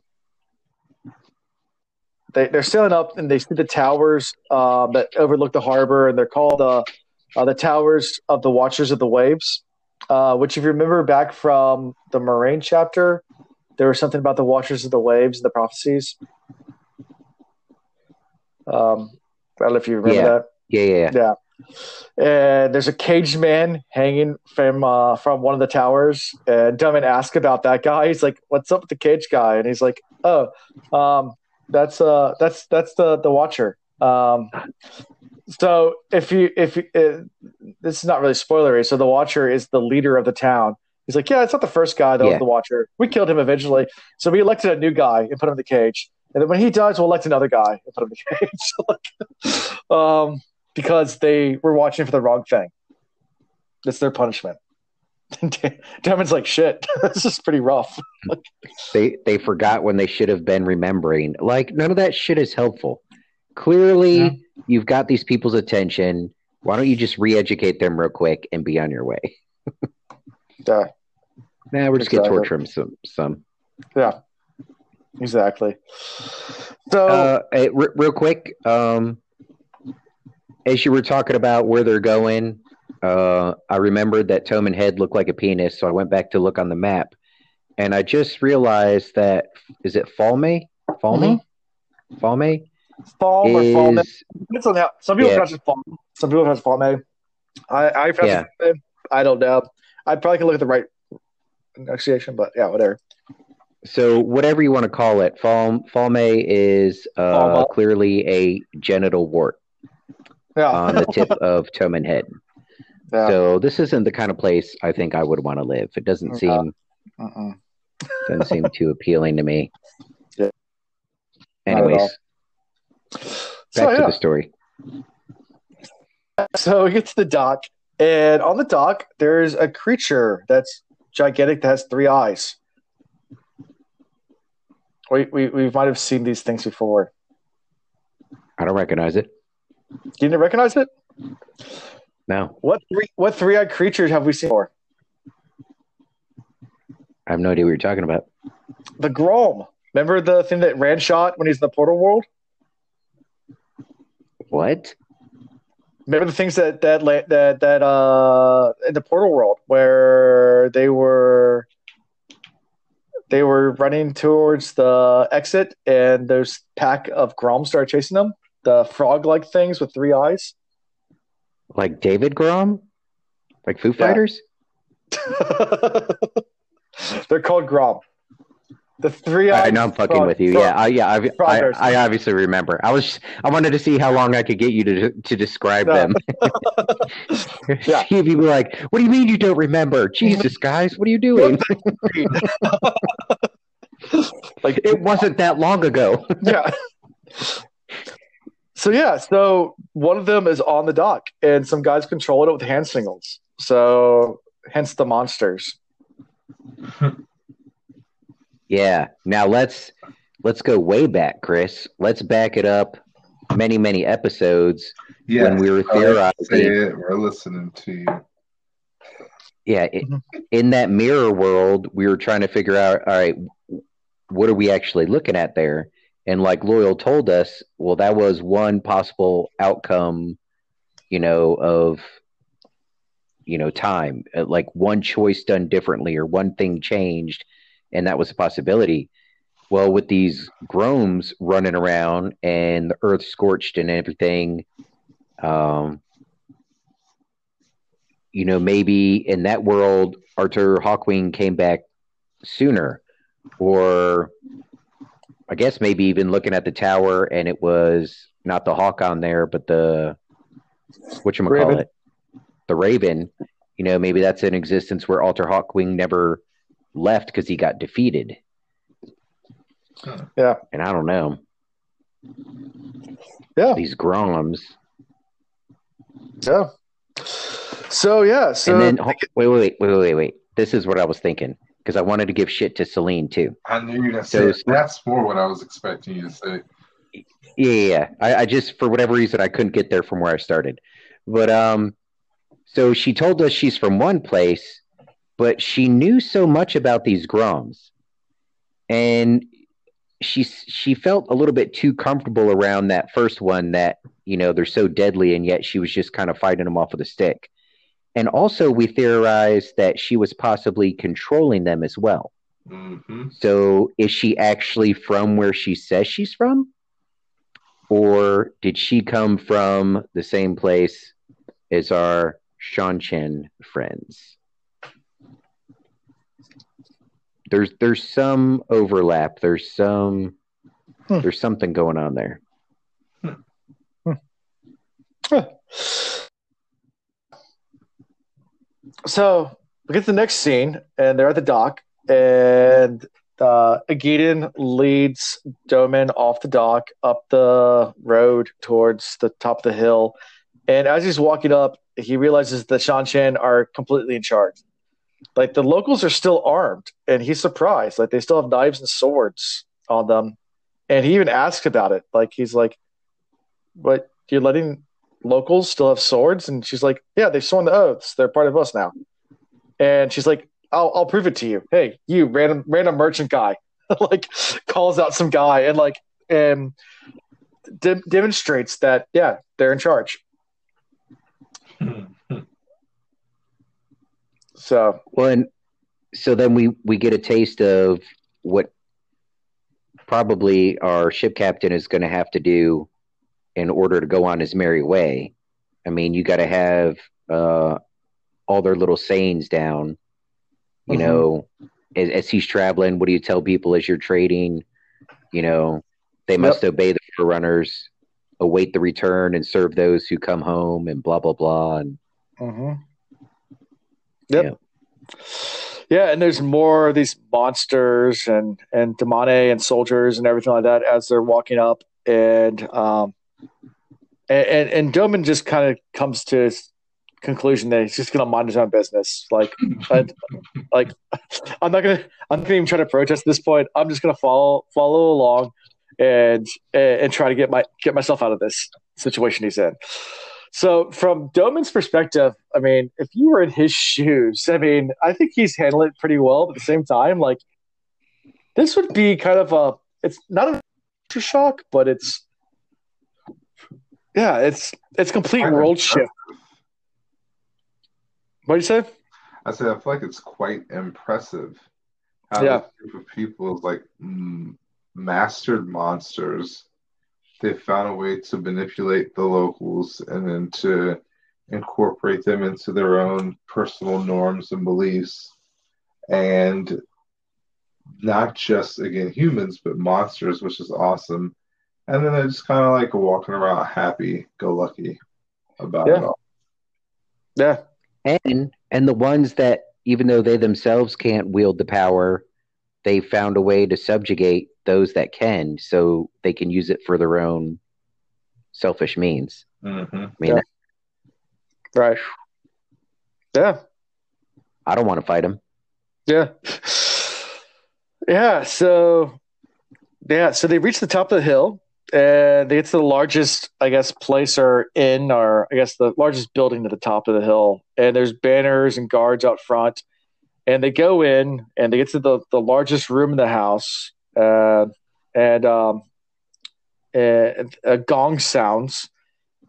they, they're sailing up and they see the towers uh, that overlook the harbor, and they're called uh, uh, the Towers of the Watchers of the Waves. Uh, which, if you remember back from the Moiraine chapter, there was something about the Watchers of the Waves, and the prophecies. Um, I don't know if you remember yeah. that. Yeah, yeah, yeah. Yeah. And there's a caged man hanging from uh, from one of the towers. And Domon asks about that guy. He's like, "What's up with the cage guy?" And he's like, "Oh, um, that's uh, that's that's the the Watcher." Um, so if you if you, uh, this is not really spoilery, so the Watcher is the leader of the town. He's like, "Yeah, it's not the first guy though. Yeah. The Watcher. We killed him eventually, so we elected a new guy and put him in the cage." And then when he dies, we'll elect another guy and put him in the cage. *laughs* like, um, because they were watching for the wrong thing. That's their punishment. *laughs* Domon's like, shit, *laughs* this is pretty rough. they they forgot when they should have been remembering. Like none of that shit is helpful. Clearly, yeah. you've got these people's attention. Why don't you just re-educate them real quick and be on your way? yeah. Nah, we're just exactly. gonna torture them some. Some. Yeah. Exactly. So, uh, hey, r- real quick, um, as you were talking about where they're going, uh, I remembered that Toman Head looked like a penis, so I went back to look on the map, and I just realized that is it Falme? Falme? Mm-hmm. Falme? Falme or Falme? Some people yeah. pronounce it Falme. Some people pronounce Falme. I I yeah. it I don't know. I probably can look at the right pronunciation, but yeah, whatever. So whatever you want to call it, Falme, Falme is uh, clearly a genital wart yeah. on the tip *laughs* of Toman Head. Yeah. So this isn't the kind of place I think I would want to live. It doesn't seem uh-uh. doesn't seem too *laughs* appealing to me. Yeah. Anyways, back so, to the story. *laughs* So we get to the dock, and on the dock there's a creature that's gigantic that has three eyes. We, we, we might have seen these things before. I don't recognize it. You didn't recognize it? No. What three what three eyed creatures have we seen before? I have no idea what you're talking about. The Grolm. Remember the thing that Rand shot when he's in the portal world? What? Remember the things that that that that uh in the portal world where they were they were running towards the exit and those pack of Grolms started chasing them the frog-like things with three eyes? Like David Grohl? Like Foo Fighters? *laughs* They're called Grolm. The three. I know I'm fucking frog, with you. Frog, yeah, I, yeah. I, I, I, obviously remember. I was. I wanted to see how long I could get you to to describe no. them. *laughs* *laughs* yeah. See if you were like, "What do you mean you don't remember?" Jesus, guys, what are you doing? *laughs* like it wasn't that long ago. yeah. So yeah, so one of them is on the dock, and some guys control it with hand signals. So hence the monsters. Yeah. Now let's let's go way back, Chris. Let's back it up many many episodes yes, when we were theorizing. It, We're listening to you. Yeah, mm-hmm. in that mirror world, we were trying to figure out. All right, what are we actually looking at there? And like Loial told us, well, that was one possible outcome, you know, of you know time, uh, like one choice done differently or one thing changed, and that was a possibility. Well, with these Grolms running around and the earth scorched and everything, um, you know, maybe in that world, Arthur Hawkwing came back sooner, or I guess maybe even looking at the tower and it was not the hawk on there, but the what you call it, the raven. You know, maybe that's an existence where Arthur Hawkwing never left because he got defeated. Yeah, and I don't know. Yeah, these Grolms. Yeah. So yeah. So and then wait, wait, wait, wait, wait, wait. This is what I was thinking because I wanted to give shit to Selene too. I knew you were gonna so, say that's more what I was expecting you to say. Yeah, yeah. I, I just for whatever reason I couldn't get there from where I started. But um so she told us she's from one place, but she knew so much about these Grolms. And she she felt a little bit too comfortable around that first one that, you know, they're so deadly and yet she was just kind of fighting them off with a stick. And also, we theorized that she was possibly controlling them as well. Mm-hmm. So, is she actually from where she says she's from? Or did she come from the same place as our Seanchan friends? There's there's some overlap. There's some hmm. there's something going on there. Hmm. Huh so we get to the next scene, and they're at the dock, and uh, leads Domon off the dock up the road towards the top of the hill. And as he's walking up, he realizes that Shan Seanchan are completely in charge. Like the locals are still armed, and he's surprised. Like they still have knives and swords on them. And he even asks about it. Like he's like, "But you're letting locals still have swords? And she's like, yeah, they've sworn the oaths. They're part of us now. And she's like, I'll, I'll prove it to you. Hey, you random, random merchant guy, *laughs* like calls out some guy and like, and de- demonstrates that, yeah, they're in charge. So, well, and so then we, we get a taste of what probably our ship captain is going to have to do in order to go on his merry way. I mean, you got to have uh, all their little sayings down. You mm-hmm. know, as, as, he's traveling, what do you tell people as you're trading? You know, they must yep. obey the forerunners, await the return, and serve those who come home, and blah blah blah. And mm-hmm. Yep. Yeah. yeah, and there's more of these monsters and and damane and soldiers and everything like that as they're walking up, and um, and and, and Domon just kind of comes to his conclusion that he's just going to mind his own business. Like, *laughs* I, like I'm not gonna I'm not gonna even try to protest at this point. I'm just gonna follow follow along and and and try to get my get myself out of this situation he's in. So from Domon's perspective, I mean, if you were in his shoes, I mean, I think he's handled it pretty well. But at the same time, like this would be kind of a it's not a shock, but it's yeah, it's it's complete world shift. What do you say? I said I feel like it's quite impressive how yeah. this group of people is like mm, mastered monsters. They found a way to manipulate the locals and then to incorporate them into their own personal norms and beliefs. And not just again humans, but monsters, which is awesome. And then they're just kind of like walking around happy, go lucky about yeah. it all. Yeah. And and the ones that even though they themselves can't wield the power, they found a way to subjugate those that can, so they can use it for their own selfish means. Mm-hmm. I mean, yeah. right? Yeah. I don't want to fight him. Yeah. Yeah. So, yeah. So they reach the top of the hill and they get to the largest, I guess, place or inn, or I guess the largest building at the top of the hill. And there's banners and guards out front. And they go in and they get to the, the largest room in the house. Uh, and um, and a gong sounds.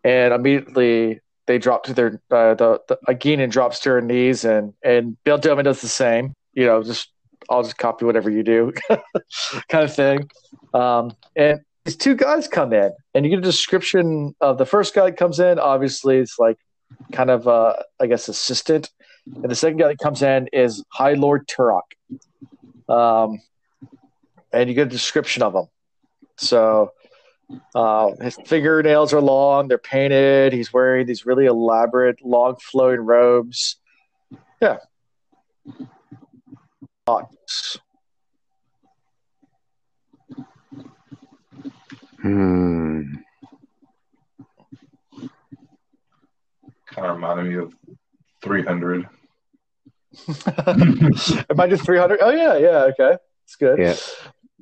And immediately they drop to their uh, the, the Egeanin drops to her knees and and Bayle Domon does the same. You know, just I'll just copy whatever you do, *laughs* kind of thing. Um, and these two guys come in, and you get a description of the first guy that comes in. Obviously, it's like kind of uh, I guess assistant, and the second guy that comes in is High Lord Turak. Um, and you get a description of him. So uh, his fingernails are long; they're painted. He's wearing these really elaborate, long flowing robes. Yeah. Hmm. Kind of reminded me of 300. *laughs* Am I just 300? Oh, yeah, yeah, okay. It's good. Yeah.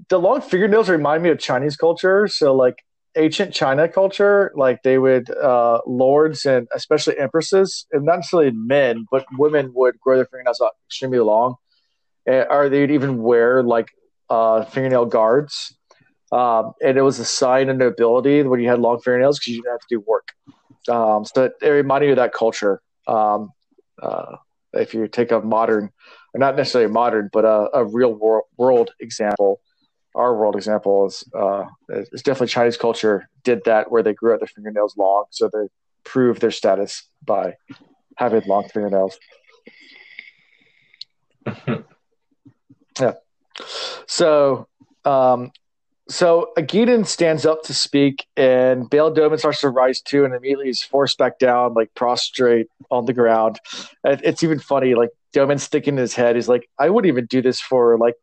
The long fingernails remind me of Chinese culture. So, like, ancient China culture, like they would uh, lords and especially empresses, and not necessarily men, but women would grow their fingernails out extremely long, and, or they'd even wear like uh, fingernail guards. Um, and it was a sign of nobility when you had long fingernails because you didn't have to do work. Um, so it, it, reminded me of that culture. Um, uh, if you take a modern, or not necessarily modern, but a, a real world, world example, our world example is uh, it's definitely Chinese culture did that where they grew out their fingernails long, so they proved their status by having long fingernails. *laughs* yeah. So, um, so Egeanin stands up to speak, and Bayle Domon starts to rise too, and immediately he's forced back down, like prostrate on the ground. It's even funny, like Domon's sticking his head. He's like, I wouldn't even do this for like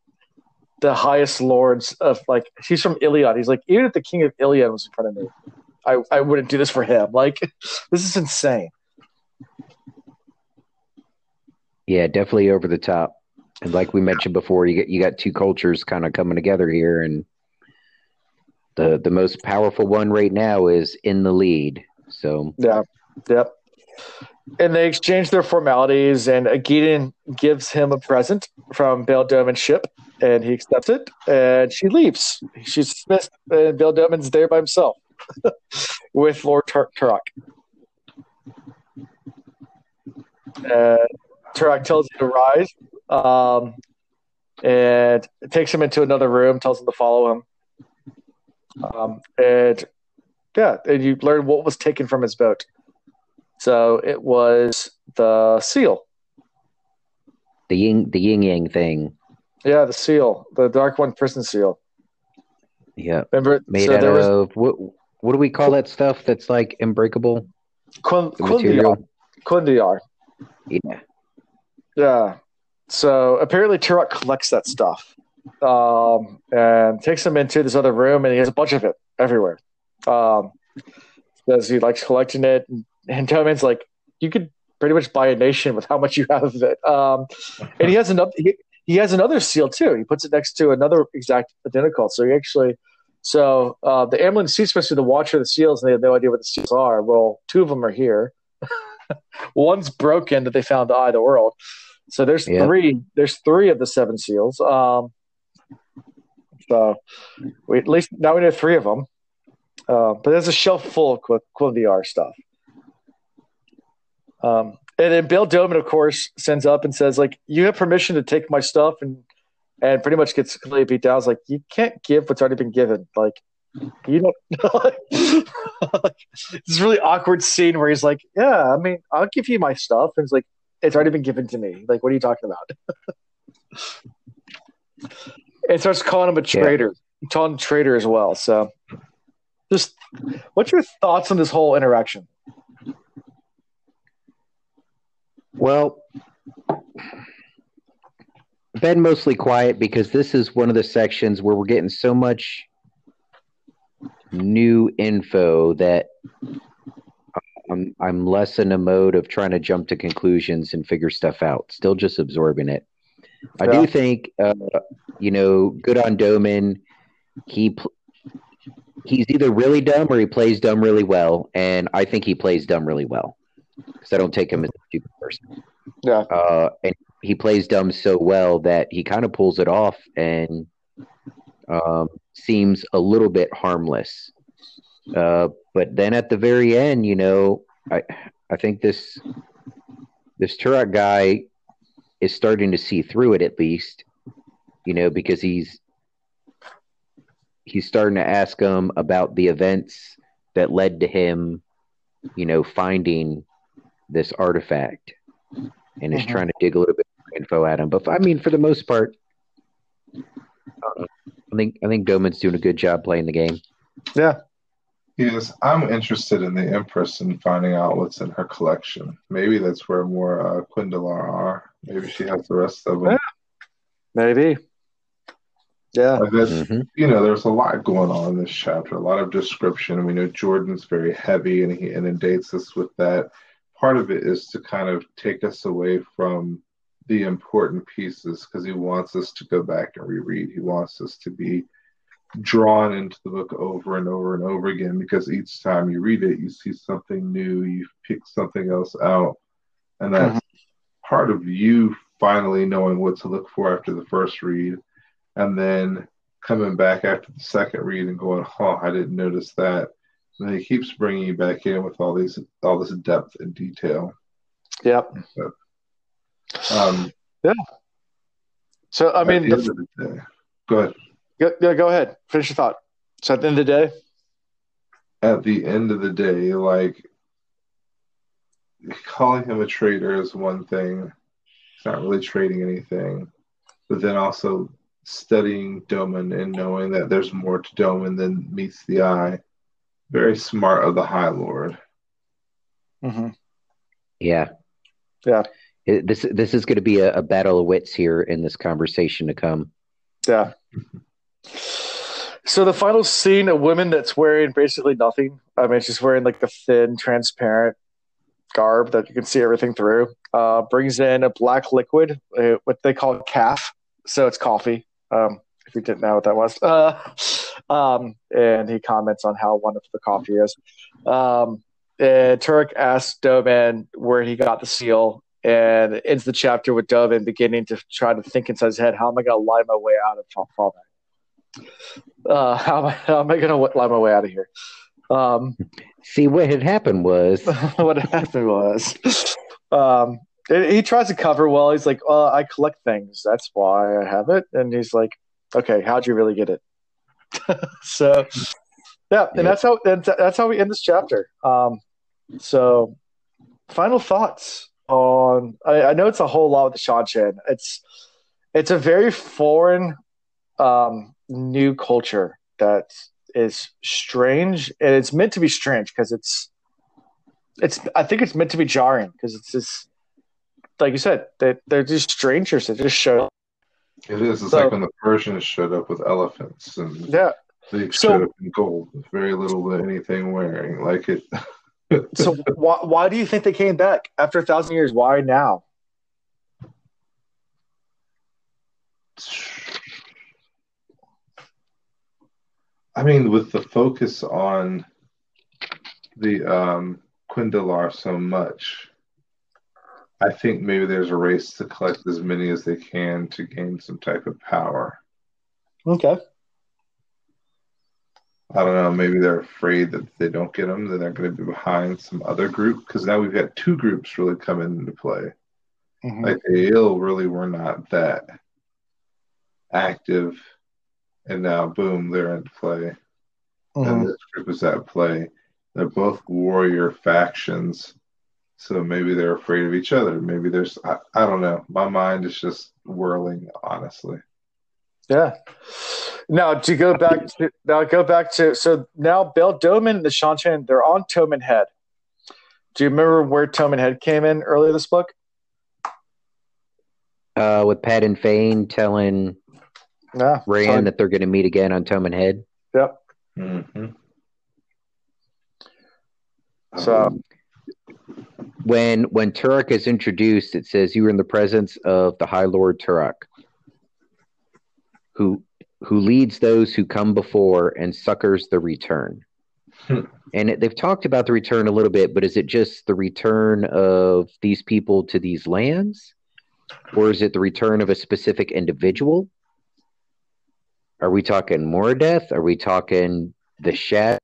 the highest lords of like he's from Illian. He's like, even if the king of Illian was in front of me, I, I wouldn't do this for him. Like *laughs* this is insane. Yeah, definitely over the top. And like we mentioned before, you get you got two cultures kind of coming together here and the the most powerful one right now is in the lead. So Yeah. Yep and they exchange their formalities, and Egeanin gives him a present from Bayle Domon's ship, and he accepts it, and she leaves. She's dismissed, and Bayle Domon's there by himself *laughs* with Lord Tur- Turak. And Turak tells him to rise, um, and takes him into another room, tells him to follow him. Um, and yeah, and you learn what was taken from his boat. So it was the seal. The yin, the yin yang thing. Yeah, the seal, the Dark One prison seal. Yeah. Remember, made so out of was, what? What do we call that stuff that's like unbreakable? cuendillar. Yeah. Yeah. So apparently Turak collects that stuff um, and takes him into this other room, and he has a bunch of it everywhere. Um, because he likes collecting it and and Domon's like, you could pretty much buy a nation with how much you have of it. Um, and he has another. He, he has another seal too. He puts it next to another exact identical. So he actually, so uh, the Amyrlin Seat supposed to be the watcher of the seals, and they have no idea what the seals are. Well, two of them are here. *laughs* One's broken that they found the eye of the world. So there's yep. three. There's three of the seven seals. Um, so we at least now we know three of them. Uh, but there's a shelf full of cuendillar stuff. Um, and then Bayle Domon, of course, sends up and says, like, you have permission to take my stuff and and pretty much gets completely beat down. It's like, you can't give what's already been given. Like, you don't. *laughs* this really awkward scene where he's like, yeah, I mean, I'll give you my stuff. And it's like, it's already been given to me. Like, what are you talking about? *laughs* and starts calling him a traitor. Yeah. Calling him traitor as well. So, just what's your thoughts on this whole interaction? Well, been mostly quiet because this is one of the sections where we're getting so much new info that I'm I'm less in a mode of trying to jump to conclusions and figure stuff out. Still just absorbing it. I do think, uh, you know, good on Domon. He he's either really dumb or he plays dumb really well, and I think he plays dumb really well because I don't take him as a stupid person. Yeah, uh, and he plays dumb so well that he kind of pulls it off and um, seems a little bit harmless. Uh, but then at the very end, you know, I I think this this Turak guy is starting to see through it at least, you know, because he's he's starting to ask him about the events that led to him, you know, finding this artifact, and is mm-hmm. trying to dig a little bit of info at him. But I mean, for the most part, I, I think I think Domon's doing a good job playing the game. Yeah, Yes, I'm interested in the Empress and finding out what's in her collection. Maybe that's where more uh, cuendillar are. Maybe she has the rest of them. Yeah. Maybe. Yeah. Mm-hmm. You know, there's a lot going on in this chapter, a lot of description. We know Jordan's very heavy and he inundates us with that. Part of it is to kind of take us away from the important pieces because he wants us to go back and reread. He wants us to be drawn into the book over and over and over again because each time you read it, you see something new, you pick something else out. And that's mm-hmm. part of you finally knowing what to look for after the first read. And then coming back after the second read and going, oh, I didn't notice that. And he keeps bringing you back in with all these, all this depth and detail. Yep. So, um, yeah. So I mean, the, the go ahead. Go, go ahead. Finish your thought. So at the end of the day? At the end of the day, like calling him a traitor is one thing. He's not really trading anything. But then also studying Domon and knowing that there's more to Domon than meets the eye. Very smart of the High Lord. Mm-hmm. Yeah. Yeah. This this is going to be a, a battle of wits here in this conversation to come. Yeah. *laughs* So the final scene, a woman that's wearing basically nothing. I mean, she's wearing like the thin, transparent garb that you can see everything through. Uh, brings in a black liquid, uh, what they call kaf. So it's coffee. Um, if you didn't know what that was. *laughs* Uh, um, and he comments on how wonderful the coffee is. Um, and Turak asks Domon where he got the seal, and ends the chapter with Domon beginning to try to think inside his head, how am I going to lie my way out of Fallback? Uh, *laughs* how am I, how am I going to lie my way out of here? Um, See, what had happened was *laughs* what happened was um, he tries to cover well. He's like, well, I collect things. That's why I have it. And he's like, okay, how'd you really get it? *laughs* so, yeah, and that's how that's how we end this chapter. Um, so, final thoughts on. I, I know it's a whole lot with the Seanchan. It's it's a very foreign um, new culture that is strange and it's meant to be strange because it's it's i think it's meant to be jarring because it's just like you said they, they're just strangers. That just show it is. It's so, like when the persians showed up with elephants and yeah. they so, showed up in gold with very little to anything wearing like it. *laughs* So why, why do you think they came back after a thousand years? Why now I mean, with the focus on the um, cuendillar so much, I think maybe there's a race to collect as many as they can to gain some type of power. Okay. I don't know. Maybe they're afraid that if they don't get them, then they're going to be behind some other group. Because now we've got two groups really coming into play. Mm-hmm. Like the Ill really were not that active and now boom, they're in play. Mm-hmm. And this group is at play. They're both warrior factions, so maybe they're afraid of each other. Maybe there's I, I don't know. My mind is just whirling, honestly. Yeah. Now to go *laughs* back to now go back to so now Bayle Domon and the Seanchan they're on Toman Head. Do you remember where Toman Head came in earlier this book? Uh, with Padan Fain telling yeah, Rand that they're going to meet again on Toman Head. Yep. Mm-hmm. So when when Turak is introduced, it says you are in the presence of the High Lord Turak, who who leads those who come before and succors the return. Hmm. And it, they've talked about the return a little bit, but is it just the return of these people to these lands? Or is it the return of a specific individual? Are we talking more death? Are we talking the shadow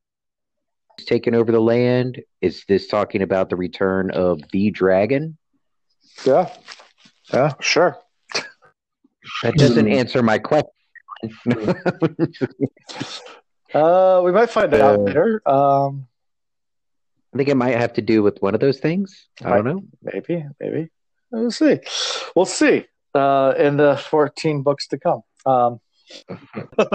taking over the land? Is this talking about the return of the dragon? Yeah. Yeah, sure. That doesn't answer my question. *laughs* uh, we might find out uh, later. Um, I think it might have to do with one of those things. I don't know. Maybe, maybe. We'll see. We'll see uh, in the 14 books to come. Um, *laughs*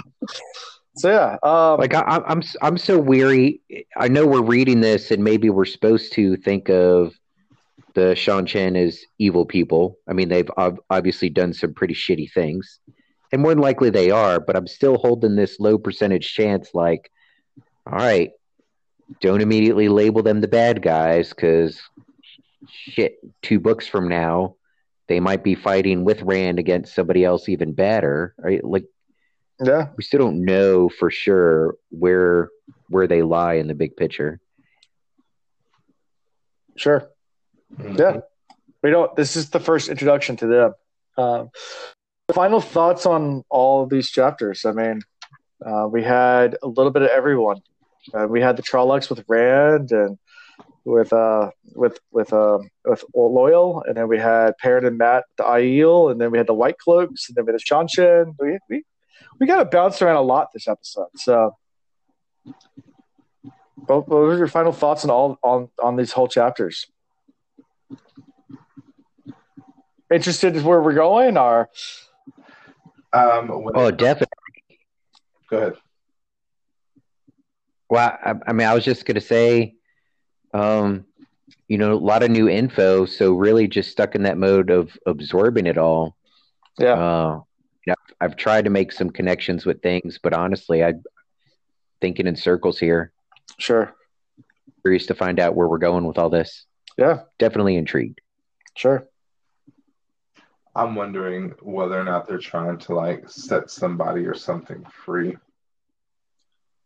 so yeah, um, like I, I'm, I'm so weary. I know we're reading this, and maybe we're supposed to think of the Seanchan as evil people. I mean, they've ob- obviously done some pretty shitty things, and more than likely they are. But I'm still holding this low percentage chance. Like, all right, don't immediately label them the bad guys because shit, two books from now, they might be fighting with Rand against somebody else even better. Right? Like, yeah, we still don't know for sure where where they lie in the big picture. Sure. Mm-hmm. Yeah, we don't. This is the first introduction to them. Um, final thoughts on all of these chapters. I mean, uh, we had a little bit of everyone. Uh, we had the Trollocs with Rand and with uh with with uh with Loial, and then we had Perrin and Mat the Aiel, and then we had the White Cloaks, and then we had the Seanchan. We we we got to bounce around a lot this episode. So, what, what were your final thoughts on all on on these whole chapters? Interested in where we're going, or um, oh, definitely. Go ahead. Well, I, I mean, I was just going to say um, you know, a lot of new info. So really, just stuck in that mode of absorbing it all. Yeah. Uh, you know, I've tried to make some connections with things, but honestly, I'm thinking in circles here. Sure. Curious to find out where we're going with all this. Yeah. Definitely intrigued. Sure. I'm wondering whether or not they're trying to like set somebody or something free.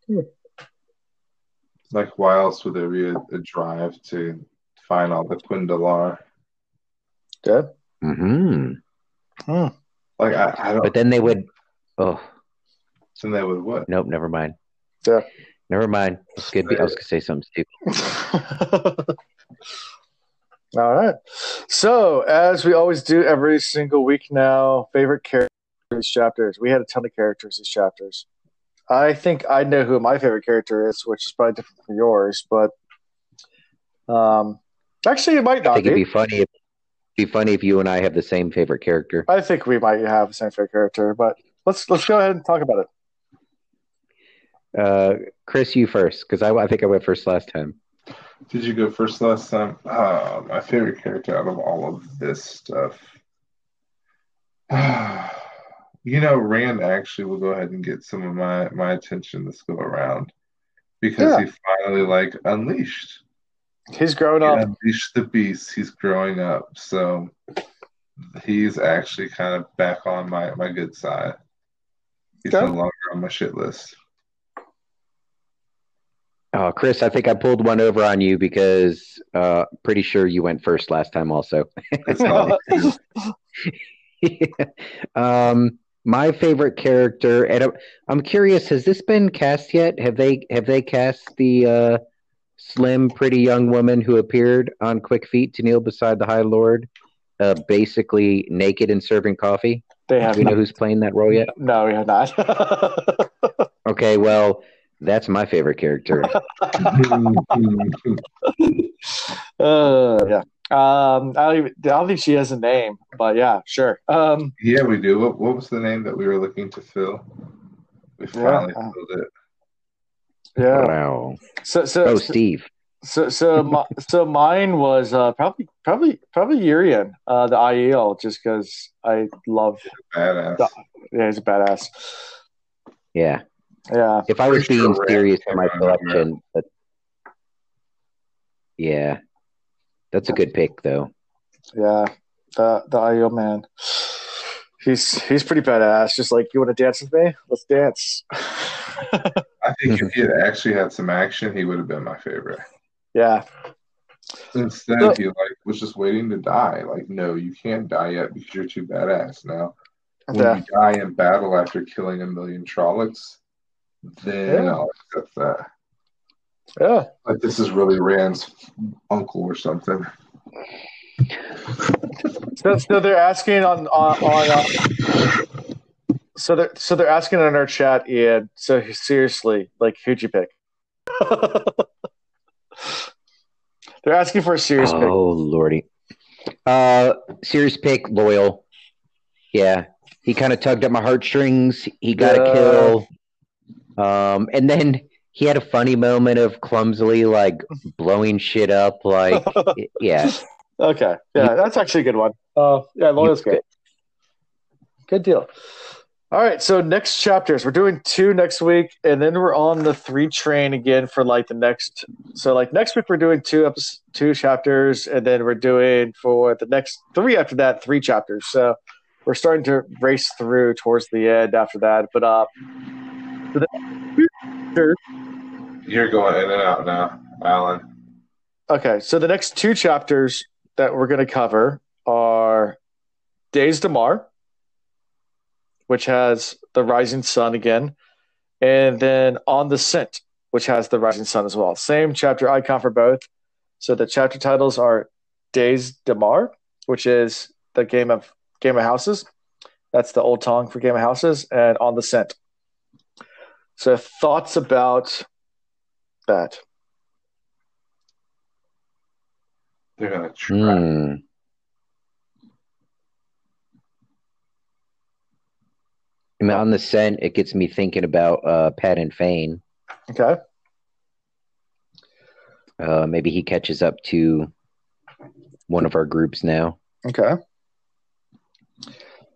Hmm. Like, why else would there be a, a drive to find all the cuendillar? Good. Hmm. Hmm. Like, I, I don't. But then they would. Oh. Then they would what? Nope. Never mind. Yeah. Never mind. It's good. I was gonna say something stupid. *laughs* all right. So, as we always do every single week now, favorite characters chapters. We had a ton of characters these chapters. I think I know who my favorite character is, which is probably different from yours, but um, actually, it might not. I think be. it'd be funny. If, be funny if you and I have the same favorite character. I think we might have the same favorite character, but let's let's go ahead and talk about it. Uh, Chris, you first, because I, I think I went first last time. Did you go first last time? Uh, my favorite character out of all of this stuff. *sighs* You know, Rand actually will go ahead and get some of my my attention this go around because yeah. he finally like unleashed. He's grown up. Unleashed the beast. He's growing up. So he's actually kind of back on my my good side. He's okay. no longer on my shit list. Oh, Chris, I think I pulled one over on you because uh pretty sure you went first last time also. *laughs* *laughs* um my favorite character, and I'm curious, has this been cast yet? Have they have they cast the uh, slim, pretty young woman who appeared on Quick Feet to kneel beside the High Lord, uh, basically naked and serving coffee? They have. Do you know who's playing that role yet? No, we have not. *laughs* okay, well, that's my favorite character. *laughs* uh, yeah. Um, I don't, even, I don't think she has a name, but yeah, sure. Um, yeah, we do. What, what was the name that we were looking to fill? We finally yeah. filled it. Yeah. Wow. So, so, oh, Steve. So, so, my, so mine was uh, probably, probably, probably Urien, uh, the Aiel, just because I love. Badass. The, yeah, he's a badass. Yeah. Yeah. If I was being sure serious in my selection, but yeah, that's a good pick, though. Yeah, the the Aiel man. He's he's pretty badass. Just like you want to dance with me? Let's dance. *laughs* I think if *laughs* he had actually had some action, he would have been my favorite. Yeah. Instead, so, he like was just waiting to die. Like, no, you can't die yet because you're too badass. Now, when yeah. you die in battle after killing a million Trollocs, then yeah. I'll accept that. Yeah. Like this is really Rand's uncle or something. So, so they're asking on on, on uh, so they're so they're asking in our chat, Ian. So seriously, like who'd you pick? *laughs* they're asking for a serious oh, pick. Oh lordy. Uh serious pick, Loial. Yeah. He kind of tugged at my heartstrings. He got yeah. a kill. Um, and then he had a funny moment of clumsily like blowing shit up. Like, *laughs* yeah. Okay. Yeah, that's actually a good one. Uh, yeah, Loial's good. Good deal. All right, so next chapters. We're doing two next week, and then we're on the three train again for like the next. So like next week we're doing two episodes, two chapters, and then we're doing for the next three after that three chapters. So we're starting to race through towards the end after that. But uh, you're going in and out now, Alan. Okay, so the next two chapters that we're going to cover are Daes Dae'mar, which has the rising sun again, and then On the Scent, which has the rising sun as well. Same chapter icon for both. So the chapter titles are Daes Dae'mar, which is the game of Game of Houses. That's the old tongue for Game of Houses, and On the Scent. So thoughts about that? They're gonna try. Mm. I mean, on the scent, it gets me thinking about uh, Padan Fain. Okay. Uh, maybe he catches up to one of our groups now. Okay.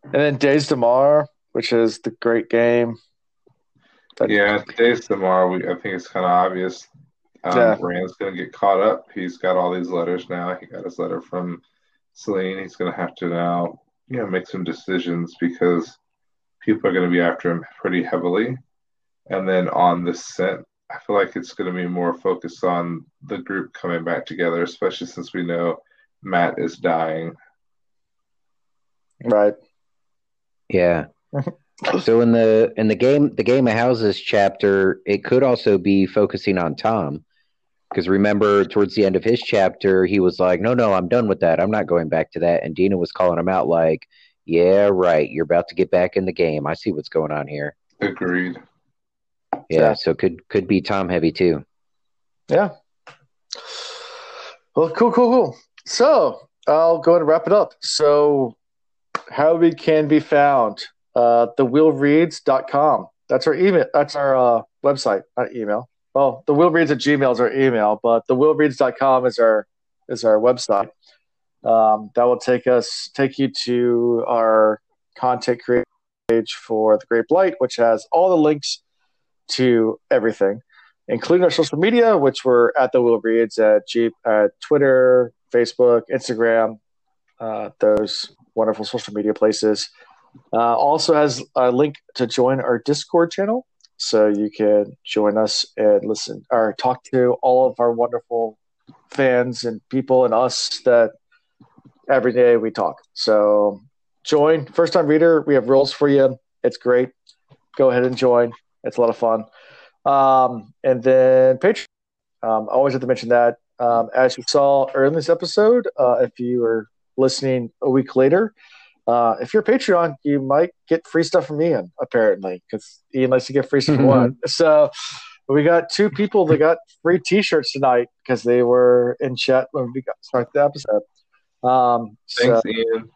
And then Daes Dae'mar, which is the great game but, yeah, today's tomorrow. We, I think it's kind of obvious. Um, yeah. Rand's going to get caught up. He's got all these letters now. He got his letter from Selene. He's going to have to now, you know, make some decisions because people are going to be after him pretty heavily. And then on the scent, I feel like it's going to be more focused on the group coming back together, especially since we know Mat is dying. Right. Yeah. *laughs* so in the in the game the game of houses chapter it could also be focusing on Thom because remember towards the end of his chapter he was like no no i'm done with that i'm not going back to that and Dena was calling him out like yeah right you're about to get back in the game i see what's going on here agreed yeah, yeah. so could could be Thom heavy too yeah well cool cool cool so i'll go and wrap it up so how we can be found uh, thewillreads.com. That's our email. That's our uh, website, not email. Well, the Will Reads at Gmail is our email, but the willreads.com is our is our website. Um, that will take us take you to our content creation page for the Great Blight, which has all the links to everything, including our social media, which we're at the Will Reads at Jeep, at Twitter, Facebook, Instagram, uh, those wonderful social media places. Uh, also has a link to join our Discord channel, so you can join us and listen or talk to all of our wonderful fans and people and us that every day we talk. So join first time reader. We have rules for you. It's great. Go ahead and join. It's a lot of fun. Um, and then Patreon. Um, I always have to mention that. Um, as you saw earlier in this episode, uh, if you were listening a week later, uh, if you're a Patreon, you might get free stuff from Ian, apparently, because Ian likes to get free stuff one. Mm-hmm. So we got two people that got free T-shirts tonight because they were in chat when we got started the episode. Um, thanks, so, Ian.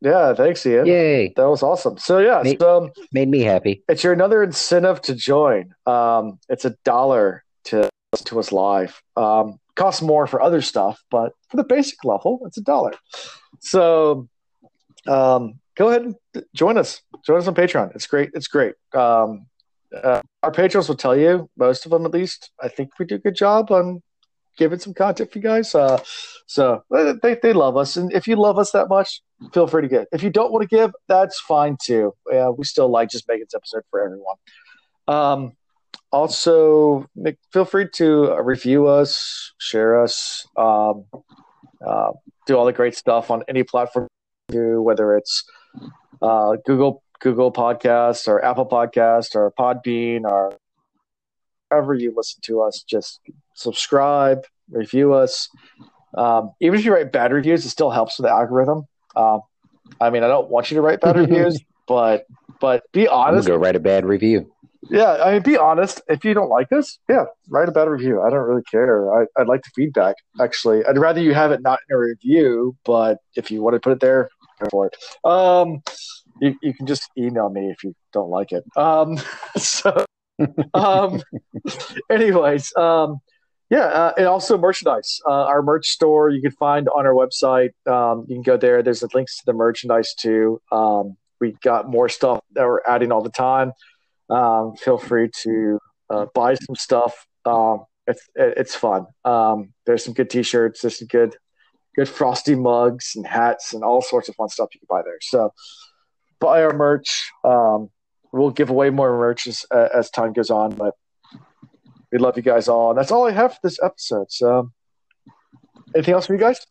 Yeah, thanks, Ian. Yay, that was awesome. So yeah, made, so, made me happy. It's your another incentive to join. Um, it's a dollar to to us live. Um, costs more for other stuff, but for the basic level, it's a dollar. So um, go ahead and join us. Join us on Patreon. It's great. It's great. Um, uh, our patrons will tell you, most of them at least, I think we do a good job on giving some content for you guys. Uh, so uh, they, they love us. And if you love us that much, feel free to give. If you don't want to give, that's fine too. Yeah, we still like just making this episode for everyone. Um, also, feel free to review us, share us, um, uh, do all the great stuff on any platform do, whether it's uh, Google Google Podcast or Apple Podcast or Podbean or wherever you listen to us. Just subscribe, review us. Um, even if you write bad reviews, it still helps with the algorithm. Uh, I mean, I don't want you to write bad *laughs* reviews, but but be honest. go write a bad review. Yeah, I mean, be honest. If you don't like us, yeah, write a bad review. I don't really care. I, would like the feedback. Actually, I'd rather you have it not in a review, but if you want to put it there, go for it. Um, you, you can just email me if you don't like it. Um, *laughs* so, um, *laughs* anyways, um, yeah, uh, and also merchandise. Uh, our merch store you can find on our website. Um, you can go there. There's links to the merchandise too. Um, we got more stuff that we're adding all the time. Um, feel free to uh, buy some stuff. Um, it's it's fun. Um, there's some good T-shirts. There's some good good frosty mugs and hats and all sorts of fun stuff you can buy there. So buy our merch. Um, we'll give away more merch as, uh, as time goes on, but we love you guys all. And that's all I have for this episode. So, anything else for you guys?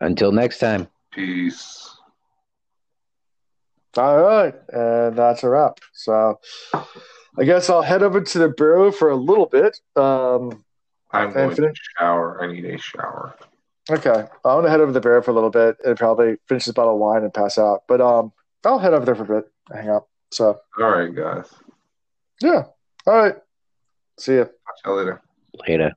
Until next time. Peace. All right. And that's a wrap. So, I guess I'll head over to the bureau for a little bit. Um, I'm going to shower. I need a shower. Okay. I'm going to head over to the bureau for a little bit and probably finish this bottle of wine and pass out. But um, I'll head over there for a bit, hang out. So. All right, guys. Yeah. All right. See ya. Talk you later. Later.